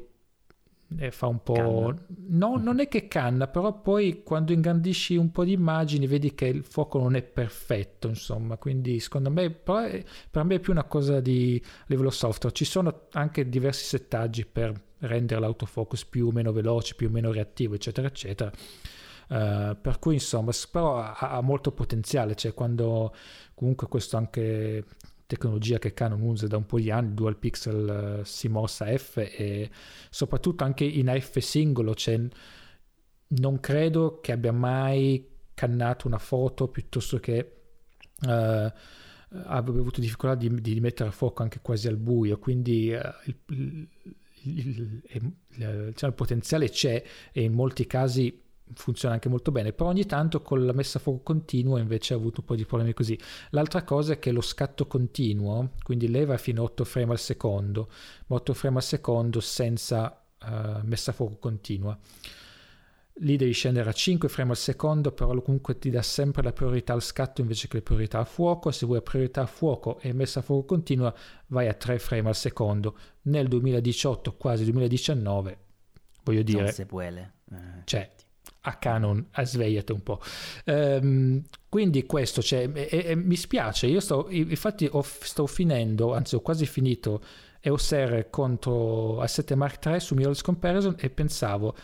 [SPEAKER 3] eh, fa un po'... No, non è che canna, però poi quando ingrandisci un po' di immagini vedi che il fuoco non è perfetto, insomma, quindi secondo me, però per me è più una cosa di livello software. Ci sono anche diversi settaggi per rendere l'autofocus più o meno veloce, più o meno reattivo, eccetera, eccetera. Eh, per cui insomma, però ha, ha molto potenziale, cioè quando comunque questo anche tecnologia che Canon usa da un po' di anni, dual pixel eh, CMOS AF e soprattutto anche in AF singolo, cioè non credo che abbia mai cannato una foto piuttosto che eh, abbia avuto difficoltà di, di mettere a fuoco anche quasi al buio, quindi eh, il, il- il- il- diciamo, il potenziale c'è e in molti casi funziona anche molto bene, però ogni tanto con la messa a fuoco continua invece ha avuto un po' di problemi così. L'altra cosa è che lo scatto continuo, quindi leva fino a 8 frame al secondo, ma 8 frame al secondo senza eh, messa a fuoco continua. Lì devi scendere a 5 frame al secondo, però comunque ti dà sempre la priorità al scatto invece che la priorità a fuoco. Se vuoi priorità a fuoco e messa a fuoco continua, vai a 3 frame al secondo. Nel 2018, quasi 2019, voglio dire,
[SPEAKER 1] Non se puele. Eh,
[SPEAKER 3] cioè a Canon a svegliate un po' Ehm, quindi questo cioè, e- e- mi spiace io sto infatti ho- sto finendo anzi ho quasi finito EOS R contro A7 Mark III su mirrorless comparison e pensavo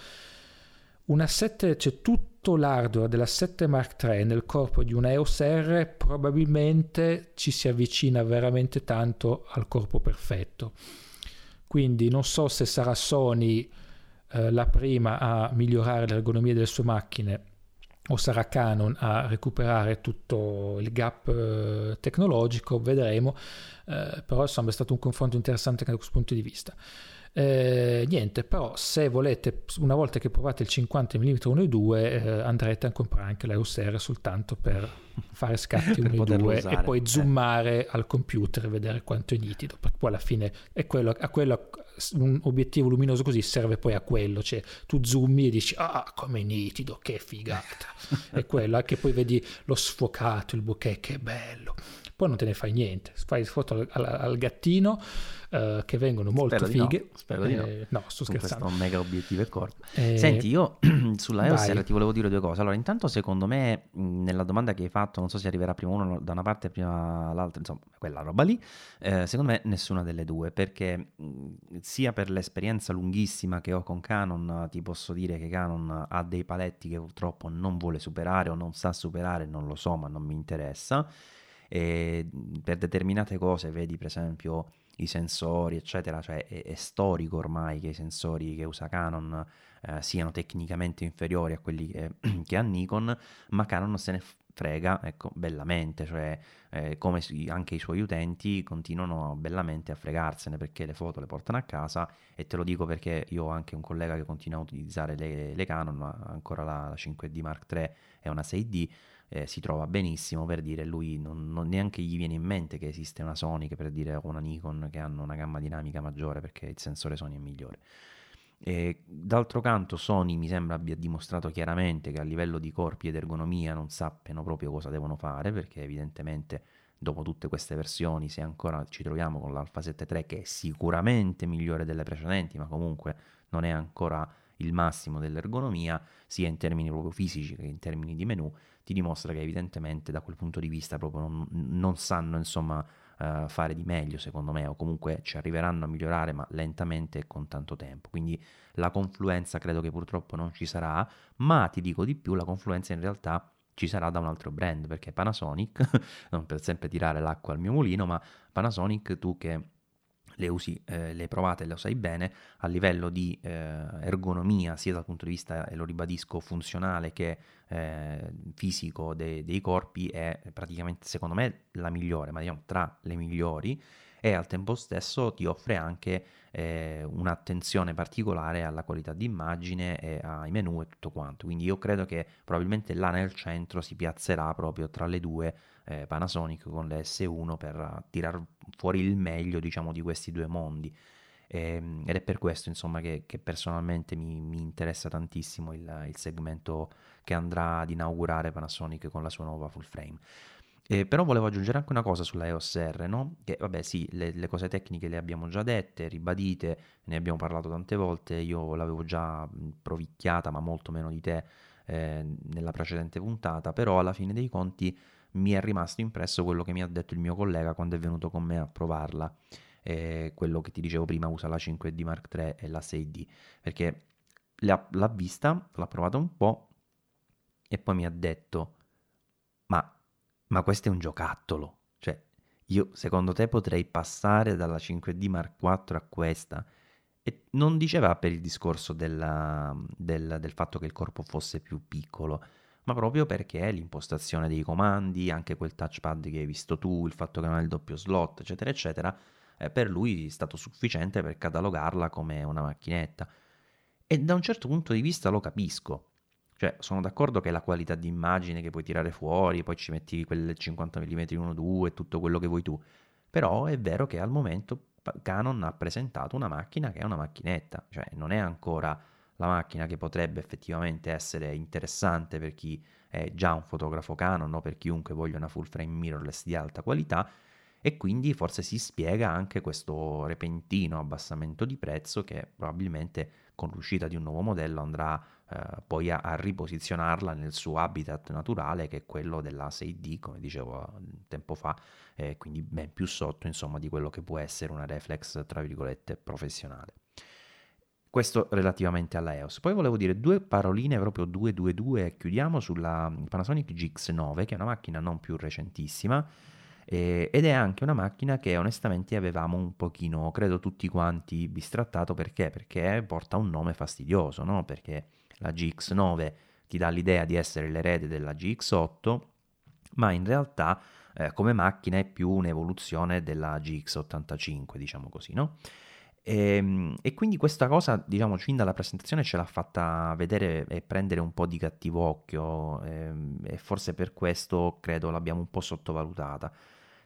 [SPEAKER 3] un A7 cioè tu- tutto l'hardware della 7 Mark III nel corpo di una EOS R probabilmente ci si avvicina veramente tanto al corpo perfetto. Quindi non so se sarà Sony eh, la prima a migliorare l'ergonomia delle sue macchine o sarà Canon a recuperare tutto il gap eh, tecnologico, vedremo, eh, però insomma è stato un confronto interessante da questo punto di vista. Eh, niente, però se volete, una volta che provate il 50 mm 1.2 eh, andrete a comprare anche la USR soltanto per fare scatti 1.2 e poi eh. zoomare al computer e vedere quanto è nitido, perché poi alla fine è quello, a quello un obiettivo luminoso così serve poi a quello, cioè tu zoomi e dici ah come nitido, che figata, è quello, anche poi vedi lo sfocato, il bokeh, che bello, poi non te ne fai niente, fai foto al, al, al gattino uh, che vengono molto
[SPEAKER 1] spero
[SPEAKER 3] fighe.
[SPEAKER 1] No, spero di no.
[SPEAKER 3] Eh, no, sto scherzando.
[SPEAKER 1] Questo mega obiettivo e corpo. Eh, Senti, io sulla EOS ti volevo dire due cose. Allora, intanto secondo me nella domanda che hai fatto, non so se arriverà prima uno da una parte prima l'altra, insomma, quella roba lì, eh, secondo me nessuna delle due, perché sia per l'esperienza lunghissima che ho con Canon, ti posso dire che Canon ha dei paletti che purtroppo non vuole superare o non sa superare, non lo so, ma non mi interessa. E per determinate cose, vedi per esempio i sensori, eccetera, cioè è, è, storico ormai che i sensori che usa Canon eh, siano tecnicamente inferiori a quelli che, che, ha Nikon, ma Canon se ne frega, ecco, bellamente, cioè eh, come anche i suoi utenti continuano bellamente a fregarsene perché le foto le portano a casa e te lo dico perché io ho anche un collega che continua a utilizzare le, le Canon, ancora la, la 5D Mark III è una 6D, eh, si trova benissimo per dire lui non, non, neanche gli viene in mente che esiste una Sony che per dire una Nikon che hanno una gamma dinamica maggiore perché il sensore Sony è migliore. E, d'altro canto Sony mi sembra abbia dimostrato chiaramente che a livello di corpi ed ergonomia non sappiano proprio cosa devono fare perché evidentemente dopo tutte queste versioni se ancora ci troviamo con l'Alpha 7 III che è sicuramente migliore delle precedenti ma comunque non è ancora il massimo dell'ergonomia sia in termini proprio fisici che in termini di menu ti dimostra che evidentemente da quel punto di vista proprio non, non sanno insomma uh, fare di meglio secondo me o comunque ci arriveranno a migliorare ma lentamente e con tanto tempo. Quindi la confluenza credo che purtroppo non ci sarà ma ti dico di più la confluenza in realtà ci sarà da un altro brand perché Panasonic non per sempre tirare l'acqua al mio mulino ma Panasonic tu che le usi, eh, le provate, le sai bene, a livello di eh, ergonomia, sia dal punto di vista, e lo ribadisco, funzionale che eh, fisico de- dei corpi, è praticamente, secondo me, la migliore, ma diciamo tra le migliori, e al tempo stesso ti offre anche eh, un'attenzione particolare alla qualità d'immagine e ai menu e tutto quanto. Quindi io credo che probabilmente là nel centro si piazzerà proprio tra le due eh, Panasonic con le S1 per tirar fuori il meglio diciamo di questi due mondi e, ehm, ed è per questo insomma che, che personalmente mi, mi, interessa tantissimo il, il, segmento che andrà ad inaugurare Panasonic con la sua nuova full frame eh, però volevo aggiungere anche una cosa sulla EOS R, no? che vabbè sì, le, le, cose tecniche le abbiamo già dette, ribadite, ne abbiamo parlato tante volte, io l'avevo già provicchiata ma molto meno di te eh, nella precedente puntata, però alla fine dei conti mi è rimasto impresso quello che mi ha detto il mio collega quando è venuto con me a provarla. Eh, quello che ti dicevo prima usa la 5D Mark III e la 6D perché l'ha, l'ha vista, l'ha provata un po' e poi mi ha detto ma, ma questo è un giocattolo cioè io secondo te potrei passare dalla 5D Mark IV a questa e non diceva per il discorso della, del, del fatto che il corpo fosse più piccolo ma proprio perché l'impostazione dei comandi, anche quel touchpad che hai visto tu, il fatto che non ha il doppio slot, eccetera, eccetera, eh, per lui è stato sufficiente per catalogarla come una macchinetta. E da un certo punto di vista lo capisco. Cioè, sono d'accordo che la qualità di immagine che puoi tirare fuori, poi ci metti quelle 50 mm 1.2 e tutto quello che vuoi tu. Però è vero che al momento Canon ha presentato una macchina che è una macchinetta, cioè non è ancora la macchina che potrebbe effettivamente essere interessante per chi è già un fotografo Canon o per chiunque voglia una full frame mirrorless di alta qualità. E quindi forse si spiega anche questo repentino abbassamento di prezzo che probabilmente con l'uscita di un nuovo modello andrà eh, poi a, a, riposizionarla nel suo habitat naturale che è quello della 6D come dicevo tempo fa eh, quindi ben più sotto insomma di quello che può essere una reflex tra virgolette professionale Questo relativamente alla EOS. Poi volevo dire due paroline, proprio due, due, due, e chiudiamo sulla Panasonic GX9, che è una macchina non più recentissima, eh, ed è anche una macchina che onestamente avevamo un pochino, credo tutti quanti, bistrattato, perché? Perché porta un nome fastidioso, no? Perché la GX9 ti dà l'idea di essere l'erede della GX8, ma in realtà eh, come macchina è più un'evoluzione della GX85, diciamo così, no? E, ehm, e, quindi questa cosa, diciamo, fin dalla presentazione ce l'ha fatta vedere e prendere un po' di cattivo occhio e, ehm, e forse per questo credo l'abbiamo un po' sottovalutata.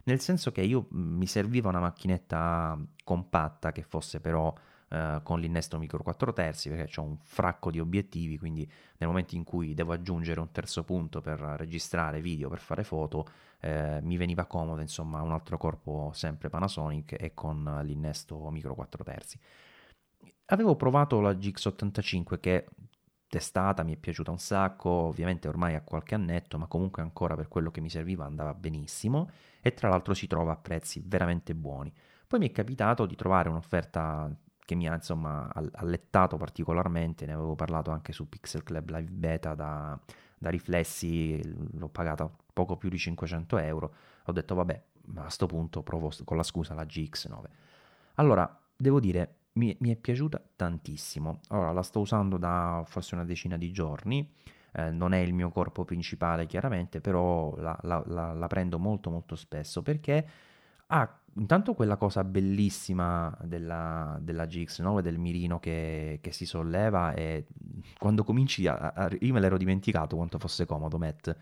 [SPEAKER 1] Nel senso che io mi serviva una macchinetta compatta che fosse però eh, con l'innesto micro 4 terzi perché ho un fracco di obiettivi, quindi nel momento in cui devo aggiungere un terzo punto per registrare video, per fare foto, eh, mi veniva comodo insomma un altro corpo sempre Panasonic e con l'innesto micro 4 terzi. Avevo provato la GX85 che testata, mi è piaciuta un sacco, ovviamente ormai ha qualche annetto, ma comunque ancora per quello che mi serviva andava benissimo e tra l'altro si trova a prezzi veramente buoni. Poi mi è capitato di trovare un'offerta che mi ha insomma allettato particolarmente, ne avevo parlato anche su Pixel Club Live Beta da, da riflessi, l'ho pagata poco più di 500 euro, ho detto vabbè, a questo punto provo con la scusa la GX9. Allora, devo dire, mi, mi, è piaciuta tantissimo. Ora la sto usando da forse una decina di giorni, eh, non è il mio corpo principale chiaramente, però la, la, la, la prendo molto molto spesso perché ha intanto quella cosa bellissima della, della GX9 del mirino che, che, si solleva e quando cominci a, a, io me l'ero dimenticato quanto fosse comodo Matt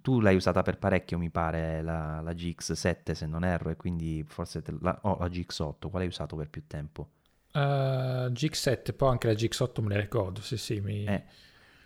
[SPEAKER 1] tu, l'hai usata per parecchio, mi pare, la, la GX7 se non erro, e quindi forse la, oh, la GX8, quale hai usato per più tempo?
[SPEAKER 3] Uh, GX7, poi anche la GX8 me ne ricordo, sì sì. Mi...
[SPEAKER 1] Eh,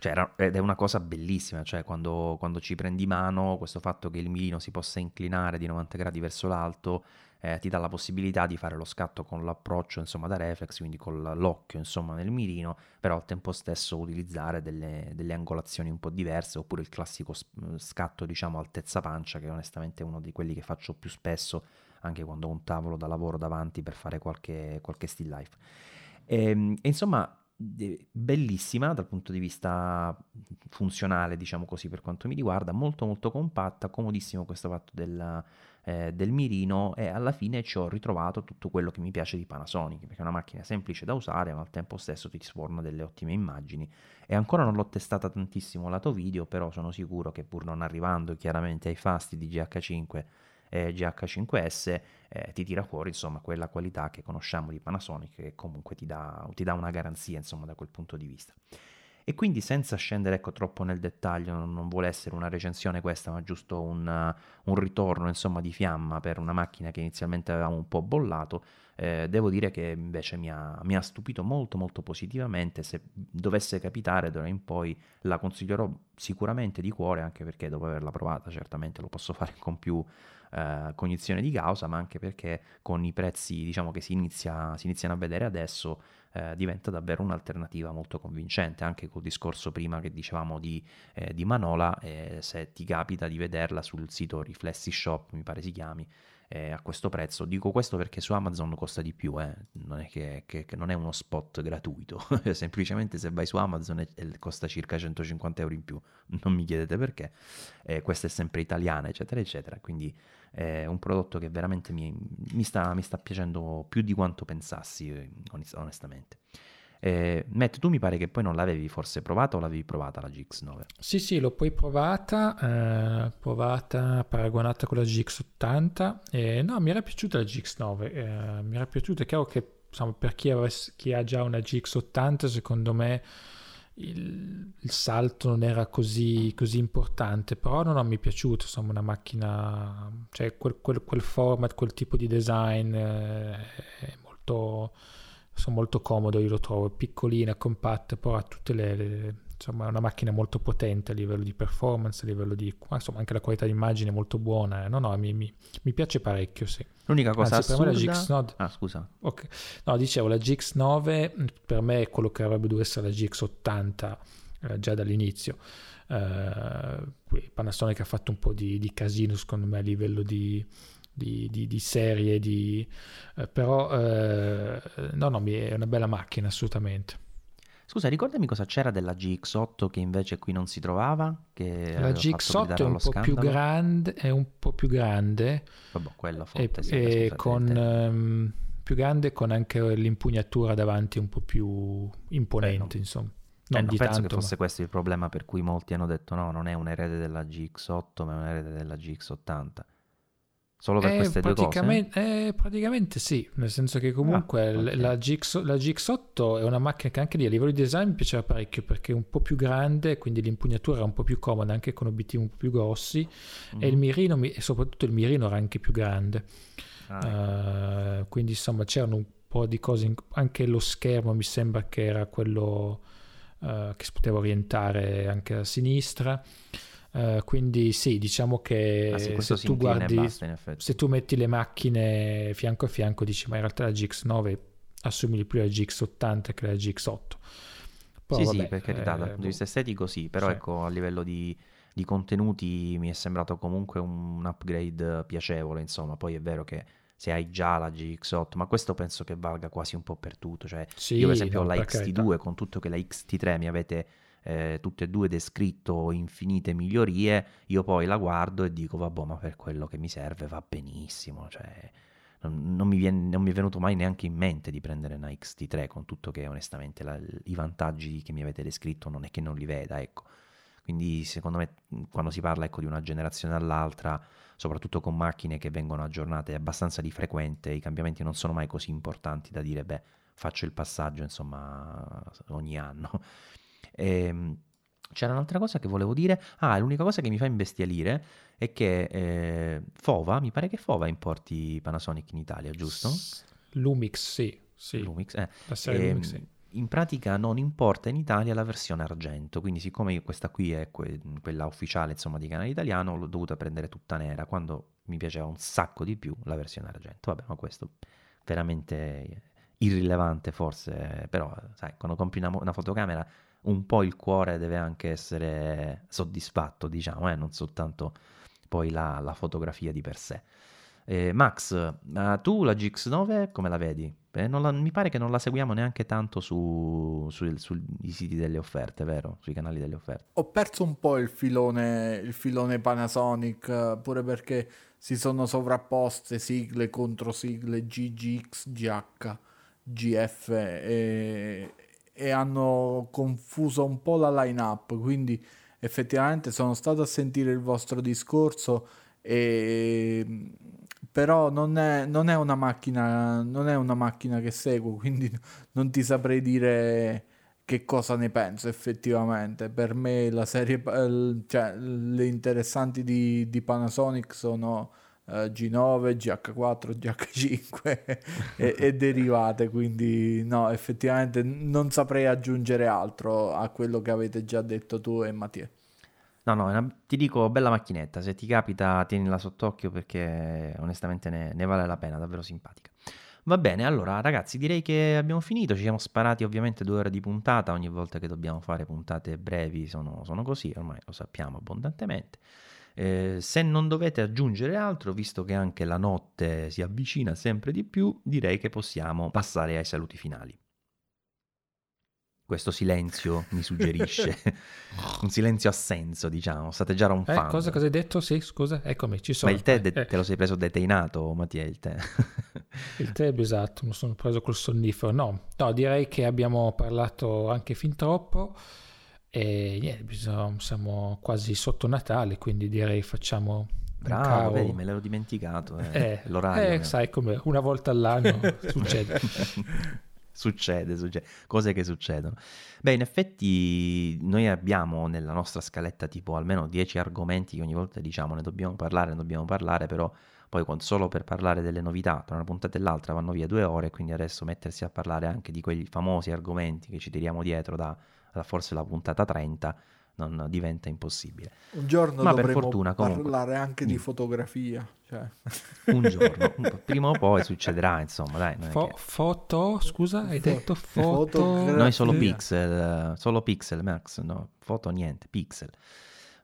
[SPEAKER 1] cioè era, ed è una cosa bellissima, cioè quando, quando, ci prendi mano, questo fatto che il mirino si possa inclinare di 90 gradi verso l'alto, eh, ti dà la possibilità di fare lo scatto con l'approccio insomma da reflex, quindi con l'occhio insomma nel mirino, però al tempo stesso utilizzare delle, delle angolazioni un po' diverse, oppure il classico scatto diciamo altezza pancia, che onestamente è uno di quelli che faccio più spesso, anche quando ho un tavolo da lavoro davanti per fare qualche, qualche still life. Ehm, e insomma bellissima dal punto di vista funzionale, diciamo così, per quanto mi riguarda, molto molto compatta, comodissimo questo fatto del, eh, del mirino e alla fine ci ho ritrovato tutto quello che mi piace di Panasonic, perché è una macchina semplice da usare, ma al tempo stesso ti sforna delle ottime immagini. E ancora non l'ho testata tantissimo lato video, però sono sicuro che pur non arrivando chiaramente ai fasti di GH5 eh, GH5S eh, ti tira fuori insomma quella qualità che conosciamo di Panasonic che comunque ti dà, ti dà una garanzia insomma da quel punto di vista. E quindi senza scendere ecco, troppo nel dettaglio, non, vuole essere una recensione questa, ma giusto un, un ritorno insomma, di fiamma per una macchina che inizialmente avevamo un po' bollato, eh, devo dire che invece mi ha, mi ha, stupito molto molto positivamente, se dovesse capitare d'ora in poi la consiglierò sicuramente di cuore, anche perché dopo averla provata certamente lo posso fare con più eh, cognizione di causa, ma anche perché con i prezzi diciamo, che si, inizia, si iniziano a vedere adesso eh, diventa davvero un'alternativa molto convincente, anche col discorso prima che dicevamo di, eh, di Manola, eh, se ti capita di vederla sul sito Riflessi Shop, mi pare si chiami, eh, a questo prezzo. Dico questo perché su Amazon costa di più, eh. non è che, che, che, non è uno spot gratuito, semplicemente se vai su Amazon è, è, costa circa 150 euro in più, non mi chiedete perché, eh, questa è sempre italiana, eccetera, eccetera, quindi è un prodotto che veramente mi, mi, sta, mi sta piacendo più di quanto pensassi, eh, onestamente. Eh, Matt, tu mi pare che poi non l'avevi forse provata o l'avevi provata la GX9?
[SPEAKER 3] Sì, sì, l'ho poi provata, eh, provata paragonata con la GX80 e no, mi era piaciuta la GX9, eh, mi era piaciuta, è chiaro che insomma, per chi, avesse, chi, ha già una GX80 secondo me il, il salto non era così, così, importante, però no, no, mi è piaciuto, insomma una macchina, cioè quel, quel, quel format, quel tipo di design eh, è molto sono molto comodo, io lo trovo piccolina, compatta, però ha tutte le, le insomma è una macchina molto potente a livello di performance, a livello di insomma anche la qualità d'immagine è molto buona, no no mi, mi, mi piace parecchio sì.
[SPEAKER 1] L'unica cosa Anzi, assurda...
[SPEAKER 3] per me la GX9
[SPEAKER 1] Ah scusa.
[SPEAKER 3] Okay. No dicevo la GX9 per me è quello che avrebbe dovuto essere la GX80 eh, già dall'inizio. Eh, Panasonic ha fatto un po' di, di casino secondo me a livello di di, di, di serie, di, eh, però eh, no, no, è una bella macchina assolutamente.
[SPEAKER 1] Scusa, ricordami cosa c'era della GX8 che invece qui non si trovava?
[SPEAKER 3] la GX8 è un, po più grande, è un po' più grande.
[SPEAKER 1] Vabbè, quella forte,
[SPEAKER 3] e, e con, um, più grande con anche l'impugnatura davanti un po' più imponente, eh, insomma.
[SPEAKER 1] Non eh, non penso tanto, che fosse ma... questo il problema per cui molti hanno detto no, non è un erede della GX8, ma è un erede della GX80. Solo per eh, queste due cose?
[SPEAKER 3] Eh, praticamente sì, nel senso che comunque ah, okay. la, GX, la, GX8 è una macchina che anche lì a livello di design mi piaceva parecchio perché è un po' più grande, quindi l'impugnatura era un po' più comoda anche con obiettivi un po' più grossi mm. e il mirino, e soprattutto il mirino era anche più grande. Ah, uh, quindi insomma c'erano un po' di cose, anche lo schermo mi sembra che era quello uh, che si poteva orientare anche a sinistra. Uh, quindi sì, diciamo che ah, sì, se tu guardi, basta, se tu metti le macchine fianco a fianco, dici ma in realtà la GX9 assomigli più alla GX80 che alla GX8.
[SPEAKER 1] Però, sì, vabbè, sì, per carità, eh, dal punto di vista estetico sì, però sì. ecco a livello di, di, contenuti mi è sembrato comunque un upgrade piacevole, insomma, poi è vero che se hai già la GX8, ma questo penso che valga quasi un po' per tutto, cioè sì, io per esempio no, ho la XT2 carità. con tutto che la XT3 mi avete eh, tutte e due descritto infinite migliorie, io poi la guardo e dico vabbè ma per quello che mi serve va benissimo, cioè non, non, mi, viene, non mi, è venuto mai neanche in mente di prendere una XT3 con tutto che onestamente la, i vantaggi che mi avete descritto non è che non li veda, ecco. Quindi secondo me quando si parla ecco, di una generazione all'altra, soprattutto con macchine che vengono aggiornate abbastanza di frequente, i cambiamenti non sono mai così importanti da dire beh faccio il passaggio insomma ogni anno. E, ehm, c'era un'altra cosa che volevo dire. Ah, l'unica cosa che mi fa imbestialire è che eh, Fova, mi pare che Fova importi Panasonic in Italia, giusto?
[SPEAKER 3] Lumix, sì. sì.
[SPEAKER 1] Lumix, eh. La serie e, ehm, Lumix, sì. In pratica non importa in Italia la versione argento, quindi siccome questa qui è que- quella ufficiale insomma, di canale italiano, l'ho dovuta prendere tutta nera, quando mi piaceva un sacco di più la versione argento. Vabbè, ma questo veramente irrilevante forse, però sai, quando compri una, una fotocamera un po' il cuore deve anche essere soddisfatto, diciamo, eh? non soltanto poi la, la fotografia di per sé. Eh, Max, tu la GX9 come la vedi? Eh, la, mi pare che non la seguiamo neanche tanto su, su, sui siti delle offerte, vero? Sui canali delle offerte.
[SPEAKER 2] Ho perso un po' il filone, il filone Panasonic, pure perché si sono sovrapposte sigle contro sigle GGX, GH, GF e, e hanno confuso un po' la line-up, quindi effettivamente sono stato a sentire il vostro discorso e però non è, non è, una macchina non è una macchina che seguo quindi non ti saprei dire che cosa ne penso effettivamente. Per me la serie cioè le interessanti di, di Panasonic sono uh, G9, GH4, GH5 e, e, derivate, quindi no, effettivamente non saprei aggiungere altro a quello che avete già detto tu e Mattia.
[SPEAKER 1] No, no, una, ti dico bella macchinetta, se ti capita tienila sott'occhio perché onestamente ne, ne vale la pena, davvero simpatica. Va bene, allora ragazzi direi che abbiamo finito, ci siamo sparati ovviamente due ore di puntata, ogni volta che dobbiamo fare puntate brevi sono, sono così, ormai lo sappiamo abbondantemente. Eh, se non dovete aggiungere altro, visto che anche la notte si avvicina sempre di più, direi che possiamo passare ai saluti finali. Questo silenzio mi suggerisce un silenzio a senso, diciamo. State già ronfando.
[SPEAKER 3] Eh, cosa, cosa hai detto? Sì, scusa, eccomi, ci sono.
[SPEAKER 1] Ma il tè de- eh. te lo sei preso deteinato, Mattia, il tè?
[SPEAKER 3] il tè, esatto, mi sono preso col sonnifero. No, no, direi che abbiamo parlato anche fin troppo. E niente, bisogna, siamo quasi sotto Natale, quindi direi facciamo
[SPEAKER 1] Bravo, vedi, me l'ero dimenticato. Eh, eh, l'orario.
[SPEAKER 3] Eh, sai come una volta all'anno succede.
[SPEAKER 1] succede, succede, cose che succedono. Beh, in effetti noi abbiamo nella nostra scaletta tipo almeno 10 argomenti che ogni volta diciamo ne dobbiamo parlare, ne dobbiamo parlare, però poi solo per parlare delle novità tra una puntata e l'altra vanno via due ore, quindi adesso mettersi a parlare anche di quei famosi argomenti che ci tiriamo dietro da forse la puntata 30 non diventa impossibile.
[SPEAKER 2] Un giorno Ma per fortuna comunque parlare anche di fotografia, cioè.
[SPEAKER 1] un giorno, prima o poi succederà, insomma, dai,
[SPEAKER 3] Fo- che... foto, scusa, hai detto foto.
[SPEAKER 1] Noi solo pixel, solo pixel Max, no, foto niente, pixel.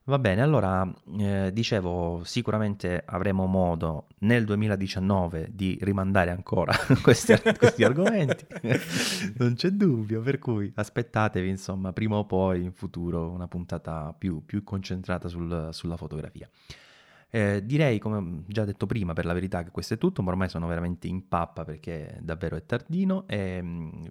[SPEAKER 1] Va bene, allora eh, dicevo, sicuramente avremo modo nel 2019 di rimandare ancora questi, questi argomenti, non c'è dubbio, per cui aspettatevi insomma prima o poi in futuro una puntata più, più concentrata sul, sulla fotografia. Eh, direi, come già detto prima, per la verità che questo è tutto, ma ormai sono veramente in pappa perché davvero è tardino e mh, mm,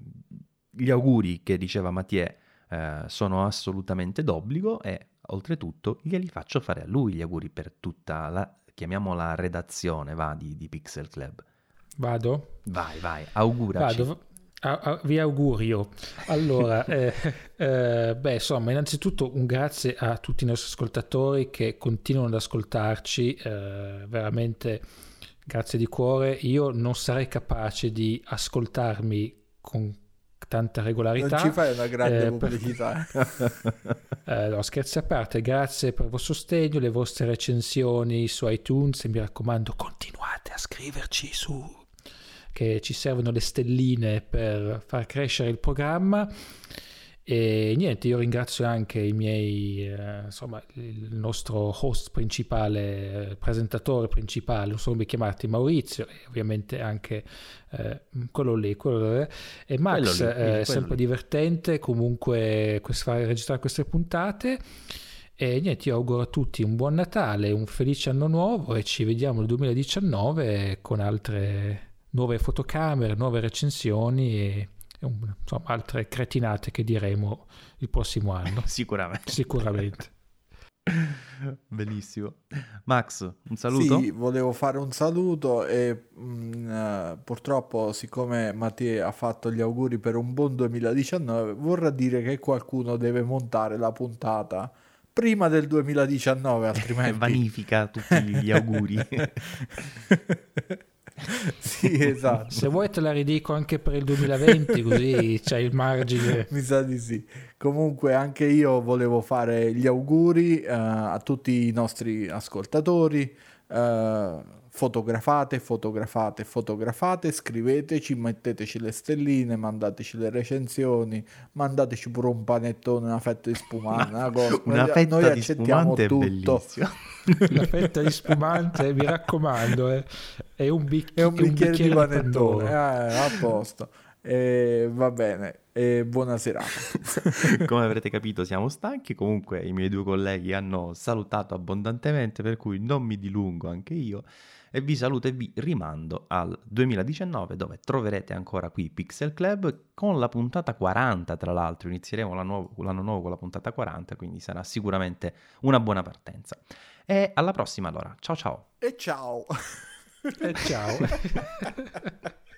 [SPEAKER 1] gli auguri che diceva Mathieu eh, sono assolutamente d'obbligo e oltretutto glieli faccio fare a lui gli auguri per tutta la, chiamiamola redazione, va, di, di Pixel Club.
[SPEAKER 3] Vado?
[SPEAKER 1] Vai, vai, auguraci.
[SPEAKER 3] Vado. A, a, vi augurio. Allora, eh, eh, beh, insomma, innanzitutto un grazie a tutti i nostri ascoltatori che continuano ad ascoltarci, eh, veramente grazie di cuore. Io non sarei capace di ascoltarmi con tanta regolarità.
[SPEAKER 2] Non ci fai una grande eh, pubblicità.
[SPEAKER 3] eh, no, scherzi a parte, grazie per il vostro sostegno, le vostre recensioni su iTunes e mi raccomando continuate a scriverci su che ci servono le stelline per far crescere il programma e niente, io ringrazio anche i miei, eh, insomma, il nostro host principale, presentatore principale, non so come chiamarti, Maurizio, e ovviamente anche eh, quello lì, quello lì. E Max lì, eh, è sempre lì. divertente comunque quest- registrare queste puntate. E niente, io auguro a tutti un buon Natale, un felice anno nuovo e ci vediamo nel 2019 con altre nuove fotocamere, nuove recensioni e insomma, altre cretinate che diremo il prossimo anno.
[SPEAKER 1] Sicuramente.
[SPEAKER 3] Sicuramente.
[SPEAKER 1] Bellissimo. Max, un saluto?
[SPEAKER 2] Sì, volevo fare un saluto e mh, mm, uh, purtroppo siccome Mattia ha fatto gli auguri per un buon 2019, vorrà dire che qualcuno deve montare la puntata prima del 2019, altrimenti
[SPEAKER 1] vanifica tutti gli auguri.
[SPEAKER 2] sì, esatto.
[SPEAKER 3] Se vuoi te la ridico anche per il 2020, così c'è il margine.
[SPEAKER 2] Mi sa di sì. Comunque anche io volevo fare gli auguri uh, a tutti i nostri ascoltatori. Uh, fotografate, fotografate, fotografate, scriveteci, metteteci le stelline, mandateci le recensioni, mandateci pure un panettone, una fetta di spumante, una, cosa.
[SPEAKER 1] una
[SPEAKER 2] noi,
[SPEAKER 1] fetta
[SPEAKER 2] noi
[SPEAKER 1] di spumante tutto.
[SPEAKER 3] La fetta di spumante, mi raccomando, è, è, un, bic-
[SPEAKER 2] è un, bicchiere, bicchiere di panettone, eh, a posto. E va bene, e buona serata.
[SPEAKER 1] Come avrete capito siamo stanchi, comunque i miei due colleghi hanno salutato abbondantemente, per cui non mi dilungo anche io e vi saluto e vi rimando al 2019 dove troverete ancora qui Pixel Club con la puntata 40 tra l'altro, inizieremo l'anno, l'anno nuovo con la puntata 40 quindi sarà sicuramente una buona partenza. E alla prossima allora, ciao ciao!
[SPEAKER 2] E ciao!
[SPEAKER 3] e ciao!